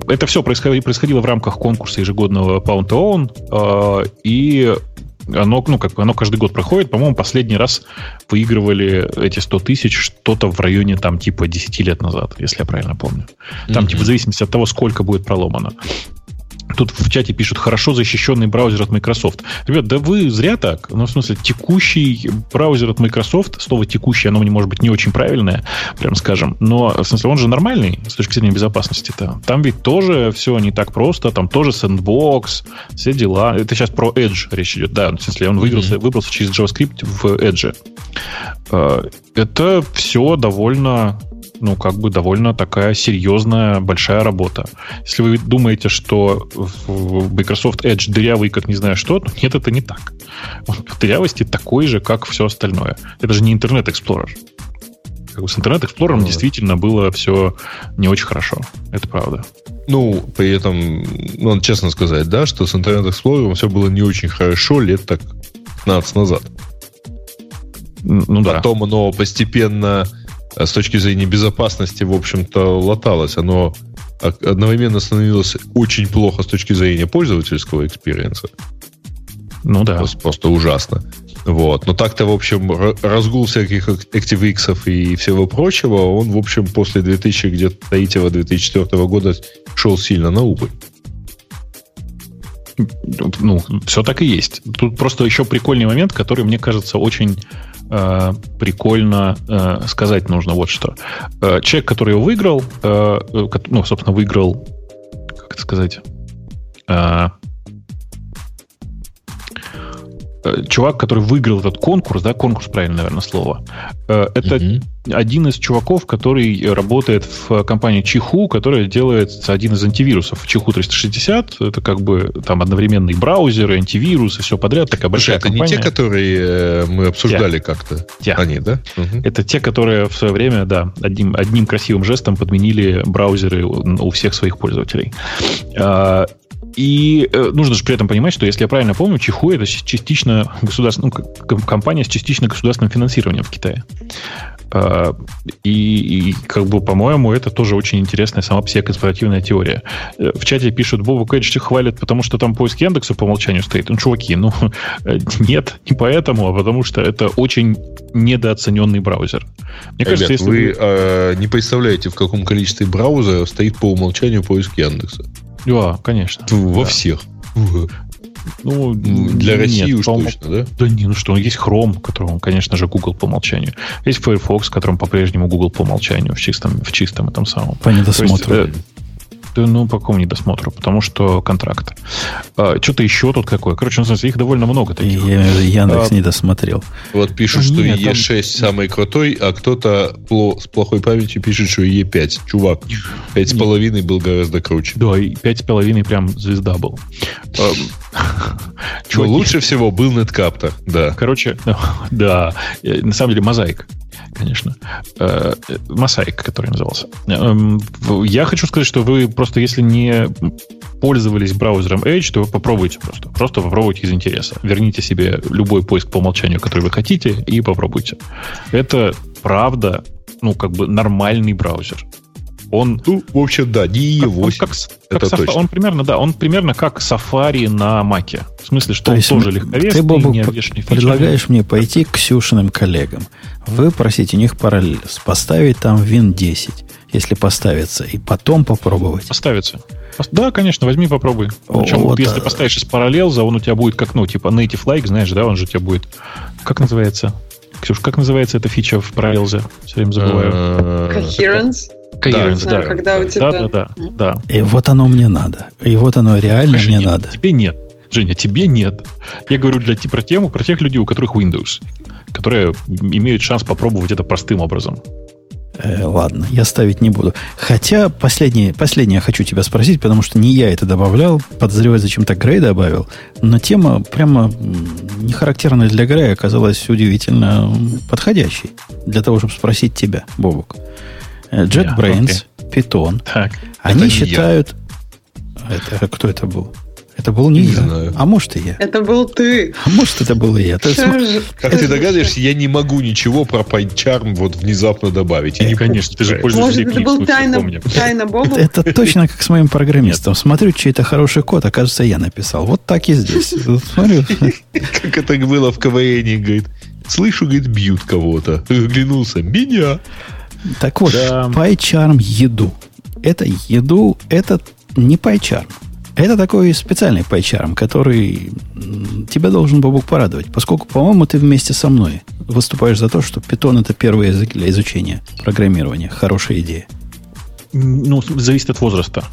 Speaker 2: это все происходило в рамках конкурса ежегодного Pound to Own, а, и оно, ну, как оно каждый год проходит. По-моему, последний раз выигрывали эти 100 тысяч что-то в районе там типа 10 лет назад, если я правильно помню. Там mm-hmm. типа в зависимости от того, сколько будет проломано. Тут в чате пишут, хорошо защищенный браузер от Microsoft. Ребят, да вы зря так. Ну, в смысле, текущий браузер от Microsoft, слово текущий, оно не может быть не очень правильное, прям скажем, но, в смысле, он же нормальный с точки зрения безопасности-то. Там ведь тоже все не так просто, там тоже сэндбокс, все дела. Это сейчас про Edge речь идет, да, в смысле, он выбрался, mm-hmm. выбрался через JavaScript в Edge. А, это все довольно ну, как бы довольно такая серьезная, большая работа. Если вы думаете, что в Microsoft Edge дырявый, как не знаю что, то нет, это не так. Он в дырявости такой же, как все остальное. Это же не Internet Explorer. Как бы с Internet Explorer ну, действительно было все не очень хорошо. Это правда.
Speaker 3: Ну, при этом, ну, честно сказать, да, что с Internet Explorer все было не очень хорошо лет так 15 назад. Ну да. Потом оно постепенно с точки зрения безопасности, в общем-то, латалось. Оно одновременно становилось очень плохо с точки зрения пользовательского experience а.
Speaker 2: Ну да.
Speaker 3: Просто, просто ужасно. Вот. Но так-то, в общем, разгул всяких ActiveX и всего прочего, он, в общем, после 2003-2004 года шел сильно на убыль.
Speaker 2: Ну, все так и есть. Тут просто еще прикольный момент, который, мне кажется, очень э, прикольно э, сказать нужно вот что. Э, человек, который его выиграл, ну, собственно, выиграл, как это сказать, чувак, который выиграл этот конкурс, да, конкурс, правильно, наверное, слово, э, это mm один из чуваков, который работает в компании Чиху, которая делает один из антивирусов. Чиху 360, это как бы там одновременные браузеры, антивирусы, все подряд, такая большая
Speaker 3: Слушай, это
Speaker 2: компания.
Speaker 3: не те, которые э, мы обсуждали те. как-то?
Speaker 2: Те.
Speaker 3: Они, да?
Speaker 2: Угу. Это те, которые в свое время, да, одним, одним красивым жестом подменили браузеры у всех своих пользователей. И э, нужно же при этом понимать, что, если я правильно помню, Чиху это частично государственная ну, компания с частично государственным финансированием в Китае. Э, и, и, как бы, по-моему, это тоже очень интересная сама по себе конспиративная теория. Э, в чате пишут, Бобу Кэдж хвалят, потому что там поиск Яндекса по умолчанию стоит. Ну, чуваки, ну, э, нет, не поэтому, а потому что это очень недооцененный браузер.
Speaker 3: Мне Ребят, кажется, если вы, вы... Э, не представляете, в каком количестве браузеров стоит по умолчанию поиск Яндекса.
Speaker 2: Да, конечно.
Speaker 3: Во
Speaker 2: да.
Speaker 3: всех.
Speaker 2: Ну,
Speaker 3: для России уж точно, да?
Speaker 2: Да не, ну что, есть Chrome, которому, конечно же, Google по умолчанию. Есть Firefox, которому по-прежнему Google по умолчанию в чистом, в чистом этом самом.
Speaker 1: По недосмотру.
Speaker 2: есть, э, ну, по какому недосмотру? Потому что контракт. А, что-то еще тут какое. Короче, ну, их довольно много таких.
Speaker 1: Я, Яндекс а, не досмотрел.
Speaker 3: Вот пишут, что Нет, E6 там... самый крутой, а кто-то с плохой памятью пишет, что E5. Чувак, 5,5 был гораздо круче.
Speaker 2: Да, и 5,5 прям звезда был.
Speaker 3: Но лучше всего был Netcaptor, да.
Speaker 2: Короче, да. На самом деле, мозаик конечно. Э, Мосаик, который назывался. Эм, я хочу сказать, что вы просто, если не пользовались браузером Edge, то вы попробуйте просто. Просто попробуйте из интереса. Верните себе любой поиск по умолчанию, который вы хотите, и попробуйте. Это правда, ну, как бы нормальный браузер. Он,
Speaker 3: ну, в общем, да, не E8.
Speaker 2: Он, как, это как точно. он примерно, да, он примерно как Safari на Маке. В смысле, что То он есть тоже легковесный,
Speaker 1: ты, Бобу, не предлагаешь мне пойти к Ксюшиным коллегам, выпросить у них параллелс, поставить там Win 10, если поставится, и потом попробовать.
Speaker 2: Поставится. Да, конечно, возьми, попробуй. Причем, вот, если а... поставишь из параллелза, он у тебя будет как, ну, типа native like, знаешь, да, он же у тебя будет... Как называется? Ксюш, как называется эта фича в параллелзе? Все время забываю.
Speaker 4: Coherence?
Speaker 2: Coherence, да. да.
Speaker 4: Когда у тебя...
Speaker 2: Да, да, да, да.
Speaker 1: И вот оно мне надо. И вот оно реально Слушай, мне
Speaker 2: нет,
Speaker 1: надо.
Speaker 2: Тебе нет. Женя, тебе нет. Я говорю для, про тему, про тех людей, у которых Windows, которые имеют шанс попробовать это простым образом.
Speaker 1: Э, ладно, я ставить не буду. Хотя последнее, последнее хочу тебя спросить, потому что не я это добавлял, подозреваю, зачем-то Грей добавил, но тема прямо не характерная для Грея оказалась удивительно подходящей для того, чтобы спросить тебя, Бобук. Э, JetBrains, yeah, okay. Python, так, они считают... Это, кто это был? Это был не, не я. Знаю. А может и я.
Speaker 4: Это был ты.
Speaker 1: А может это был и я. То есть,
Speaker 3: как ты догадываешься, я не могу ничего про PyCharm вот внезапно добавить. Я
Speaker 2: не конечно, ты же пользуешься
Speaker 4: Может, это был тайна, тайна Боба?
Speaker 1: Это, это точно как с моим программистом. Смотрю, чей-то хороший код, оказывается, я написал. Вот так и здесь. Смотрю.
Speaker 3: Как это было в КВН, говорит. Слышу, говорит, бьют кого-то. Глянулся. Меня.
Speaker 1: Так вот, да. PyCharm еду. Это еду, это не PyCharm. Это такой специальный PyCharm, который тебя должен, Бабук, порадовать. Поскольку, по-моему, ты вместе со мной выступаешь за то, что Python это первый язык для изучения программирования. Хорошая идея.
Speaker 2: Ну, зависит от возраста.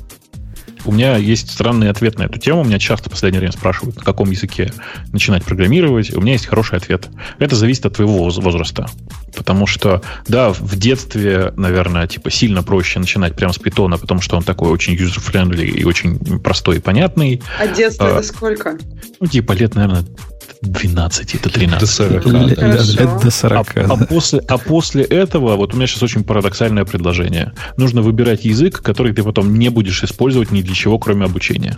Speaker 2: У меня есть странный ответ на эту тему. Меня часто в последнее время спрашивают, на каком языке начинать программировать. У меня есть хороший ответ. Это зависит от твоего возраста. Потому что, да, в детстве, наверное, типа сильно проще начинать прямо с питона, потому что он такой очень user-friendly и очень простой и понятный.
Speaker 4: А детство а, это сколько?
Speaker 2: Ну, типа лет, наверное, 12 это 13.
Speaker 3: До 40.
Speaker 1: Лет до 40.
Speaker 2: А, а, после, а после этого, вот у меня сейчас очень парадоксальное предложение. Нужно выбирать язык, который ты потом не будешь использовать ни для чего, кроме обучения.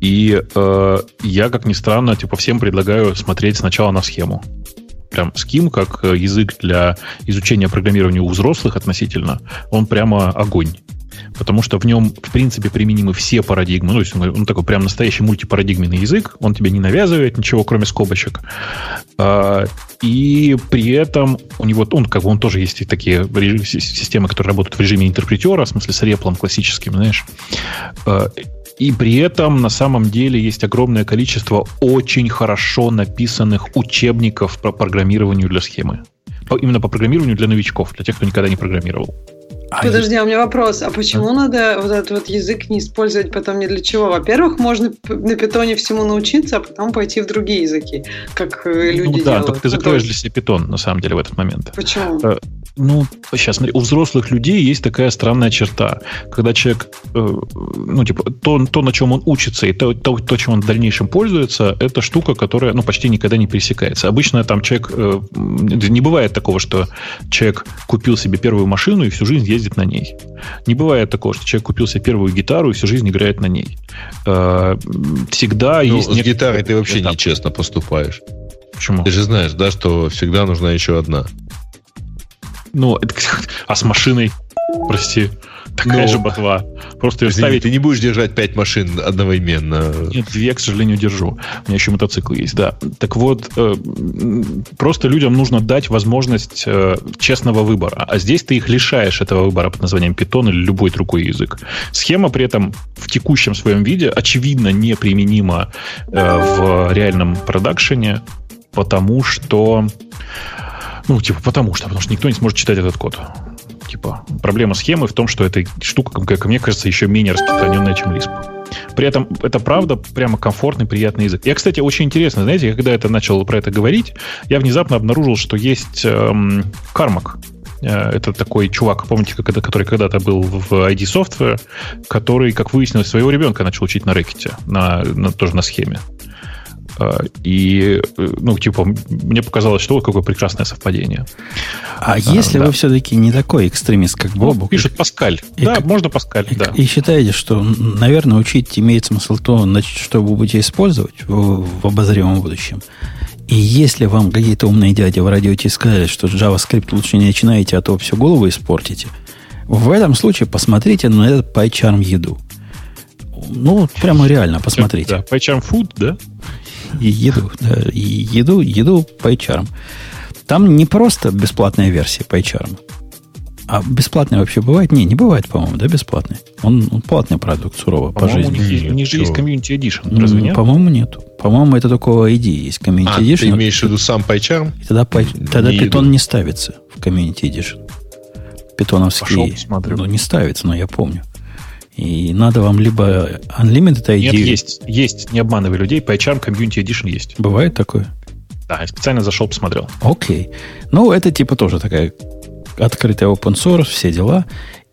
Speaker 2: И э, я, как ни странно, типа всем предлагаю смотреть сначала на схему. Прям Scheme, как язык для изучения программирования у взрослых относительно, он прямо огонь потому что в нем, в принципе, применимы все парадигмы. Ну, то есть он, он такой прям настоящий мультипарадигменный язык, он тебе не навязывает ничего, кроме скобочек. А, и при этом у него, он как бы он тоже есть такие системы, которые работают в режиме интерпретера, в смысле с реплом классическим, знаешь. А, и при этом на самом деле есть огромное количество очень хорошо написанных учебников по программированию для схемы. Именно по программированию для новичков, для тех, кто никогда не программировал.
Speaker 4: А Подожди, а у меня вопрос. А почему а? надо вот этот вот язык не использовать потом ни для чего? Во-первых, можно на питоне всему научиться, а потом пойти в другие языки, как э, люди ну, да, делают.
Speaker 2: только ты закроешь для себя питон, на самом деле, в этот момент.
Speaker 4: Почему? Э,
Speaker 2: ну, сейчас смотри, у взрослых людей есть такая странная черта, когда человек, э, ну, типа, то, то, на чем он учится, и то, то, то, чем он в дальнейшем пользуется, это штука, которая, ну, почти никогда не пересекается. Обычно там человек, не бывает такого, что человек купил себе первую машину и всю жизнь ездит на ней. Не бывает такого, что человек купил себе первую гитару и всю жизнь играет на ней. Э, всегда ну, есть...
Speaker 3: С гитарой ты вообще этап. нечестно поступаешь.
Speaker 2: Почему?
Speaker 3: Ты же знаешь, да, что всегда нужна еще одна.
Speaker 2: Ну, это, а с машиной, прости, такая Но... же ботва. Просто ее ставить...
Speaker 3: Ты не будешь держать пять машин одновременно.
Speaker 2: Нет, две, к сожалению, держу. У меня еще мотоцикл есть, да. Так вот, э, просто людям нужно дать возможность э, честного выбора. А здесь ты их лишаешь этого выбора под названием Python или любой другой язык. Схема при этом в текущем своем виде очевидно неприменима э, в реальном продакшене, потому что ну, типа, потому что, потому что никто не сможет читать этот код. Типа, проблема схемы в том, что эта штука, как мне кажется, еще менее распространенная, чем Lisp. При этом это правда прямо комфортный, приятный язык. Я, кстати, очень интересно, знаете, когда я начал про это говорить, я внезапно обнаружил, что есть эм, Кармак. Э, это такой чувак, помните, который когда-то был в ID Software, который, как выяснилось, своего ребенка начал учить на рэкете, на, на, тоже на схеме. А, и, э, ну, типа, мне показалось, что вот какое прекрасное совпадение.
Speaker 1: А, а если да. вы все-таки не такой экстремист, как ну, Бобу...
Speaker 2: Пишет Паскаль. И, да, можно Паскаль,
Speaker 1: и,
Speaker 2: да.
Speaker 1: И считаете, что, наверное, учить имеет смысл то, что вы будете использовать в, в обозримом будущем. И если вам какие-то умные дяди в радио сказали, что JavaScript лучше не начинаете, а то все голову испортите, В этом случае посмотрите на этот PyCharm еду. Ну, прямо реально, посмотрите.
Speaker 2: Да, PyCharm Food, да?
Speaker 1: И еду, да, и еду, еду PyCharm. Там не просто бесплатная версия PyCharm. А бесплатный вообще бывает? Не, не бывает, по-моему, да, бесплатный. Он, он платный продукт, сурово, по жизни.
Speaker 2: У них, у них же есть Community Edition, разве нет?
Speaker 1: По-моему, нет. По-моему, это только у ID есть Community
Speaker 3: а,
Speaker 1: Edition.
Speaker 3: ты имеешь в виду сам PyCharm?
Speaker 1: И тогда, тогда не Python не ставится в Community Edition. Питоновский, ну, не ставится, но я помню. И надо вам либо Unlimited ID...
Speaker 2: Нет, есть, есть, не обманывай людей, PyCharm Community Edition есть.
Speaker 1: Бывает такое?
Speaker 2: Да, я специально зашел, посмотрел.
Speaker 1: Окей. Ну, это типа тоже такая открытый open source, все дела,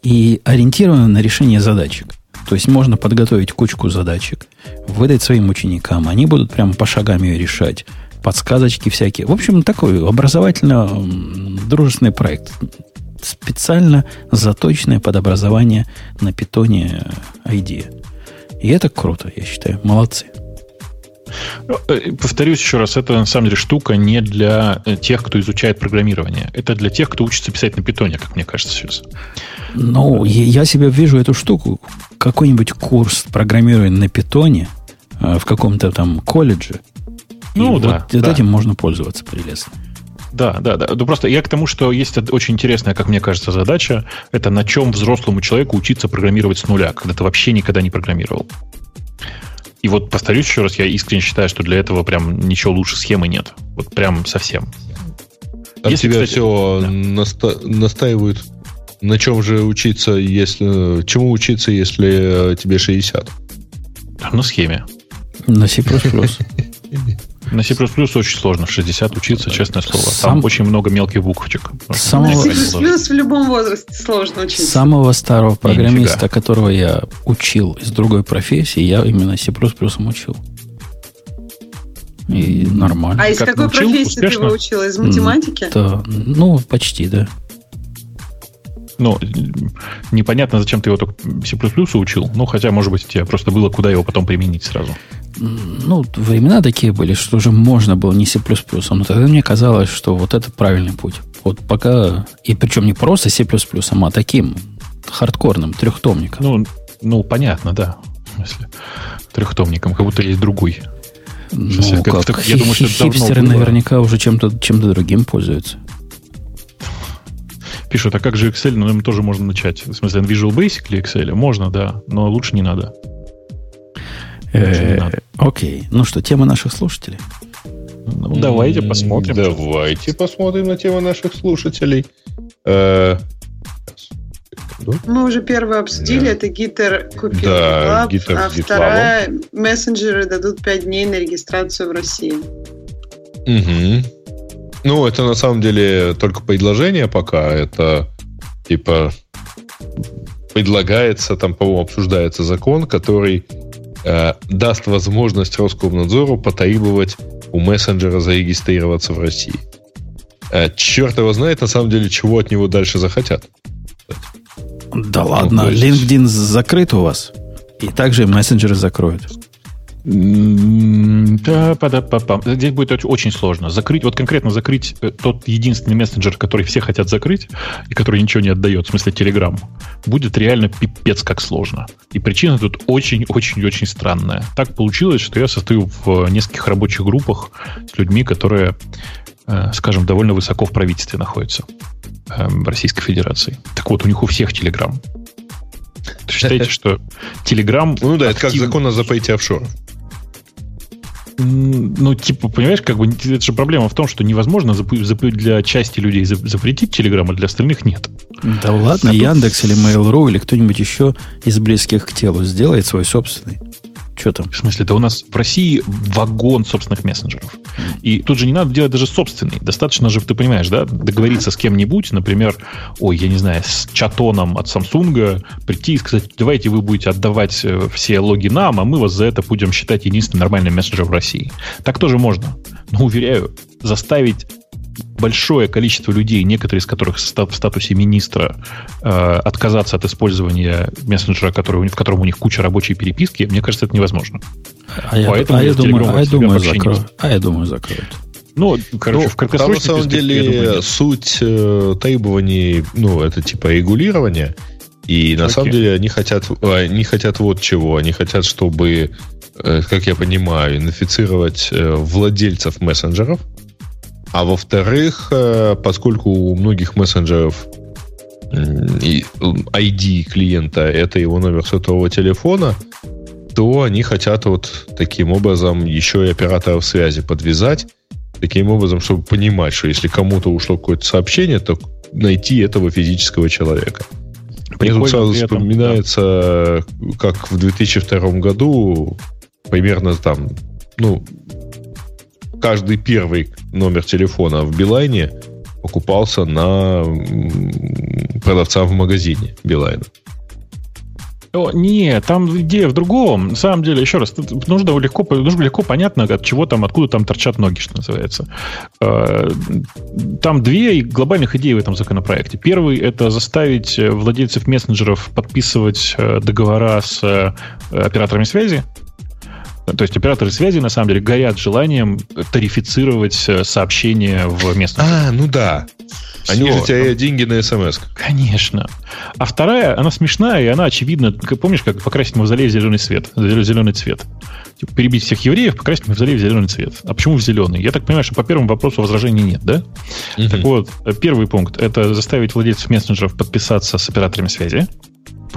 Speaker 1: и ориентировано на решение задачек. То есть можно подготовить кучку задачек, выдать своим ученикам, они будут прямо по шагам ее решать, подсказочки всякие. В общем, такой образовательно-дружественный проект. Специально заточенное под образование на питоне идея. И это круто, я считаю. Молодцы.
Speaker 2: Ну, э, повторюсь еще раз, это на самом деле штука не для э, тех, кто изучает программирование. Это для тех, кто учится писать на питоне, как мне кажется сейчас.
Speaker 1: Ну, я себе вижу эту штуку. Какой-нибудь курс программирования на питоне э, в каком-то там колледже. Ну, да. Вот да. этим можно пользоваться прелестно.
Speaker 2: Да, да, да. Ну, просто я к тому, что есть очень интересная, как мне кажется, задача. Это на чем взрослому человеку учиться программировать с нуля, когда ты вообще никогда не программировал. И вот повторюсь еще раз, я искренне считаю, что для этого прям ничего лучше схемы нет. Вот прям совсем.
Speaker 3: А если, тебя кстати, все да. наста- настаивают, на чем же учиться, если чему учиться, если тебе 60?
Speaker 2: На схеме.
Speaker 1: На C++.
Speaker 2: На C++ очень сложно в 60 учиться, честное слово. Сам... Там очень много мелких буквочек.
Speaker 4: Самого... На C++ в любом возрасте сложно учиться.
Speaker 1: Самого старого программиста, Нифига. которого я учил из другой профессии, я именно C++ учил. И нормально.
Speaker 4: А из как какой научил? профессии Успешно? ты его учил? Из математики?
Speaker 1: Да, ну, почти, да.
Speaker 2: Ну, непонятно, зачем ты его только C++ учил. Ну, хотя, может быть, тебе просто было, куда его потом применить сразу.
Speaker 1: Ну, времена такие были, что уже можно было не C++. Но тогда мне казалось, что вот это правильный путь. Вот пока... И причем не просто C++, а таким хардкорным, трехтомником.
Speaker 2: Ну, ну понятно, да. Смысле, трехтомником, как будто есть другой.
Speaker 1: Ну, я, как, как, я думаю, что хипстеры наверняка уже чем-то чем другим пользуются
Speaker 2: пишут, а как же Excel? Ну, им тоже можно начать. В смысле, Visual Basic или Excel? Можно, да, но лучше не надо.
Speaker 1: Э, окей. Ну что, тема наших слушателей?
Speaker 2: Ну, давайте посмотрим.
Speaker 3: Давайте посмотрим на тему наших слушателей. Э,
Speaker 4: Мы уже первое обсудили, это Gitter купил да, GitLab, а вторая мессенджеры дадут 5 дней на регистрацию в России.
Speaker 3: Угу. Ну, это на самом деле только предложение пока. Это типа предлагается, там, по-моему, обсуждается закон, который э, даст возможность Роскомнадзору потребовать у мессенджера зарегистрироваться в России. Э, черт его знает, на самом деле, чего от него дальше захотят.
Speaker 1: Да ладно, ну, есть... LinkedIn закрыт у вас. И также мессенджеры закроют.
Speaker 2: Здесь будет очень сложно. Закрыть, вот конкретно закрыть э, тот единственный мессенджер, который все хотят закрыть, и который ничего не отдает, в смысле Telegram, будет реально пипец как сложно. И причина тут очень-очень-очень странная. Так получилось, что я состою в нескольких рабочих группах с людьми, которые, э, скажем, довольно высоко в правительстве находятся эм, Российской Федерации. Так вот, у них у всех Telegram. Считаете, что Telegram...
Speaker 3: Ну да, это как закон о запрете офшоров.
Speaker 2: Ну, типа, понимаешь, как бы это же проблема в том, что невозможно зап- зап- для части людей запретить Телеграм, а для остальных нет.
Speaker 1: Да ладно, а Яндекс тут... или Mail.ru или кто-нибудь еще из близких к телу сделает свой собственный. Что там?
Speaker 2: В смысле, да у нас в России вагон собственных мессенджеров. И тут же не надо делать даже собственный. Достаточно же, ты понимаешь, да, договориться с кем-нибудь, например, ой, я не знаю, с чатоном от Samsung, прийти и сказать, давайте вы будете отдавать э, все логи нам, а мы вас за это будем считать единственным нормальным мессенджером в России. Так тоже можно. Но, уверяю, заставить большое количество людей, некоторые из которых в статусе министра, э, отказаться от использования мессенджера, который, в котором у них куча рабочей переписки, мне кажется, это невозможно.
Speaker 1: А я, а я думаю, а я думаю, закроют. А я думаю, закроют.
Speaker 3: Ну, короче, ну, в краткосрочной на самом деле суть э, требований, ну, это типа регулирования. И Окей. на самом деле они хотят, они хотят вот чего. Они хотят, чтобы, э, как я понимаю, инфицировать э, владельцев мессенджеров. А во-вторых, э, поскольку у многих мессенджеров ID клиента это его номер сотового телефона, то они хотят вот таким образом еще и операторов связи подвязать, таким образом, чтобы понимать, что если кому-то ушло какое-то сообщение, то найти этого физического человека. Мне тут сразу вспоминается, да. как в 2002 году примерно там, ну, каждый первый номер телефона в Билайне покупался на продавца в магазине Билайна.
Speaker 2: О, не, там идея в другом. На самом деле, еще раз, нужно легко, нужно легко понятно, от чего там, откуда там торчат ноги, что называется. Э, там две глобальных идеи в этом законопроекте. Первый – это заставить владельцев мессенджеров подписывать э, договора с э, операторами связи, то есть операторы связи, на самом деле, горят желанием тарифицировать э, сообщения в местном.
Speaker 3: А, ну да. Они же тебе деньги на смс.
Speaker 2: Конечно. А вторая, она смешная, и она очевидна. Помнишь, как покрасить мавзолей в зеленый свет, зеленый цвет? Типа, перебить всех евреев, покрасить мавзолей в зеленый цвет. А почему в зеленый? Я так понимаю, что по первому вопросу возражений нет, да? Угу. Так вот, первый пункт – это заставить владельцев мессенджеров подписаться с операторами связи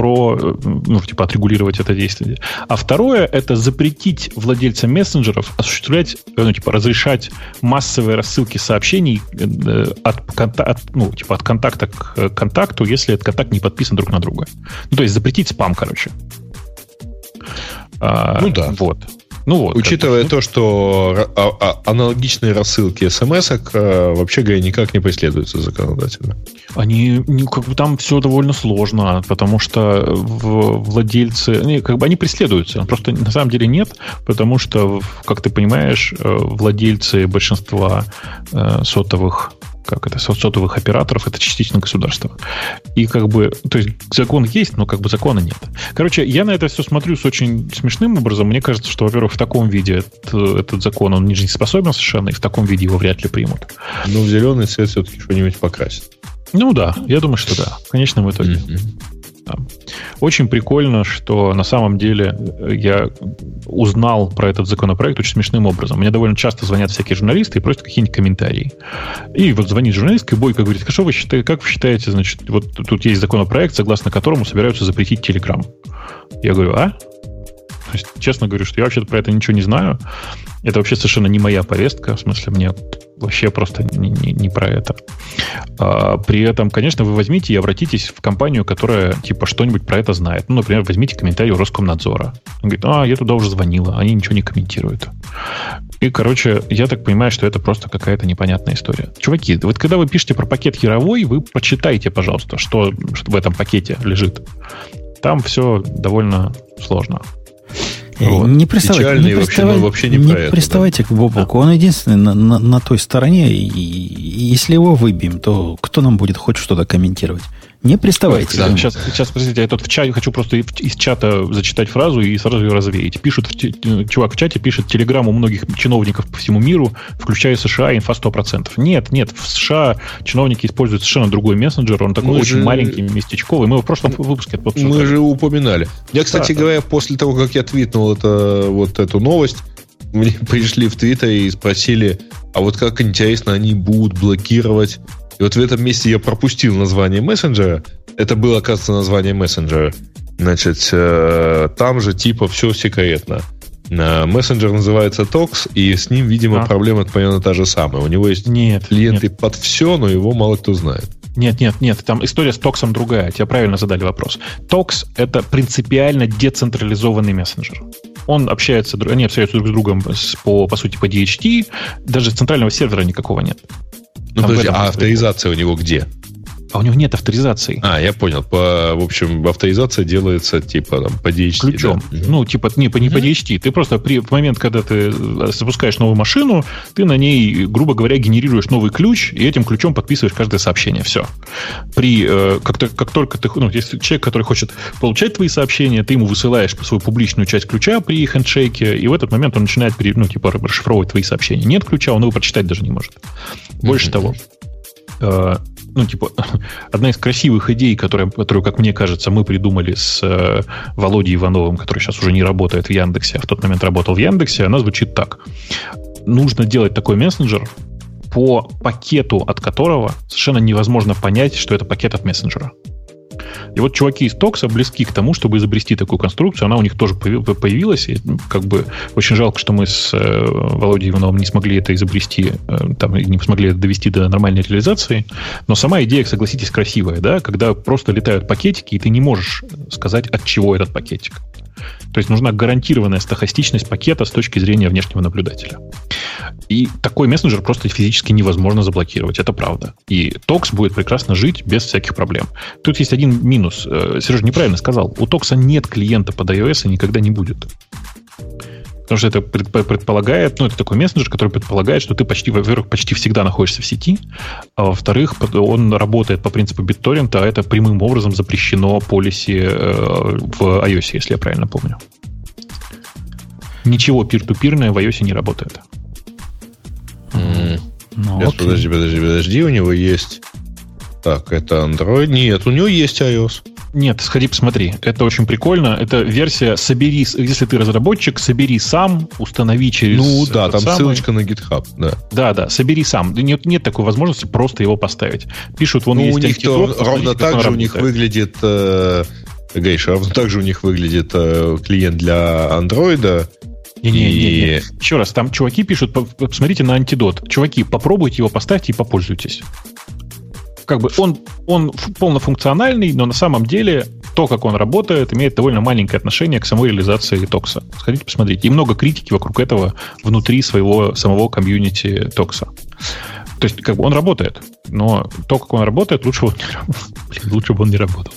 Speaker 2: про, э, ну, типа, отрегулировать это действие. А второе – это запретить владельцам мессенджеров осуществлять, э, ну, типа, разрешать массовые рассылки сообщений э, от, от, ну, типа, от контакта к контакту, если этот контакт не подписан друг на друга. Ну, то есть запретить спам, короче.
Speaker 3: А, ну да.
Speaker 2: Вот.
Speaker 3: Ну вот. Учитывая то, что а, а, аналогичные рассылки смс э, вообще говоря, никак не преследуются законодательно.
Speaker 2: Они как бы там все довольно сложно, потому что владельцы, они, как бы они преследуются, просто на самом деле нет, потому что, как ты понимаешь, э, владельцы большинства э, сотовых как это, сотовых операторов, это частично государство. И как бы, то есть закон есть, но как бы закона нет. Короче, я на это все смотрю с очень смешным образом. Мне кажется, что, во-первых, в таком виде этот, этот закон, он не жизнеспособен совершенно, и в таком виде его вряд ли примут.
Speaker 3: Но в зеленый цвет все-таки что-нибудь покрасит.
Speaker 2: Ну да, я думаю, что да. В конечном итоге. Mm-hmm. Да. Очень прикольно, что на самом деле э, я узнал про этот законопроект очень смешным образом. Мне довольно часто звонят всякие журналисты и просят какие-нибудь комментарии. И вот звонит журналистка, и Бойко говорит, что вы считаете, как вы считаете, значит, вот тут есть законопроект, согласно которому собираются запретить Телеграм. Я говорю, а? То есть, честно говорю, что я вообще-то про это ничего не знаю. Это вообще совершенно не моя повестка. В смысле, мне вообще просто не, не, не про это. А, при этом, конечно, вы возьмите и обратитесь в компанию, которая типа что-нибудь про это знает. Ну, например, возьмите комментарий у Роскомнадзора. Он говорит, а, я туда уже звонила, они ничего не комментируют. И, короче, я так понимаю, что это просто какая-то непонятная история. Чуваки, вот когда вы пишете про пакет Яровой, вы почитайте, пожалуйста, что, что в этом пакете лежит. Там все довольно сложно.
Speaker 1: Э, вот. Не приставайте, не, приставай, вообще не, не это, приставайте да? к Бобоку. Он единственный на, на, на той стороне. И, и если его выбьем, то кто нам будет хоть что-то комментировать? Не приставайте.
Speaker 2: Да. Сейчас, сейчас, подождите, я тут в чате хочу просто из чата зачитать фразу и сразу ее развеять. Пишут, в, чувак в чате пишет, телеграм у многих чиновников по всему миру, включая США, инфа 100%. Нет, нет, в США чиновники используют совершенно другой мессенджер, он такой мы очень же... маленький, местечковый. Мы в прошлом выпуске это
Speaker 3: Мы же упоминали. Я, кстати да, говоря, да. после того, как я твитнул это, вот эту новость, мне пришли в Твиттер и спросили, а вот как интересно они будут блокировать и вот в этом месте я пропустил название мессенджера. Это было, оказывается, название мессенджера. Значит, э, там же типа все секретно. Э, мессенджер называется Tox, и с ним, видимо, а? проблема примерно та же самая. У него есть нет, клиенты нет. под все, но его мало кто знает.
Speaker 2: Нет, нет, нет, там история с Токсом другая. Тебя правильно задали вопрос. Токс — это принципиально децентрализованный мессенджер. Он общается, они общаются друг с другом по, по сути, по DHT. Даже центрального сервера никакого нет.
Speaker 3: Ну, подожди, а авторизация у него где?
Speaker 2: А у него нет авторизации.
Speaker 3: А, я понял. По, в общем, авторизация делается типа там, по DHT.
Speaker 2: Ключом. Да? Ну, типа не по, не по DHT. Ты просто при, в момент, когда ты запускаешь новую машину, ты на ней, грубо говоря, генерируешь новый ключ, и этим ключом подписываешь каждое сообщение. Все. При, э, как, как только ты, ну, если человек, который хочет получать твои сообщения, ты ему высылаешь свою публичную часть ключа при хендшейке, и в этот момент он начинает, ну, типа, расшифровывать твои сообщения. Нет ключа, он его прочитать даже не может. Больше mm-hmm. того, э, ну, типа, одна из красивых идей, которая, которую, как мне кажется, мы придумали с э, Володей Ивановым, который сейчас уже не работает в Яндексе, а в тот момент работал в Яндексе, она звучит так. Нужно делать такой мессенджер, по пакету, от которого совершенно невозможно понять, что это пакет от мессенджера. И вот чуваки из Токса близки к тому, чтобы изобрести такую конструкцию. Она у них тоже появилась. И ну, как бы очень жалко, что мы с э, Володей Ивановым не смогли это изобрести, э, там, не смогли это довести до нормальной реализации. Но сама идея, согласитесь, красивая, да, когда просто летают пакетики, и ты не можешь сказать, от чего этот пакетик. То есть нужна гарантированная стохастичность пакета с точки зрения внешнего наблюдателя. И такой мессенджер просто физически невозможно заблокировать, это правда. И Токс будет прекрасно жить без всяких проблем. Тут есть один минус. Э, Сережа неправильно сказал. У Токса нет клиента под iOS и никогда не будет. Потому что это предполагает, ну, это такой мессенджер, который предполагает, что ты почти, во-первых, почти всегда находишься в сети, а во-вторых, он работает по принципу BitTorrent, а это прямым образом запрещено полиси э, в iOS, если я правильно помню. Ничего пир-ту-пирное в iOS не работает.
Speaker 3: Mm. Ну, Сейчас, подожди, подожди, подожди, у него есть... Так, это Android. Нет, у него есть iOS.
Speaker 2: Нет, сходи посмотри. Это очень прикольно. Это версия «Собери», если ты разработчик, собери сам, установи через...
Speaker 3: Ну да, там самый... ссылочка на GitHub, да.
Speaker 2: Да, да, собери сам. Нет, нет такой возможности просто его поставить. Пишут, вон
Speaker 3: ну,
Speaker 2: есть
Speaker 3: у них то, ровно так же у них выглядит... Э, Гейш, ровно так же у них выглядит э, клиент для андроида.
Speaker 2: Не-не-не. И... Еще раз, там чуваки пишут, посмотрите на антидот. Чуваки, попробуйте его, поставьте и попользуйтесь как бы он, он полнофункциональный, но на самом деле то, как он работает, имеет довольно маленькое отношение к самой реализации Токса. Сходите, посмотрите. И много критики вокруг этого внутри своего самого комьюнити Токса. То есть, как бы он работает, но то, как он работает, лучше, он не, лучше бы он не работал.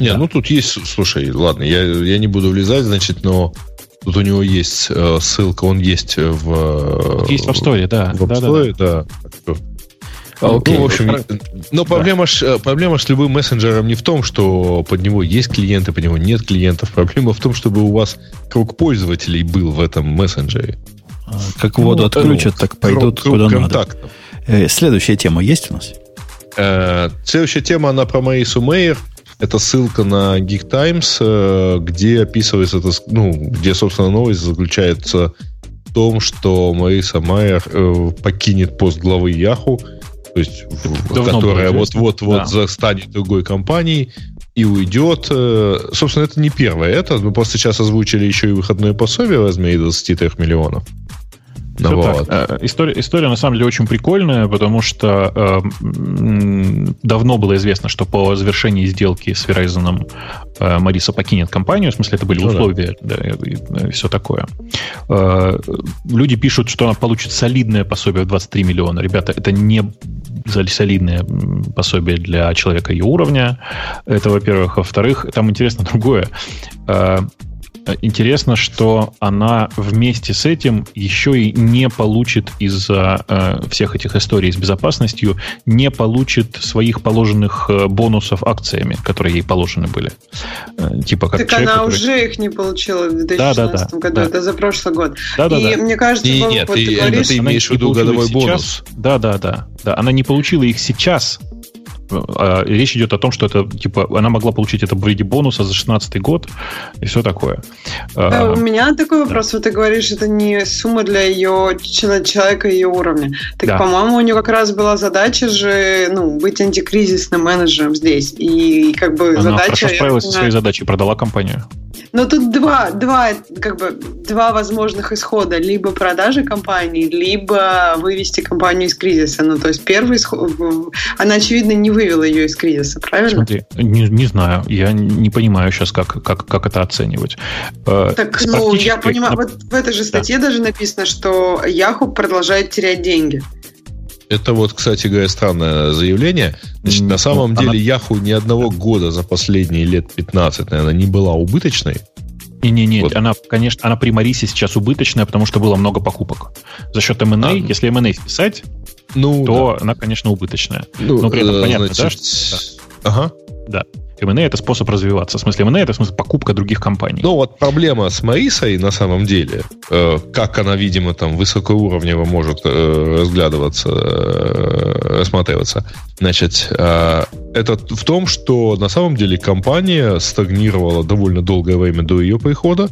Speaker 3: Не, да. ну тут есть, слушай, ладно, я, я не буду влезать, значит, но Тут у него есть э, ссылка, он есть в...
Speaker 2: Есть в App Store, да.
Speaker 3: В App Store, да. да. да. Ну, в общем, но проблема, да. ж, проблема с любым мессенджером не в том, что под него есть клиенты, под него нет клиентов. Проблема в том, чтобы у вас круг пользователей был в этом мессенджере.
Speaker 1: А, как воду ну, отключат, ну, так пойдут круг, куда контактов. надо. Э, следующая тема есть у нас?
Speaker 3: Э, следующая тема, она про Марису Мейер. Это ссылка на Geek Times, э, где описывается, это, ну, где, собственно, новость заключается в том, что Мариса Майер э, покинет пост главы Яху то есть Давно которая вот-вот-вот да. застанет другой компанией и уйдет. Э, собственно, это не первое это. Мы просто сейчас озвучили еще и выходное пособие в размере 23 миллионов.
Speaker 2: Ну, вот. Э, история, история на самом деле очень прикольная, потому что э, давно было известно, что по завершении сделки с Verizon э, Мариса покинет компанию. В смысле, это были ну, условия да. Да, и, и все такое. Э, люди пишут, что она получит солидное пособие в 23 миллиона. Ребята, это не солидное пособие для человека ее уровня. Это, во-первых. Во-вторых, там интересно другое. Э, Интересно, что она вместе с этим еще и не получит из-за э, всех этих историй с безопасностью, не получит своих положенных э, бонусов акциями, которые ей положены были.
Speaker 4: Э, типа как так человек, она который... уже их не получила в 2016 да, да, да, году, да. это за прошлый год. Да, да, и да. мне кажется,
Speaker 3: и, нет, вот ты, ты, говоришь... ты имеешь в виду годовой бонус.
Speaker 2: Да, да, да, да. Она не получила их сейчас, речь идет о том, что это типа она могла получить это в виде бонуса за 16 год и все такое.
Speaker 4: Да, а, у меня такой вопрос. Да. Вот ты говоришь, это не сумма для ее человека ее уровня. Так, да. по-моему, у нее как раз была задача же ну, быть антикризисным менеджером здесь. И как бы
Speaker 2: она
Speaker 4: задача...
Speaker 2: хорошо справилась со своей задачей, продала компанию.
Speaker 4: Но тут два, два, как бы, два возможных исхода. Либо продажи компании, либо вывести компанию из кризиса. Ну, то есть первый исход... Она, очевидно, не вывела ее из кризиса, правильно?
Speaker 2: Смотри, не, не знаю. Я не понимаю сейчас, как, как, как это оценивать.
Speaker 4: Э, так, ну, я понимаю, вот в этой же статье да. даже написано, что Yahoo продолжает терять деньги.
Speaker 3: Это вот, кстати говоря, странное заявление. Значит, на самом ну, деле она... Yahoo ни одного года за последние лет 15, наверное, не была убыточной.
Speaker 2: Не-не-не, вот. она, конечно, она при Марисе сейчас убыточная, потому что было много покупок. За счет M&A, а, если M&A списать, ну, то да. она, конечно, убыточная. Ну, Но при этом э, понятно, значит... да? Что... Ага. Да. M&A это способ развиваться. В смысле, M&A это в смысле покупка других компаний.
Speaker 3: Ну, вот проблема с Марисой на самом деле, э, как она, видимо, там высокоуровнево может э, разглядываться, э, рассматриваться, значит, э, это в том, что на самом деле компания стагнировала довольно долгое время до ее прихода.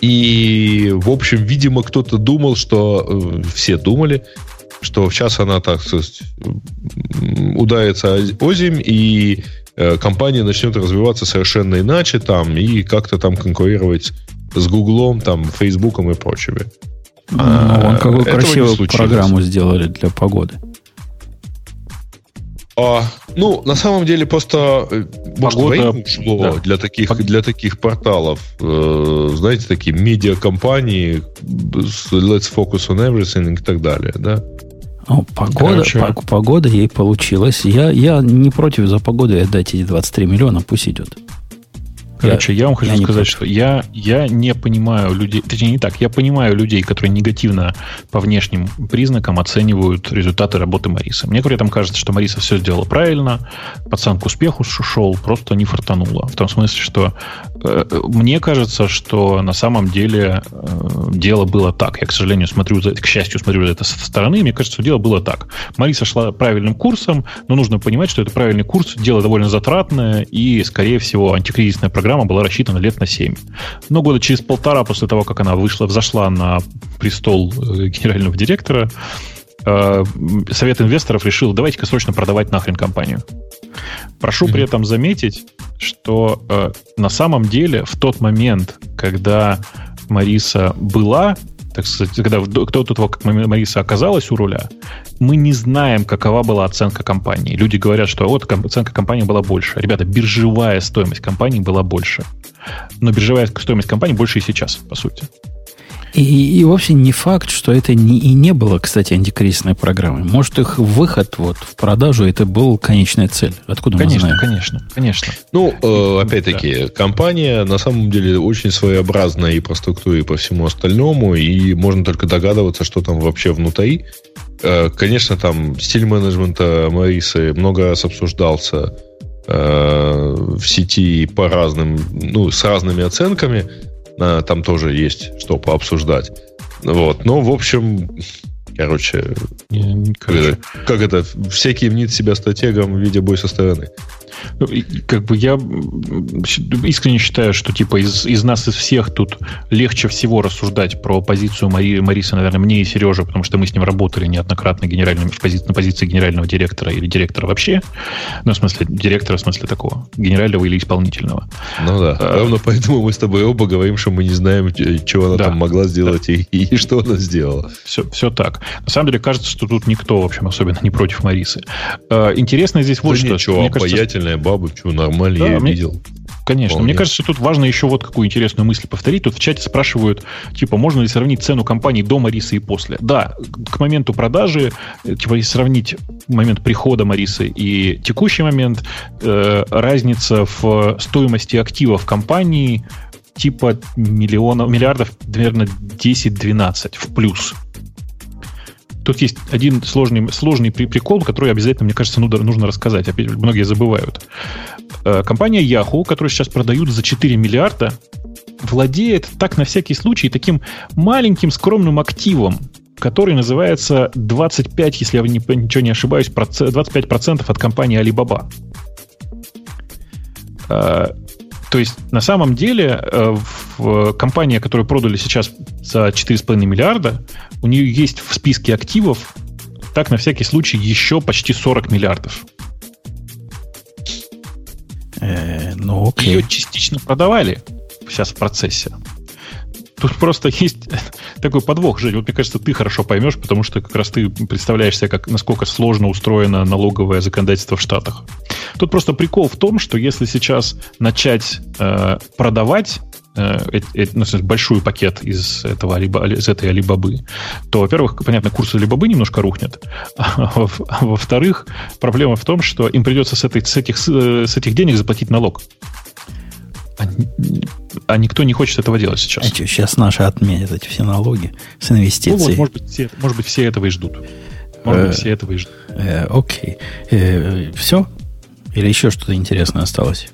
Speaker 3: И, в общем, видимо, кто-то думал, что э, все думали, что сейчас она, так сказать, ударится озимь, и Э, компания начнет развиваться совершенно иначе там и как-то там конкурировать с Гуглом, там, Фейсбуком и прочими.
Speaker 1: Ну, а, он какую красивую программу сделали для погоды.
Speaker 3: А, ну, на самом деле, просто э, Погода, ушло да. для, таких, для таких порталов. Э, знаете, такие медиакомпании с Let's Focus on Everything и так далее, да?
Speaker 1: Ну, погода, погода ей получилась. Я, я не против за погоду отдать эти 23 миллиона, пусть идет.
Speaker 2: Короче, я, я вам хочу я сказать, что я, я не понимаю людей, точнее не так, я понимаю людей, которые негативно по внешним признакам оценивают результаты работы Мариса. Мне при этом кажется, что Мариса все сделала правильно, пацан к успеху шел, просто не фартануло. В том смысле, что мне кажется, что на самом деле э, дело было так. Я, к сожалению, смотрю, к счастью, смотрю это со стороны, мне кажется, что дело было так. Мариса шла правильным курсом, но нужно понимать, что это правильный курс, дело довольно затратное и, скорее всего, антикризисная программа была рассчитана лет на 7. Но года через полтора после того, как она вышла, взошла на престол э, генерального директора, э, Совет инвесторов решил, давайте-ка срочно продавать нахрен компанию. Прошу mm-hmm. при этом заметить, что э, на самом деле в тот момент, когда Мариса была так сказать, когда кто до того, как Мариса оказалась у руля, мы не знаем, какова была оценка компании. Люди говорят, что вот оценка компании была больше. Ребята, биржевая стоимость компании была больше. Но биржевая стоимость компании больше и сейчас, по сути.
Speaker 1: И, и вовсе не факт, что это не, и не было, кстати, антикризисной программой. Может, их выход вот в продажу это был конечная цель. Откуда
Speaker 2: конечно,
Speaker 1: мы знаем?
Speaker 2: Конечно, конечно.
Speaker 3: Ну, э, опять-таки, да. компания на самом деле очень своеобразная и по структуре, и по всему остальному, и можно только догадываться, что там вообще внутри. Э, конечно, там стиль менеджмента Марисы много раз обсуждался э, в сети по разным, ну, с разными оценками. Э, там тоже есть что пообсуждать. Вот. Но, в общем, короче, как, это, как это, всякие мнит себя стратегом, видя бой со стороны.
Speaker 2: Ну, как бы я искренне считаю, что типа из, из нас, из всех тут легче всего рассуждать про позицию Мари, Мариса, наверное, мне и Сережа, потому что мы с ним работали неоднократно генеральным, в пози, на позиции генерального директора или директора вообще. Ну, в смысле, директора, в смысле такого, генерального или исполнительного.
Speaker 3: Ну да, а, ровно поэтому мы с тобой оба говорим, что мы не знаем, чего она да, там могла сделать да. и, и что она сделала.
Speaker 2: Все, все так. На самом деле кажется, что тут никто, в общем, особенно не против Марисы. А, интересно здесь вот
Speaker 3: да что. Ничего, мне кажется, нормальная баба, что, нормально, да, я ее мне... видел.
Speaker 2: Конечно. Вполне. Мне кажется, тут важно еще вот какую интересную мысль повторить. Тут в чате спрашивают, типа, можно ли сравнить цену компании до Марисы и после? Да, к моменту продажи, э, типа, если сравнить момент прихода Марисы и текущий момент, э, разница в стоимости активов компании типа миллионов, миллиардов, наверное, 10-12 в плюс. Тут есть один сложный, сложный прикол, который обязательно, мне кажется, нужно рассказать. Опять многие забывают. Э, компания Yahoo, которую сейчас продают за 4 миллиарда, владеет так на всякий случай таким маленьким скромным активом, который называется 25, если я ничего не ошибаюсь, 25% от компании Alibaba. То есть, на самом деле, э, в компания, которую продали сейчас за 4,5 миллиарда, у нее есть в списке активов, так, на всякий случай, еще почти 40 миллиардов. Э, ну, окей. Ее частично продавали сейчас в процессе. Тут просто есть такой подвох, Жень. Вот мне кажется, ты хорошо поймешь, потому что как раз ты представляешь себе, как, насколько сложно устроено налоговое законодательство в Штатах. Тут просто прикол в том, что если сейчас начать э, продавать э, э, ну, большой пакет из, этого, из этой Алибабы, то, во-первых, понятно, курс Алибабы немножко рухнет. А во-вторых, проблема в том, что им придется с, этой, с, этих, с этих денег заплатить налог. А, а никто не хочет этого делать сейчас. А
Speaker 1: что, сейчас наши отменят эти все налоги с инвестиций. Ну, вот,
Speaker 2: может быть, все, может быть, все этого и ждут. Может быть, все этого и ждут.
Speaker 1: Окей. Все? Или еще что-то интересное осталось?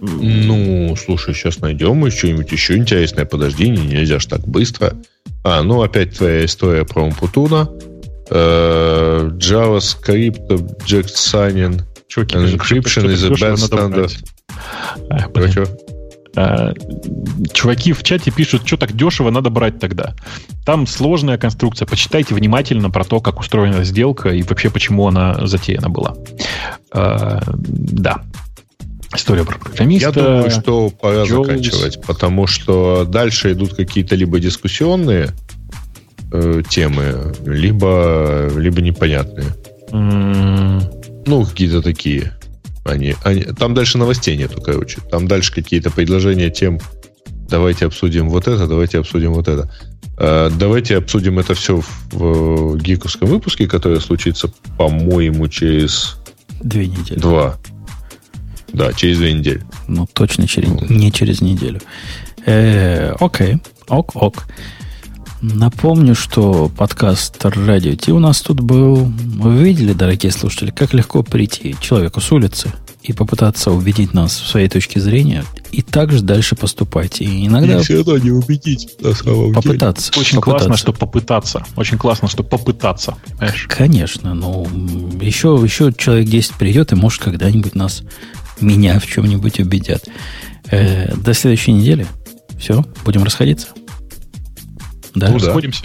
Speaker 3: Ну, слушай, сейчас найдем что-нибудь еще интересное. Подожди, не, нельзя ж так быстро. А, ну, опять твоя история про Умпутуна. Э, JavaScript, Object Signing, Чуваки, Encryption is a bad standard.
Speaker 2: А, чуваки в чате пишут, что так дешево надо брать тогда. Там сложная конструкция. Почитайте внимательно про то, как устроена сделка и вообще почему она затеяна была. А, да. История про программиста.
Speaker 3: Я думаю, что пора Джоус. заканчивать, потому что дальше идут какие-то либо дискуссионные э, темы, либо, либо непонятные. Mm. Ну, какие-то такие. Они, они, там дальше новостей нету, короче. Там дальше какие-то предложения тем, давайте обсудим вот это, давайте обсудим вот это. Э, давайте обсудим это все в, в гиковском выпуске, который случится, по-моему, через...
Speaker 1: Две недели.
Speaker 3: Два. Да, через две недели.
Speaker 1: Ну, точно через, ну. не через неделю. Э, окей, ок, ок. Напомню, что подкаст Радио Ти у нас тут был. Вы видели, дорогие слушатели, как легко прийти человеку с улицы и попытаться убедить нас в своей точке зрения, и также дальше поступать. И иногда... И
Speaker 3: все равно не убедить, на самом
Speaker 1: попытаться,
Speaker 2: деле. Очень попытаться. классно, что попытаться. Очень классно, что попытаться.
Speaker 1: Понимаешь? Конечно. Но еще, еще человек 10 придет и, может, когда-нибудь нас меня в чем-нибудь убедят. Э, до следующей недели. Все, будем расходиться.
Speaker 2: Да. Ну, расходимся.